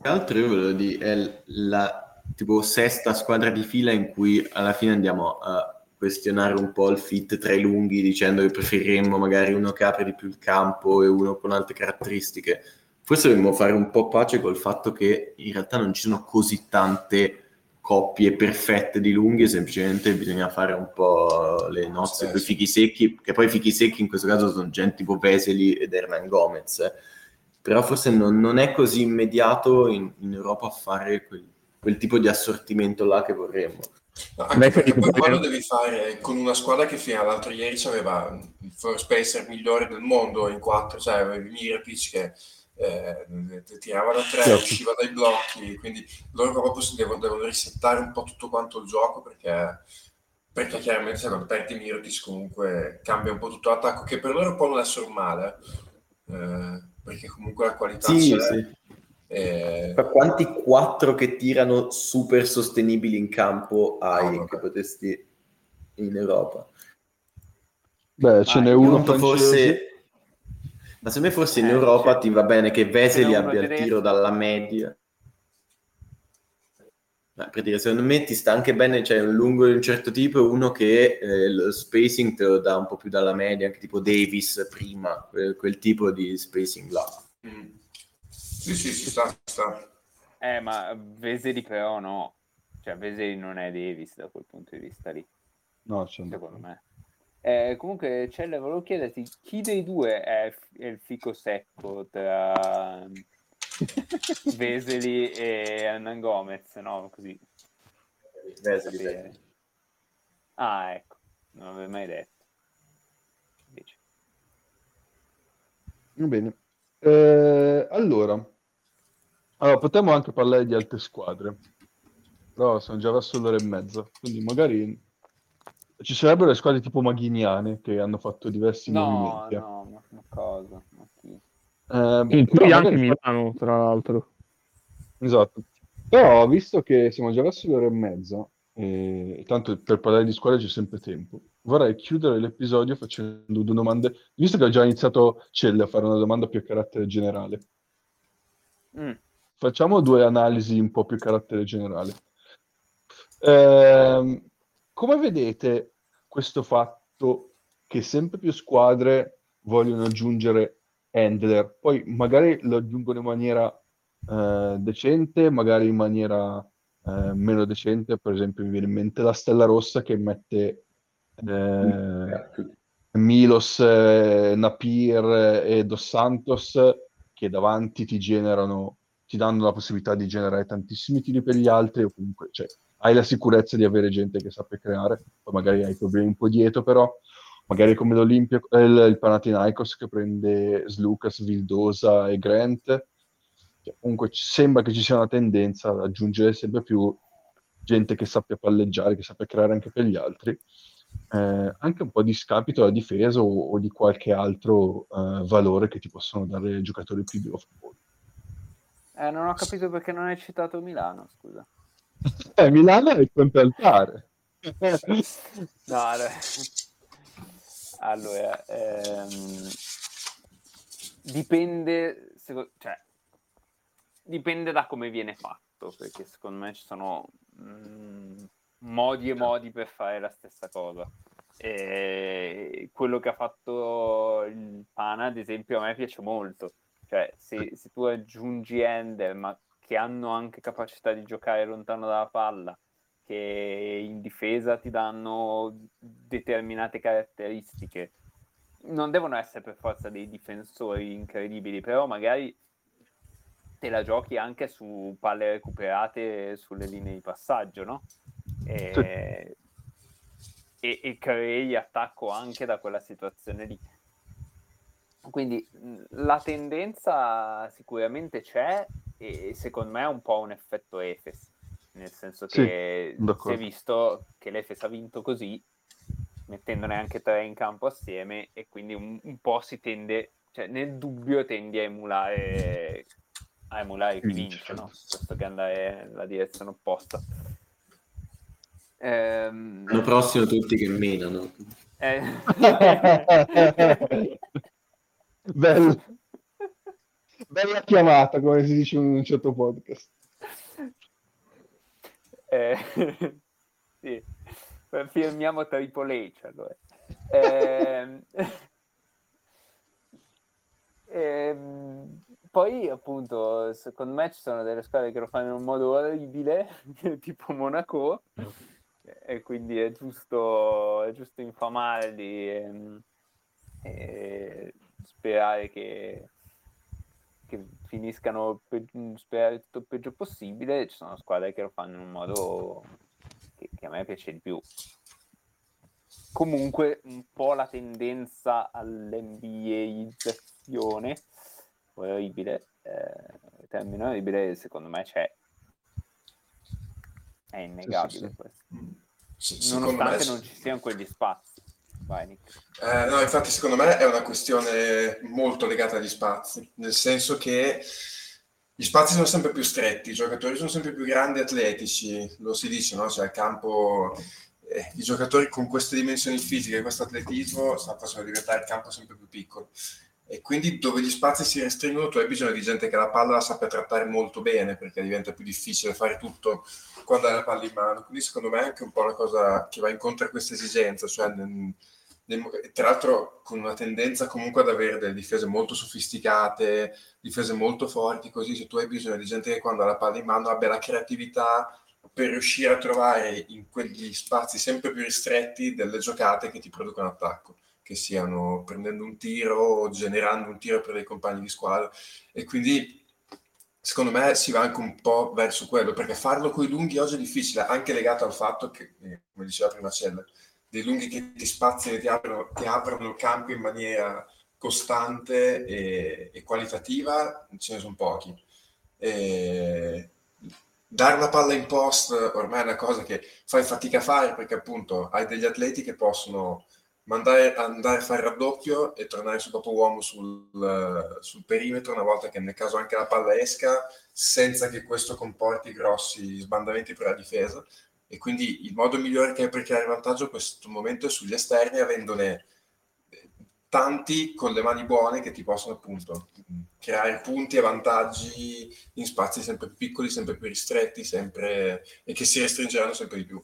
Speaker 2: Tra l'altro io volevo dire, è la tipo sesta squadra di fila in cui alla fine andiamo a questionare un po' il fit tra i lunghi dicendo che preferiremmo magari uno che apre di più il campo e uno con altre caratteristiche. Forse dovremmo fare un po' pace col fatto che in realtà non ci sono così tante coppie perfette di lunghi, semplicemente bisogna fare un po' le nozze
Speaker 4: Sì,
Speaker 2: con i fichi secchi, che poi i fichi secchi in questo caso sono gente tipo Veseli ed Hernan Gomez. eh però forse non, non è così immediato in, in Europa fare quel, quel tipo di assortimento là che vorremmo.
Speaker 4: No, anche perché poi quello devi fare con una squadra che fino all'altro ieri aveva il first pacer migliore del mondo in quattro, cioè avevi Mirapic che eh, tirava da tre,
Speaker 3: Certo.
Speaker 4: usciva dai blocchi, quindi loro proprio si devono, devono risettare un po' tutto quanto il gioco perché, perché chiaramente se quando perdi Mirapic comunque cambia un po' tutto l'attacco, che per loro può non essere male, eh, perché comunque la qualità
Speaker 2: Sì,
Speaker 4: c'è.
Speaker 2: sì.
Speaker 4: eh,
Speaker 2: Ma quanti quattro che tirano super sostenibili in campo hai
Speaker 4: No, vabbè.
Speaker 2: che potresti in Europa?
Speaker 1: Beh, ce
Speaker 5: Ah,
Speaker 1: n'è uno francese.
Speaker 2: forse... Ma se me forse in
Speaker 5: Eh,
Speaker 2: Europa
Speaker 5: c'è-
Speaker 2: ti va bene che Veseli abbia il tiro dalla media. Ma per dire, secondo me ti sta anche bene, cioè un lungo di un certo tipo e uno che eh, lo spacing te lo dà un po' più dalla media, anche tipo Davis prima, quel, quel tipo di spacing là.
Speaker 4: Mm. Sì, sì, ci sta, sta.
Speaker 5: Eh, ma Veseli però no. Cioè, Veseli non è Davis da quel punto di vista lì,
Speaker 1: No,
Speaker 5: secondo me. Eh, comunque, Celle, volevo chiederti chi dei due è, è il fico secco tra Veseli e Hernan Gomez, no? Così.
Speaker 2: Vesely,
Speaker 5: sapere. Ah, ecco, non l'avevo mai detto. Invece.
Speaker 1: Va bene. Eh, allora, allora, potremmo anche parlare di altre squadre, però sono già verso l'ora e mezza, quindi magari ci sarebbero le squadre tipo maghiniane che hanno fatto diversi
Speaker 5: No,
Speaker 1: movimenti.
Speaker 5: no, ma, ma cosa? Ma chi?
Speaker 1: Eh,
Speaker 3: In cui anche
Speaker 1: magari-
Speaker 3: Milano, tra l'altro.
Speaker 1: Esatto. Però, visto che siamo già verso l'ora e mezza, e tanto per parlare di squadre c'è sempre tempo, vorrei chiudere l'episodio facendo due domande, visto che ho già iniziato Celle a fare una domanda più a carattere generale.
Speaker 5: Mm.
Speaker 1: Facciamo due analisi un po' più a carattere generale. Ehm, come vedete questo fatto che sempre più squadre vogliono aggiungere handler, poi magari lo aggiungono in maniera eh, decente, magari in maniera eh, meno decente, per esempio mi viene in mente la Stella Rossa che mette eh, Milos, eh, Napir eh, e Dos Santos che davanti ti generano, ti danno la possibilità di generare tantissimi tiri per gli altri o comunque cioè, hai la sicurezza di avere gente che sappia creare, poi magari hai problemi un po' dietro però, magari come l'Olimpia, eh, il, Panathinaikos che prende Slucas, Vildosa e Grant, Cioè, comunque sembra che ci sia una tendenza ad aggiungere sempre più gente che sappia palleggiare, che sappia creare anche per gli altri, eh, anche un po' di scapito alla difesa o, o di qualche altro eh, valore che ti possono dare giocatori più di off-ball.
Speaker 5: Eh, non ho capito perché non hai citato Milano, scusa.
Speaker 1: Eh, Milano è il contraltare.
Speaker 5: No, allora, ehm, dipende, seco- cioè, dipende da come viene fatto, perché secondo me ci sono mm, modi e modi per fare la stessa cosa. E quello che ha fatto il Pana, ad esempio, a me piace molto. Cioè, se, se tu aggiungi Ender, ma che hanno anche capacità di giocare lontano dalla palla, che in difesa ti danno determinate caratteristiche. Non devono essere per forza dei difensori incredibili, però magari te la giochi anche su palle recuperate sulle linee di passaggio, no? E, e, e crei attacco anche da quella situazione lì. Quindi mh, la tendenza sicuramente c'è e secondo me è un po' un effetto Efes, nel senso
Speaker 1: Sì,
Speaker 5: che si
Speaker 1: d'accordo.
Speaker 5: è visto che l'Efes ha vinto così, mettendone anche tre in campo assieme e quindi un, un po' si tende, cioè nel dubbio tendi a emulare, a emulare chi vince, no? piuttosto che andare nella direzione opposta. Ehm,
Speaker 2: L'anno prossimo tutti che menano.
Speaker 5: eh,
Speaker 1: Bella. Bella chiamata, come si dice in un certo podcast.
Speaker 5: Eh, sì, firmiamo Triple H allora. Ehm, ehm, poi appunto secondo me ci sono delle squadre che lo fanno in un modo orribile tipo Monaco e quindi è giusto, è giusto infamarli e, e sperare che, che finiscano pe- sperare tutto il peggio possibile ci sono squadre che lo fanno in un modo che, che a me piace di più comunque un po' la tendenza all'NBAizzazione orribile eh, termine orribile secondo me c'è è innegabile
Speaker 1: sì.
Speaker 5: questo
Speaker 4: S- secondo me
Speaker 5: nonostante
Speaker 4: sì.
Speaker 5: non ci siano quegli spazi vai
Speaker 4: Eh, no, infatti secondo me è una questione molto legata agli spazi, nel senso che gli spazi sono sempre più stretti, i giocatori sono sempre più grandi e atletici, lo si dice, no? Cioè il campo, eh, i giocatori con queste dimensioni fisiche, questo atletismo stanno facendo diventare il campo sempre più piccolo. E quindi dove gli spazi si restringono, tu hai bisogno di gente che la palla la sappia trattare molto bene, perché diventa più difficile fare tutto quando hai la palla in mano. Quindi secondo me è anche un po' una cosa che va incontro a questa esigenza, cioè nel, tra l'altro con una tendenza comunque ad avere delle difese molto sofisticate, difese molto forti, così se tu hai bisogno di gente che quando ha la palla in mano abbia la creatività per riuscire a trovare in quegli spazi sempre più ristretti delle giocate che ti producono attacco che siano prendendo un tiro o generando un tiro per dei compagni di squadra. E quindi secondo me si va anche un po' verso quello perché farlo con i lunghi oggi è difficile anche legato al fatto che eh, come diceva prima Cella dei lunghi che ti spaziano e ti aprono, ti aprono il campo in maniera costante e, e qualitativa ce ne sono pochi. E dare una palla in post ormai è una cosa che fai fatica a fare perché appunto hai degli atleti che possono mandare, andare a fare raddoppio e tornare su dopo uomo sul, sul, perimetro una volta che nel caso anche la palla esca senza che questo comporti grossi sbandamenti per la difesa e quindi il modo migliore che hai per creare vantaggio in questo momento è sugli esterni avendone tanti con le mani buone che ti possono appunto creare punti e vantaggi in spazi sempre più piccoli, sempre più ristretti sempre... e che si restringeranno sempre di più.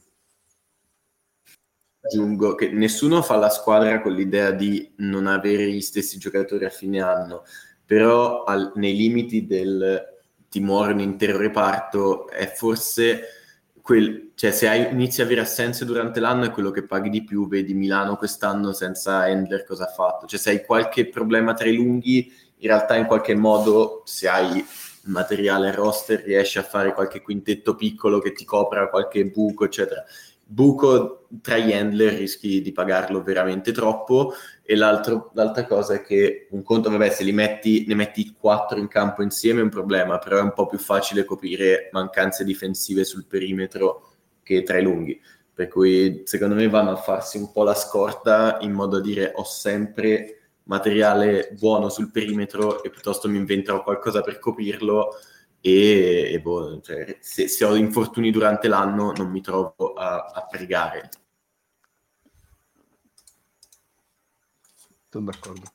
Speaker 2: Aggiungo che nessuno fa la squadra con l'idea di non avere gli stessi giocatori a fine anno, però al, nei limiti del ti muore un intero reparto è forse quel, cioè se hai, inizi a avere assenze durante l'anno è quello che paghi di più, vedi Milano quest'anno senza Endler cosa ha fatto, cioè se hai qualche problema tra i lunghi, in realtà in qualche modo se hai materiale roster riesci a fare qualche quintetto piccolo che ti copra qualche buco eccetera. Buco tra gli handler rischi di pagarlo veramente troppo. E l'altra cosa è che un conto, vabbè, se li metti, ne metti quattro in campo insieme è un problema, però è un po' più facile coprire mancanze difensive sul perimetro che tra i lunghi. Per cui secondo me vanno a farsi un po' la scorta in modo da dire ho sempre materiale buono sul perimetro e piuttosto mi inventerò qualcosa per coprirlo e, e boh, cioè, se, se, ho infortuni durante l'anno non mi trovo a, a pregare.
Speaker 1: Sono d'accordo.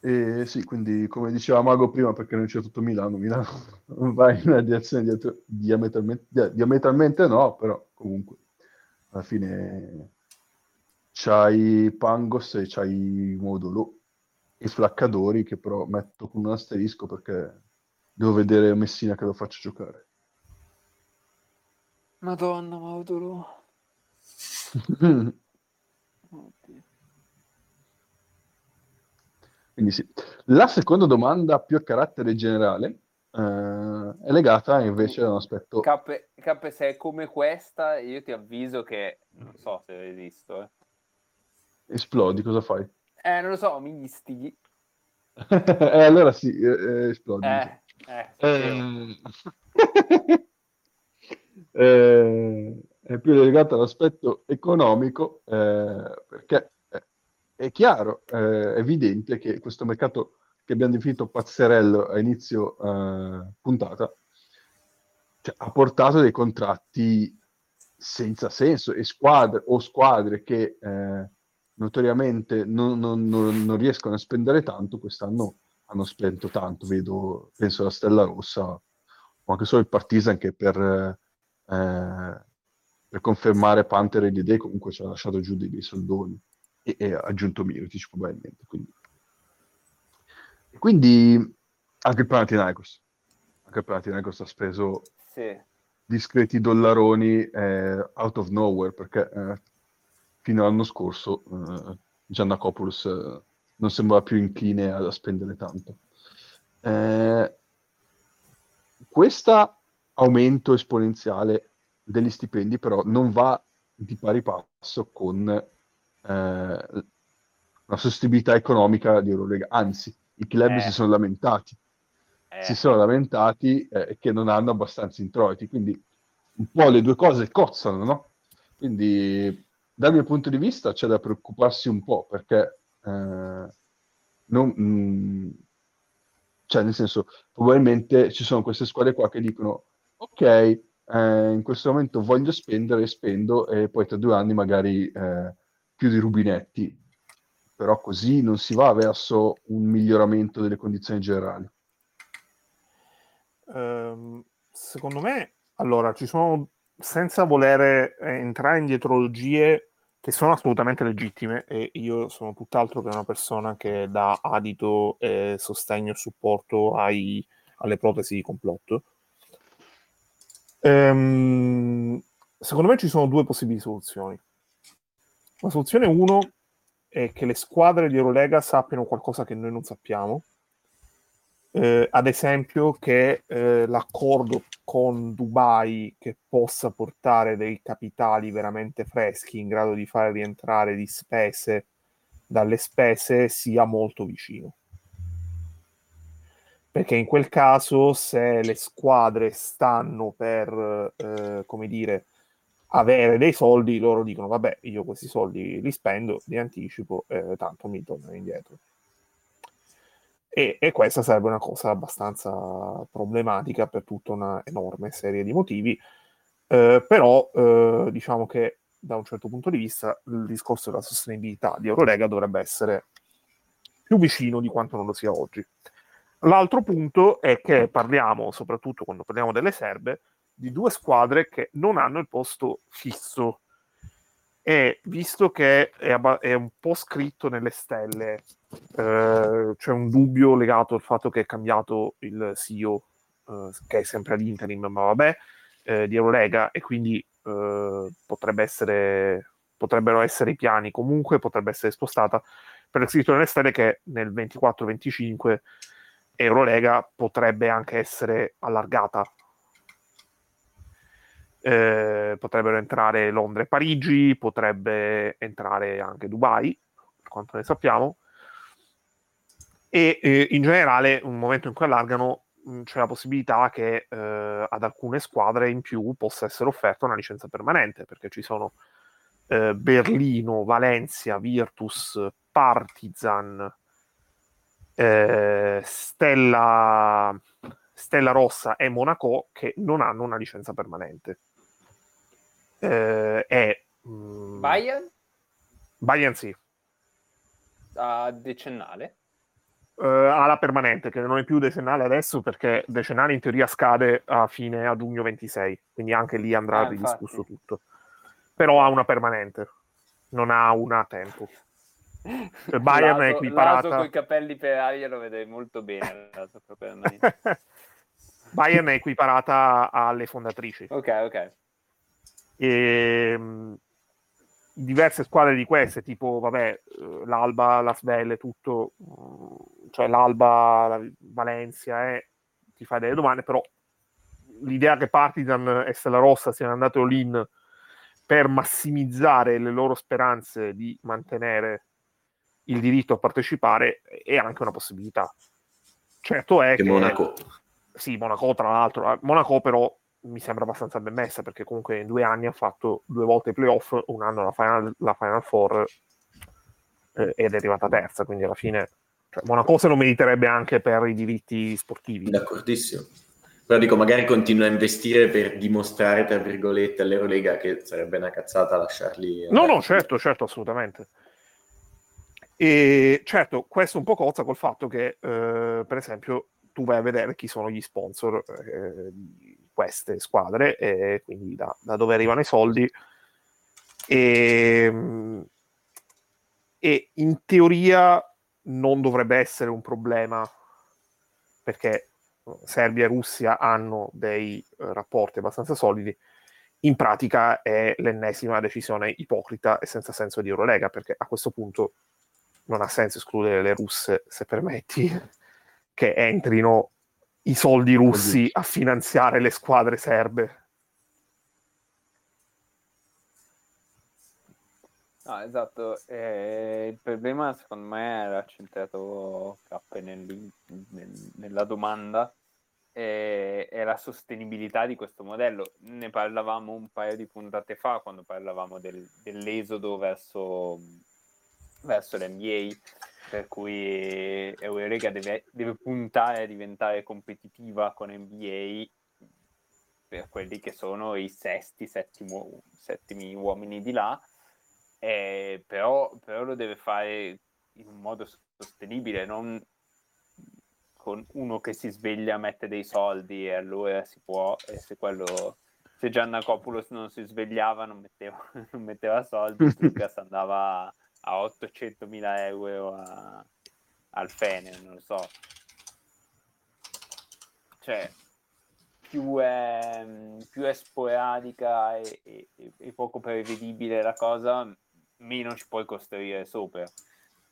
Speaker 1: E sì, quindi come diceva Mago prima, perché non c'è tutto Milano, Milano va in una direzione diametralmente, diametralmente no, però comunque alla fine c'hai Pangos e c'hai Modulo i flaccadori che però metto con un asterisco perché devo vedere Messina che lo faccio giocare.
Speaker 5: Madonna, Maudolo.
Speaker 1: Quindi sì. La seconda domanda più a carattere generale eh, è legata invece a un aspetto...
Speaker 5: Cappe, cappe, se è come questa, io ti avviso che non so se esisto. Eh.
Speaker 1: Esplodi, cosa fai?
Speaker 5: Eh, non lo so, mi istighi.
Speaker 1: eh, allora sì, eh, eh esplodi.
Speaker 5: Eh, eh,
Speaker 1: eh, è più legato all'aspetto economico, eh, perché è chiaro, è evidente che questo mercato che abbiamo definito pazzerello a inizio puntata cioè, ha portato dei contratti senza senso e squadre o squadre che eh, notoriamente non, non, non, non, riescono a spendere tanto, quest'anno hanno spento tanto, vedo, penso alla Stella Rossa o anche solo il Partizan che per, eh, per confermare Panther e l'idea comunque ci ha lasciato giù dei soldoni e, e ha aggiunto Mirotic probabilmente. Quindi. quindi anche il Panathinaikos, anche il Panathinaikos ha speso
Speaker 5: sì.
Speaker 1: discreti dollaroni eh, out of nowhere perché eh, fino all'anno scorso eh, Giannakopoulos eh, non sembrava più incline a, a spendere tanto. Eh, questo aumento esponenziale degli stipendi però non va di pari passo con la sostenibilità economica di Eurolega, anzi i club
Speaker 5: eh.
Speaker 1: si sono lamentati,
Speaker 5: Eh.
Speaker 1: si sono lamentati eh, che non hanno abbastanza introiti, quindi un po' le due cose cozzano, no? Quindi dal mio punto di vista c'è da preoccuparsi un po' perché eh, non, mh, mm, cioè nel senso probabilmente ci sono queste squadre qua che dicono ok eh, in questo momento voglio spendere spendo e poi tra due anni magari eh, chiudi i rubinetti però così non si va verso un miglioramento delle condizioni generali.
Speaker 3: Ehm, secondo me, allora, ci sono, senza voler eh, entrare in dietrologie che sono assolutamente legittime e io sono tutt'altro che una persona che dà adito e sostegno e supporto ai, alle protesi di complotto. Ehm, secondo me ci sono due possibili soluzioni. La soluzione 1 è che le squadre di Eurolega sappiano qualcosa che noi non sappiamo, eh, ad esempio che eh, l'accordo con Dubai che possa portare dei capitali veramente freschi in grado di fare rientrare di spese dalle spese sia molto vicino. Perché in quel caso, se le squadre stanno per, eh, come dire, avere dei soldi, loro dicono, vabbè, io questi soldi li spendo, li anticipo, eh, tanto mi tornano indietro. E, e, questa sarebbe una cosa abbastanza problematica per tutta una enorme serie di motivi, eh, però eh, diciamo che da un certo punto di vista il discorso della sostenibilità di Eurolega dovrebbe essere più vicino di quanto non lo sia oggi. L'altro punto è che parliamo, soprattutto quando parliamo delle serbe, di due squadre che non hanno il posto fisso. E visto che è, ab- è un po' scritto nelle stelle, eh, c'è un dubbio legato al fatto che è cambiato il CEO, eh, che è sempre ad ma vabbè, eh, di Eurolega e quindi eh, potrebbe essere, potrebbero essere i piani, comunque potrebbe essere spostata per il scritto nelle stelle che nel 24-25 Eurolega potrebbe anche essere allargata eh, potrebbero entrare Londra e Parigi, potrebbe entrare anche Dubai, per quanto ne sappiamo, e eh, in generale, un momento in cui allargano, c'è la possibilità che eh, ad alcune squadre in più possa essere offerta una licenza permanente, perché ci sono eh, Berlino, Valencia, Virtus, Partizan, eh, Stella, Stella Rossa e Monaco che non hanno una licenza permanente eh, è...
Speaker 5: Mh, mm, Bayern?
Speaker 3: Bayern sì.
Speaker 5: A decennale?
Speaker 3: Uh, alla permanente, che non è più decennale adesso perché decennale in teoria scade a fine a giugno 26, quindi anche lì andrà ah, ridiscusso tutto. Però ha una permanente, non ha una a tempo.
Speaker 5: Cioè, Bayern laso, è equiparata... con i capelli per aria lo vede molto bene.
Speaker 3: Bayern è equiparata alle fondatrici.
Speaker 5: Ok, ok.
Speaker 3: E, ehm, diverse squadre di queste, tipo vabbè, eh, l'Alba, la Svelle, tutto, mm, cioè l'Alba, la Valencia, eh, ti fai delle domande, però l'idea che Partizan e Stella Rossa siano andate all-in per massimizzare le loro speranze di mantenere il diritto a partecipare è anche una possibilità. Certo è che, che
Speaker 2: Monaco.
Speaker 3: Sì, Monaco tra l'altro, Monaco però mi sembra abbastanza ben messa perché comunque in due anni ha fatto due volte i playoff, un anno la Final, la final Four eh, ed è arrivata terza, quindi alla fine cioè, Monaco se lo meriterebbe anche per i diritti sportivi.
Speaker 2: D'accordissimo. Però dico, magari continua a investire per dimostrare, tra virgolette, all'Eurolega che sarebbe una cazzata lasciarli...
Speaker 3: No, no, certo, certo, assolutamente. E certo, questo un po' cozza col fatto che, eh, per esempio, tu vai a vedere chi sono gli sponsor eh, queste squadre e quindi da, da dove arrivano i soldi. E, ehm, e, in teoria non dovrebbe essere un problema perché Serbia e Russia hanno dei uh, rapporti abbastanza solidi. In pratica è l'ennesima decisione ipocrita e senza senso di Eurolega perché a questo punto non ha senso escludere le russe se permetti che entrino i soldi russi a finanziare le squadre serbe.
Speaker 5: No, esatto, eh, il problema secondo me era centrato nel, nel, nella domanda e, e, la sostenibilità di questo modello. Ne parlavamo un paio di puntate fa quando parlavamo del, dell'esodo verso, verso l'NBA per cui Eureka deve, deve puntare a diventare competitiva con NBA per quelli che sono i sesti, settimo, settimi uomini di là, eh, però, però, lo deve fare in un modo sostenibile, non con uno che si sveglia, mette dei soldi e allora si può, e se quello se Giannacopoulos non si svegliava non metteva, non metteva soldi, Lucas andava a 800 mila euro a, al Fener, non lo so. Cioè, più è, più è sporadica e, e, e, poco prevedibile la cosa, meno ci puoi costruire sopra.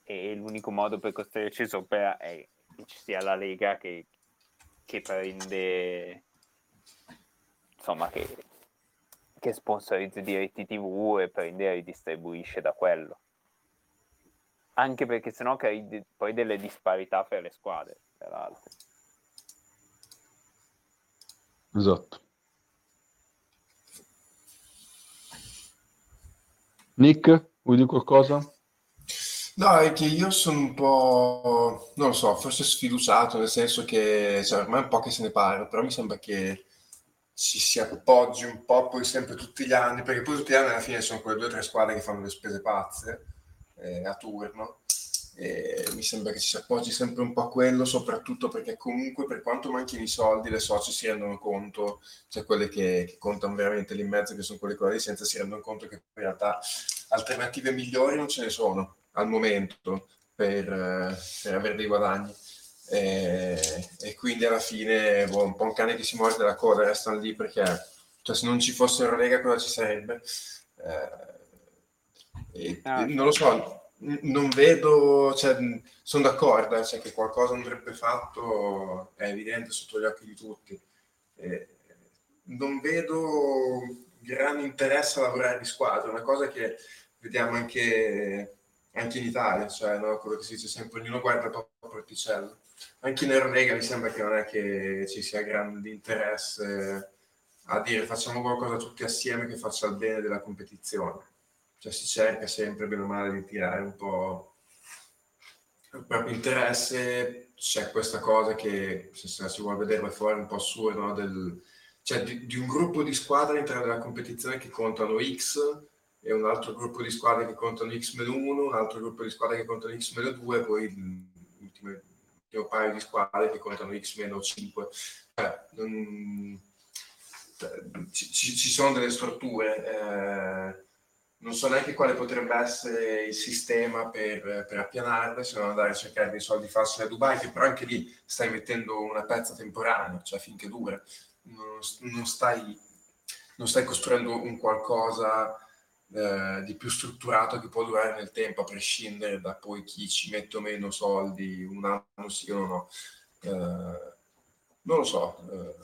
Speaker 5: E l'unico modo per costruirci sopra è che ci sia la Lega che, che prende insomma che, che sponsorizza i diritti tv e prende e ridistribuisce da quello anche perché sennò crei de- poi delle disparità fra le squadre peraltro
Speaker 1: esatto. Nick vuoi dire qualcosa?
Speaker 4: No, è che io sono un po', non lo so, forse sfiduciato, nel senso che cioè, ormai è un po' che se ne parla, però mi sembra che ci si appoggi un po' poi sempre tutti gli anni, perché poi tutti gli anni alla fine sono quelle due o tre squadre che fanno le spese pazze eh, a turno. E mi sembra che ci si appoggi sempre un po' a quello, soprattutto perché comunque per quanto manchino i soldi, le socie si rendono conto, cioè quelle che, che contano veramente lì in mezzo, che sono quelle con la licenza, si rendono conto che in realtà alternative migliori non ce ne sono al momento per, eh, per avere dei guadagni. E, e, quindi alla fine boh, un po' un cane che si morde la coda restano lì perché cioè, se non ci fossero Lega cosa ci sarebbe eh, ah. non lo so non vedo cioè, sono d'accordo eh, cioè, che qualcosa andrebbe fatto è evidente sotto gli occhi di tutti eh, non vedo grande interesse a lavorare di squadra una cosa che vediamo anche anche in Italia, cioè no? quello che si dice sempre, ognuno guarda il proprio porticello. Anche in Eurolega mi sembra che non è che ci sia grande interesse a dire facciamo qualcosa tutti assieme che faccia il bene della competizione. Cioè si cerca sempre, bene o male, di tirare un po' il proprio interesse. C'è questa cosa che, se si vuole vedere fuori, un po' assurdo, no? Del, cioè di, di un gruppo di squadre all'interno della competizione che contano X e un altro gruppo di squadre che contano X-1, un altro gruppo di squadre che contano X-2, poi l'ultimo, l'ultimo paio di squadre che contano X-5. Eh, non, ci, ci, sono delle strutture, eh, non so neanche quale potrebbe essere il sistema per, per appianarle, se non andare a cercare dei soldi facili a Dubai, che però anche lì stai mettendo una pezza temporanea, cioè finché dura, non, non, stai, non stai costruendo un qualcosa eh, di più strutturato che può durare nel tempo, a prescindere da poi chi ci mette o meno soldi, un anno sì o no. Eh, non lo so, eh,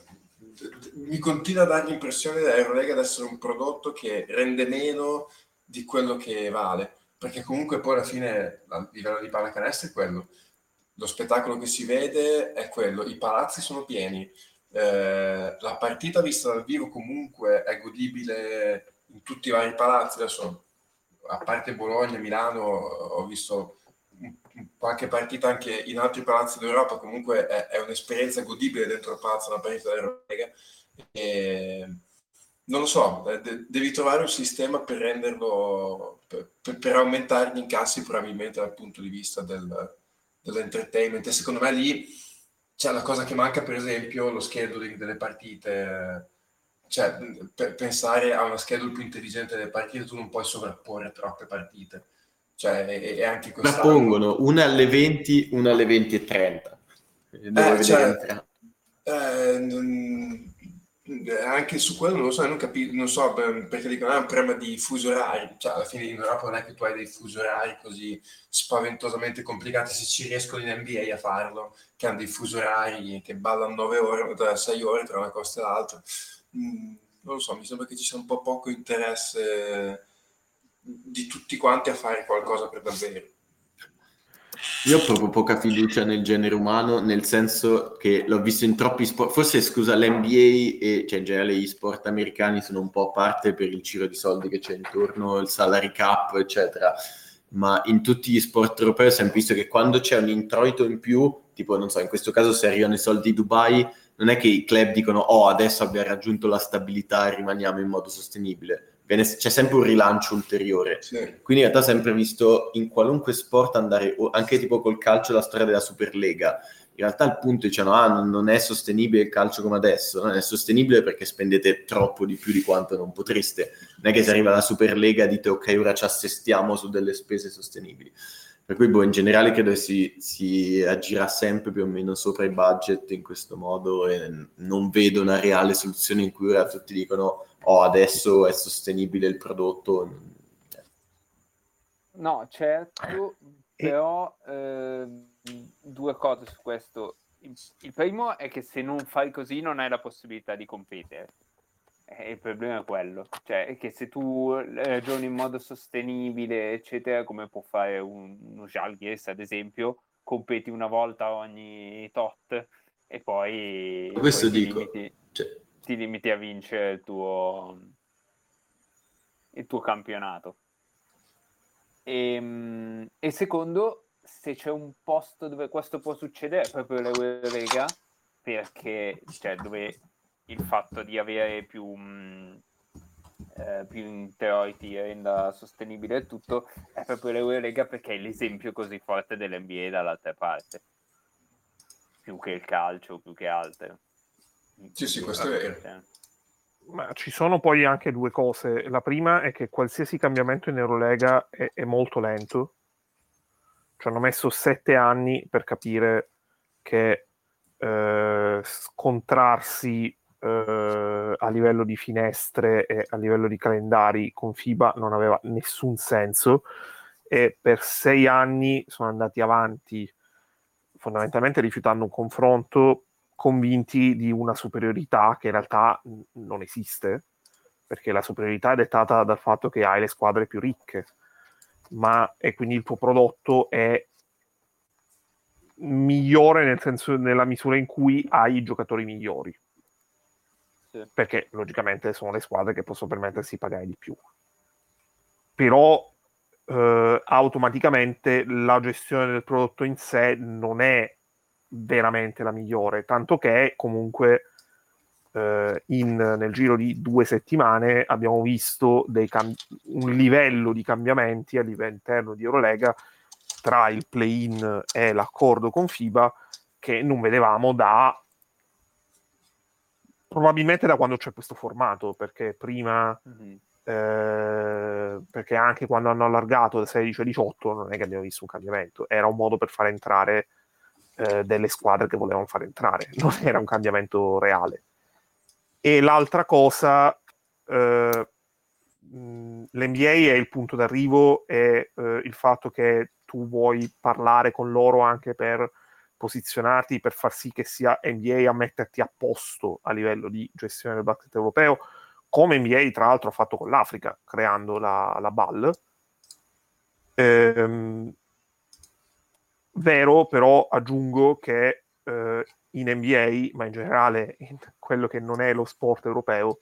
Speaker 4: mi continua a dare l'impressione dell'Eurolega di essere un prodotto che rende meno di quello che vale, perché comunque poi alla fine a livello di pallacanestro è quello, lo spettacolo che si vede è quello, i palazzi sono pieni, eh, la partita vista dal vivo comunque è godibile in tutti i vari palazzi, adesso a parte Bologna, Milano, ho visto qualche partita anche in altri palazzi d'Europa, comunque è, è un'esperienza godibile dentro il palazzo, una partita dell'Eurolega. E non lo so, de- devi trovare un sistema per renderlo, per, per, per, aumentare gli incassi probabilmente dal punto di vista del, dell'entertainment. E secondo me lì c'è la cosa che manca, per esempio, lo scheduling delle partite cioè, per pensare a una schedule più intelligente delle partite, tu non puoi sovrapporre troppe partite. Cioè, è, è anche
Speaker 2: Ma pongono una alle 20, una alle 20 e 30.
Speaker 4: Eh, cioè, eh, non, anche su quello non lo so, non, capi, non so perché dicono ah, è un problema di fuso orari. Cioè, alla fine in Europa non è che tu hai dei fuso orari così spaventosamente complicati se ci riescono in NBA a farlo, che hanno dei fuso orari che ballano 9 ore, 6 ore tra una costa e l'altra Mm, non lo so, mi sembra che ci sia un po' poco interesse di tutti quanti a fare qualcosa per davvero.
Speaker 2: Io ho proprio poca fiducia nel genere umano, nel senso che l'ho visto in troppi sport. Forse scusa, l'NBA e cioè in generale gli sport americani sono un po' a parte per il giro di soldi che c'è intorno, il salary cap, eccetera. Ma in tutti gli sport europei ho sempre visto che quando c'è un introito in più, tipo, non so, in questo caso se arrivano i soldi di Dubai, non è che i club dicono oh adesso abbiamo raggiunto la stabilità e rimaniamo in modo sostenibile, c'è sempre un rilancio ulteriore.
Speaker 4: Sì.
Speaker 2: Quindi in realtà ho sempre visto in qualunque sport andare, anche tipo col calcio, la storia della Superlega. In realtà il punto dicevano, ah, non, è sostenibile il calcio come adesso, non è sostenibile perché spendete troppo di più di quanto non potreste. Non è che se arriva la Superlega dite, ok, ora ci assestiamo su delle spese sostenibili. Per cui, boh, in generale credo che si, si agirà sempre più o meno sopra i budget in questo modo e non vedo una reale soluzione in cui ora tutti dicono, oh, adesso è sostenibile il prodotto.
Speaker 5: No, certo, però ehm, due cose su questo. Il, il primo è che se non fai così non hai la possibilità di competere. E il problema è quello, cioè è che se tu ragioni in modo sostenibile, eccetera, come può fare un, uno Jalgiris, ad esempio, competi una volta ogni tot e poi,
Speaker 2: Questo
Speaker 5: poi
Speaker 2: dico, cioè,
Speaker 5: ti limiti a vincere il tuo, il tuo campionato. E, e secondo, se c'è un posto dove questo può succedere, è proprio l'Eurolega, perché cioè, dove il fatto di avere più, mh, eh, più introiti renda sostenibile il tutto, è proprio l'Eurolega perché è l'esempio così forte dell'NBA dall'altra parte, più che il calcio, più che altro.
Speaker 4: Sì, sì, questo è vero.
Speaker 3: Ma ci sono poi anche due cose. La prima è che qualsiasi cambiamento in Eurolega è, è molto lento. Ci hanno messo sette anni per capire che eh, scontrarsi eh, a livello di finestre e a livello di calendari con FIBA non aveva nessun senso e per sei anni sono andati avanti fondamentalmente rifiutando un confronto convinti di una superiorità che in realtà non esiste perché la superiorità è dettata dal fatto che hai le squadre più ricche ma e quindi il tuo prodotto è migliore nel senso nella misura in cui hai i giocatori migliori
Speaker 5: Sì.
Speaker 3: perché logicamente sono le squadre che possono permettersi di pagare di più. Però eh, automaticamente la gestione del prodotto in sé non è veramente la migliore, tanto che comunque eh, in- nel giro di due settimane abbiamo visto cam- un livello di cambiamenti a livello interno di Eurolega tra il play-in e l'accordo con FIBA che non vedevamo da probabilmente da quando c'è questo formato, perché prima,
Speaker 5: Mhm.
Speaker 3: eh, perché anche quando hanno allargato da 16 a 18 non è che abbiamo visto un cambiamento, era un modo per far entrare eh, delle squadre che volevano far entrare, non era un cambiamento reale. E l'altra cosa, eh, l'NBA è il punto d'arrivo e eh, il fatto che tu vuoi parlare con loro anche per posizionarti per far sì che sia NBA a metterti a posto a livello di gestione del basket europeo, come NBA tra l'altro ha fatto con l'Africa, creando la, la BAL. Ehm, vero, però aggiungo che eh, in NBA, ma in generale in quello che non è lo sport europeo,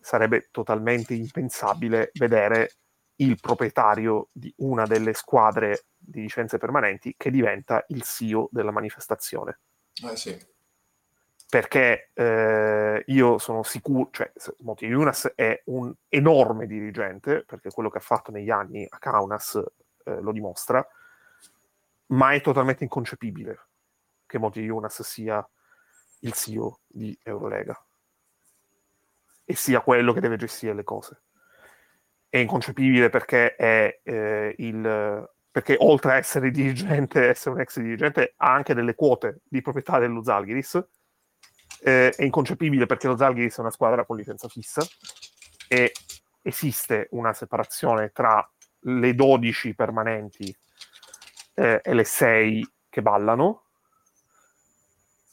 Speaker 3: sarebbe totalmente impensabile vedere il proprietario di una delle squadre di licenze permanenti che diventa il CEO della manifestazione.
Speaker 4: Eh sì.
Speaker 3: Perché eh, io sono sicuro, cioè Moti Yunas è un enorme dirigente, perché quello che ha fatto negli anni a Kaunas eh, lo dimostra, ma è totalmente inconcepibile che Moti Yunas sia il CEO di Eurolega e sia quello che deve gestire le cose. È inconcepibile perché è eh, il perché oltre a essere dirigente, essere un ex dirigente, ha anche delle quote di proprietà dello Zalgiris. Eh, è inconcepibile perché lo Zalgiris è una squadra con licenza fissa e esiste una separazione tra le 12 permanenti eh, e le 6 che ballano.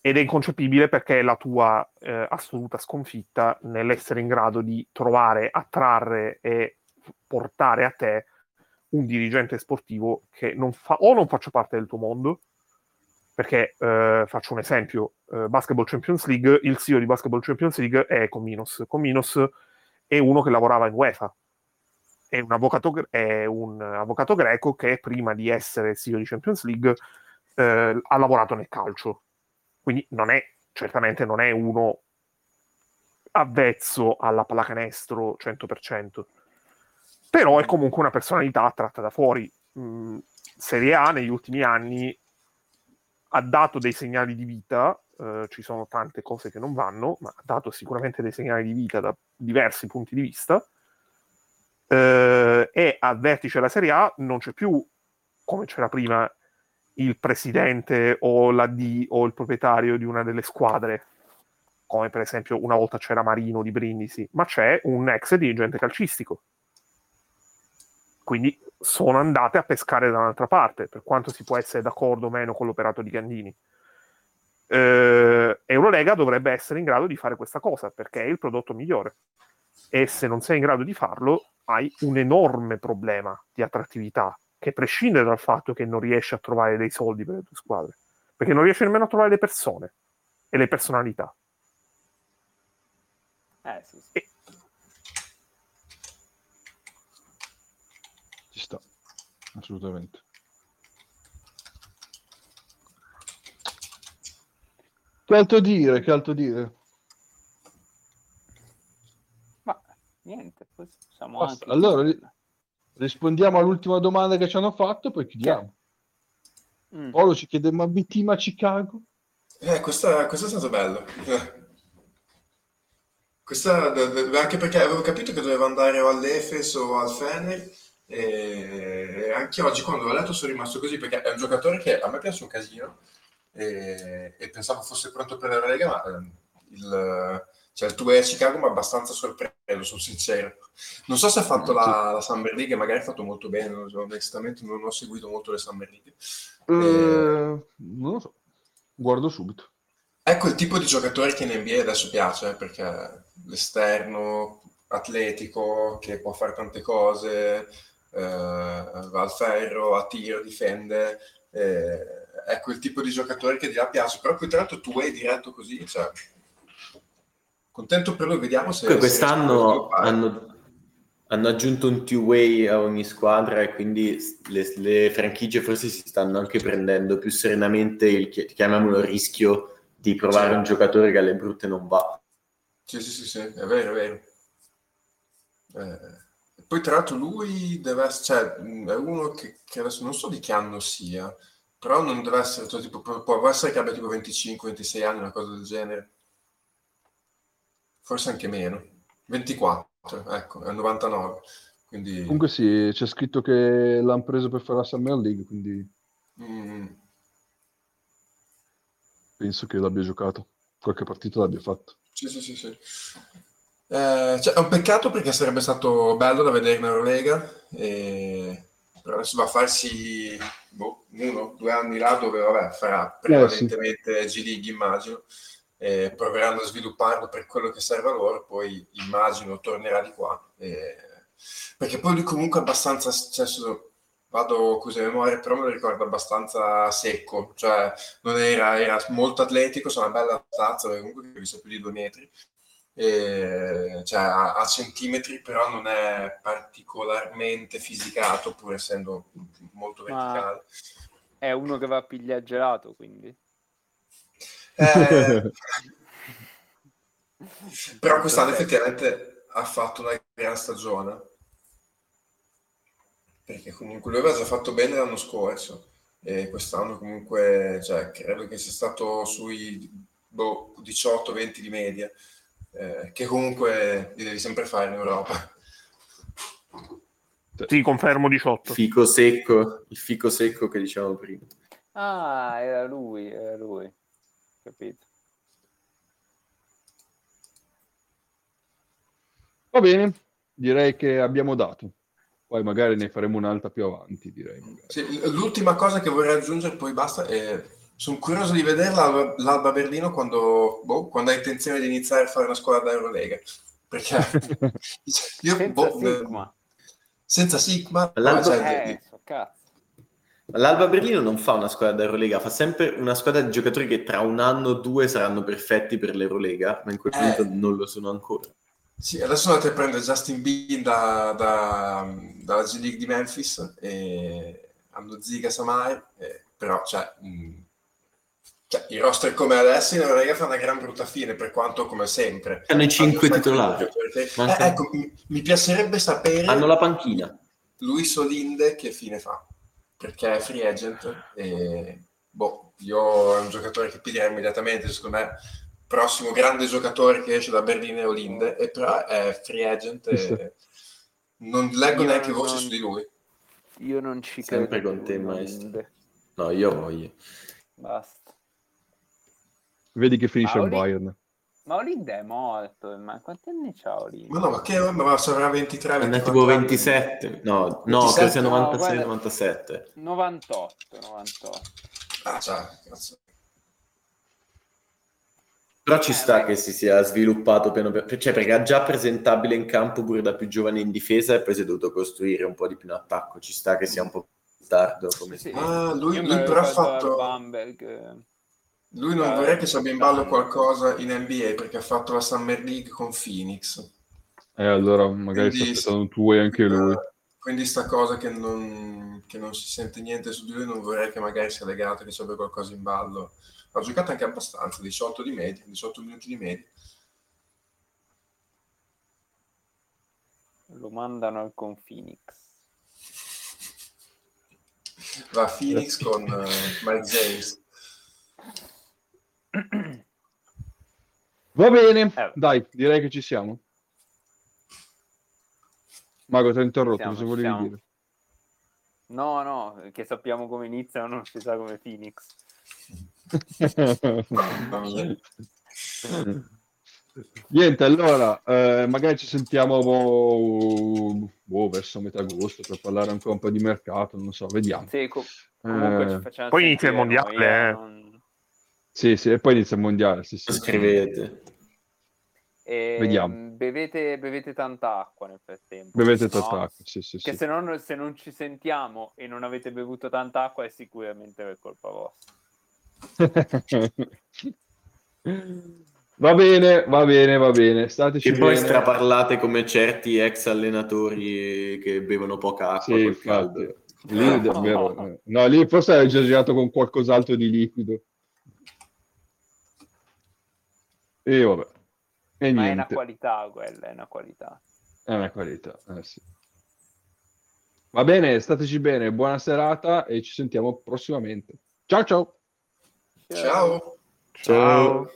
Speaker 3: Ed è inconcepibile perché è la tua eh, assoluta sconfitta nell'essere in grado di trovare, attrarre e portare a te un dirigente sportivo che non fa o non faccia parte del tuo mondo perché eh, faccio un esempio eh, Basketball Champions League il CEO di Basketball Champions League è Cominos. Cominos è uno che lavorava in UEFA è un avvocato, è un avvocato greco che prima di essere CEO di Champions League eh, ha lavorato nel calcio quindi non è certamente non è uno avvezzo alla pallacanestro 100%, però è comunque una personalità tratta da fuori. Mm, Serie A negli ultimi anni ha dato dei segnali di vita, eh, ci sono tante cose che non vanno, ma ha dato sicuramente dei segnali di vita da diversi punti di vista. Eh, e al vertice della Serie A non c'è più, come c'era prima, il presidente o la D o il proprietario di una delle squadre, come per esempio una volta c'era Marino di Brindisi, ma c'è un ex dirigente calcistico. Quindi sono andate a pescare da un'altra parte, per quanto si può essere d'accordo o meno con l'operato di Gandini. Eh, Eurolega dovrebbe essere in grado di fare questa cosa perché è il prodotto migliore. E se non sei in grado di farlo, hai un enorme problema di attrattività che prescinde dal fatto che non riesci a trovare dei soldi per le tue squadre, perché non riesci nemmeno a trovare le persone e le personalità.
Speaker 5: Eh, sì, sì.
Speaker 3: E-
Speaker 1: Ci sta, assolutamente. Che altro dire? Che altro dire?
Speaker 5: Ma niente, poi siamo
Speaker 1: Basta.
Speaker 5: anche...
Speaker 1: Allora, ri- rispondiamo all'ultima domanda che ci hanno fatto, poi chiudiamo.
Speaker 5: Mm.
Speaker 1: Polo ci chiede, ma team a Chicago?
Speaker 4: Eh, questa, questa è stata bella. Eh. Questa, anche perché avevo capito che doveva andare o all'Efes o al Fener e anche oggi quando l'ho letto sono rimasto così perché è un giocatore che a me piace un casino e, e pensavo fosse pronto per la Lega ma ehm, il, cioè, il tuo è a Chicago mi ha abbastanza sorpreso, sono sincero. Non so se ha fatto la, la Summer League, magari ha fatto molto bene, so, onestamente non ho seguito molto le Summer League.
Speaker 1: Eh, non lo so, guardo subito.
Speaker 4: Ecco il tipo di giocatore che in NBA adesso piace, eh, perché l'esterno atletico che può fare tante cose, eh, va al ferro, a tiro, difende. eh, ecco il tipo di giocatore che di là piace. Però poi tra l'altro tu hai diretto così, cioè, contento per lui, vediamo se... Se a
Speaker 2: quest'anno
Speaker 4: sviluppare.
Speaker 2: hanno, hanno aggiunto un two-way a ogni squadra e quindi le, le franchigie forse si stanno anche prendendo più serenamente il, chi- chiamiamolo rischio di provare
Speaker 4: Sì.
Speaker 2: un giocatore che alle brutte non va.
Speaker 4: Sì, sì, sì, sì, è vero, è vero. Eh, poi tra l'altro lui deve essere, cioè, è uno che, che adesso non so di che anno sia, però non deve essere, cioè, tipo, può essere che abbia tipo 25-26 anni, una cosa del genere. Forse anche meno. 24, ecco, è il 99. Quindi,
Speaker 1: Comunque sì, c'è scritto che l'hanno preso per fare la Summer League, quindi
Speaker 4: mm,
Speaker 1: penso che l'abbia giocato. Qualche partita l'abbia fatto.
Speaker 4: Sì, sì, sì, sì. Eh, cioè, è un peccato perché sarebbe stato bello da vedere in Eurolega, e... però adesso va a farsi boh, uno, due anni là dove vabbè, farà prevalentemente G-League immagino, e proveranno a svilupparlo per quello che serve a loro, poi immagino tornerà di qua. e- Perché poi lui comunque è abbastanza, cioè, vado così a memoria, però me lo ricordo abbastanza secco, cioè non era, era molto atletico, c'è una bella stazza, comunque che visto più di due metri, e, cioè a, a centimetri, però non è particolarmente fisicato, pur essendo molto
Speaker 5: Ma-
Speaker 4: verticale.
Speaker 5: È uno che va gelato, quindi.
Speaker 4: Eh, però quest'anno effettivamente ha fatto una gran stagione, perché comunque lui aveva già fatto bene l'anno scorso e quest'anno comunque cioè, credo che sia stato sui boh, 18-20 di media, eh, che comunque li devi sempre fare in Europa.
Speaker 3: Sì, confermo 18.
Speaker 2: Fico secco, il fico secco che dicevamo prima.
Speaker 5: Ah, era lui, era lui. Capito.
Speaker 1: Va bene, direi che abbiamo dato. Poi magari ne faremo un'altra più avanti, direi.
Speaker 4: Sì, l'ultima cosa che vorrei aggiungere, poi basta, è, sono curioso di vedere l'Alba, l'Alba Berlino quando, boh, quando ha intenzione di iniziare a fare una squadra da Eurolega. Perché io,
Speaker 5: Senza
Speaker 4: boh,
Speaker 5: Sigma.
Speaker 4: senza Sigma,
Speaker 2: L'Alba-
Speaker 4: cioè,
Speaker 5: Eh, so cazzo.
Speaker 2: L'Alba Berlino non fa una squadra d'Eurolega, fa sempre una squadra di giocatori che tra un anno o due saranno perfetti per l'Eurolega, ma in quel
Speaker 4: Eh.
Speaker 2: momento non lo sono ancora.
Speaker 4: Sì, adesso andate a prendere Justin Bean da, da- dalla G League di Memphis e hanno Ziga Samai, eh, però cioè, mh, Cioè, i roster come adesso in Eurolega fa una gran brutta fine, per quanto come sempre.
Speaker 2: Hanno i cinque titolari.
Speaker 4: Eh, ecco, mi, mi piacerebbe sapere
Speaker 2: Hanno la panchina.
Speaker 4: Luis Olinde che fine fa, perché è free agent e boh, io è un giocatore che piglierei immediatamente, secondo me prossimo grande giocatore che esce da Berlino è Olinde, e però è free agent e non leggo
Speaker 5: Io
Speaker 4: neanche voci
Speaker 5: non-
Speaker 4: su di lui.
Speaker 5: Io non ci
Speaker 2: Sempre
Speaker 5: credo.
Speaker 2: con te, maestro. No, io voglio.
Speaker 5: Basta.
Speaker 1: Vedi che finisce
Speaker 5: Ah,
Speaker 1: il Bayern.
Speaker 5: Ma Olinde è morto, ma quanti anni c'ha Olinde?
Speaker 4: Ma no, ma che ma sarà 23,
Speaker 2: È
Speaker 4: 24
Speaker 2: tipo
Speaker 4: anni.
Speaker 2: 27. No, no,
Speaker 4: 27?
Speaker 2: credo sia
Speaker 5: No,
Speaker 2: 96,
Speaker 5: guarda.
Speaker 2: 97.
Speaker 5: 98, 98.
Speaker 4: Ah, ciao, cazzo.
Speaker 2: Però ci
Speaker 5: Eh,
Speaker 2: sta
Speaker 5: beh.
Speaker 2: che si sia sviluppato piano piano, cioè perché era già presentabile in campo pure da più giovane in difesa e poi si è dovuto costruire un po' di più in attacco. Ci sta che sia un po' tardo come
Speaker 5: Sì,
Speaker 4: Ah, lui- lui però ha fatto-
Speaker 5: Bamberg,
Speaker 4: Lui non
Speaker 5: Eh,
Speaker 4: vorrei che ci abbia in ballo qualcosa in NBA perché ha fatto la Summer League con Phoenix.
Speaker 1: Eh, allora magari sta
Speaker 4: Quindi-
Speaker 1: aspettando tu e anche lui.
Speaker 4: Eh, Quindi sta cosa che non, che non si sente niente su di lui, non vorrei che magari sia legato, che ci abbia qualcosa in ballo. Ha giocato anche abbastanza, 18 di media, 18 minuti di media.
Speaker 5: lo mandano al con Phoenix.
Speaker 4: Va a Phoenix con eh, Mike James.
Speaker 1: Va bene,
Speaker 5: Eh.
Speaker 1: dai, direi che ci siamo. Mago, ti ho interrotto,
Speaker 5: Siamo,
Speaker 1: cosa volevi
Speaker 5: siamo.
Speaker 1: dire?
Speaker 5: No, no, che sappiamo come iniziano, non si sa come Phoenix.
Speaker 1: Niente, allora, eh, magari ci sentiamo boh, boh, verso metà agosto per parlare ancora un po' di mercato, non so, vediamo.
Speaker 5: Sì, co- comunque
Speaker 1: Eh,
Speaker 5: ci facciamo
Speaker 3: poi inizia il mondiale,
Speaker 5: noi,
Speaker 3: eh.
Speaker 5: non-
Speaker 1: Sì, sì, e poi inizia il mondiale, sì, sì.
Speaker 2: scrivete.
Speaker 5: E,
Speaker 1: Vediamo.
Speaker 5: mm, Bevete, bevete tanta acqua nel frattempo.
Speaker 1: Bevete
Speaker 5: no?
Speaker 1: tanta acqua, sì, sì,
Speaker 5: Che
Speaker 1: sì.
Speaker 5: se non, se non ci sentiamo e non avete bevuto tanta acqua è sicuramente per colpa vostra.
Speaker 1: Va bene, va bene, va bene, stateci
Speaker 2: Che poi
Speaker 1: bene.
Speaker 2: straparlate come certi ex allenatori che bevono poca acqua
Speaker 1: Sì,
Speaker 2: col
Speaker 1: infatti.
Speaker 2: caldo.
Speaker 1: Lì davvero, eh. no, lì forse hai esagerato con qualcos'altro di liquido. E vabbè. E
Speaker 5: Ma è una
Speaker 1: niente,
Speaker 5: qualità quella, è una qualità.
Speaker 1: è una qualità. eh sì. Va bene, stateci bene, buona serata e ci sentiamo prossimamente. Ciao ciao!
Speaker 4: Ciao.
Speaker 3: Ciao.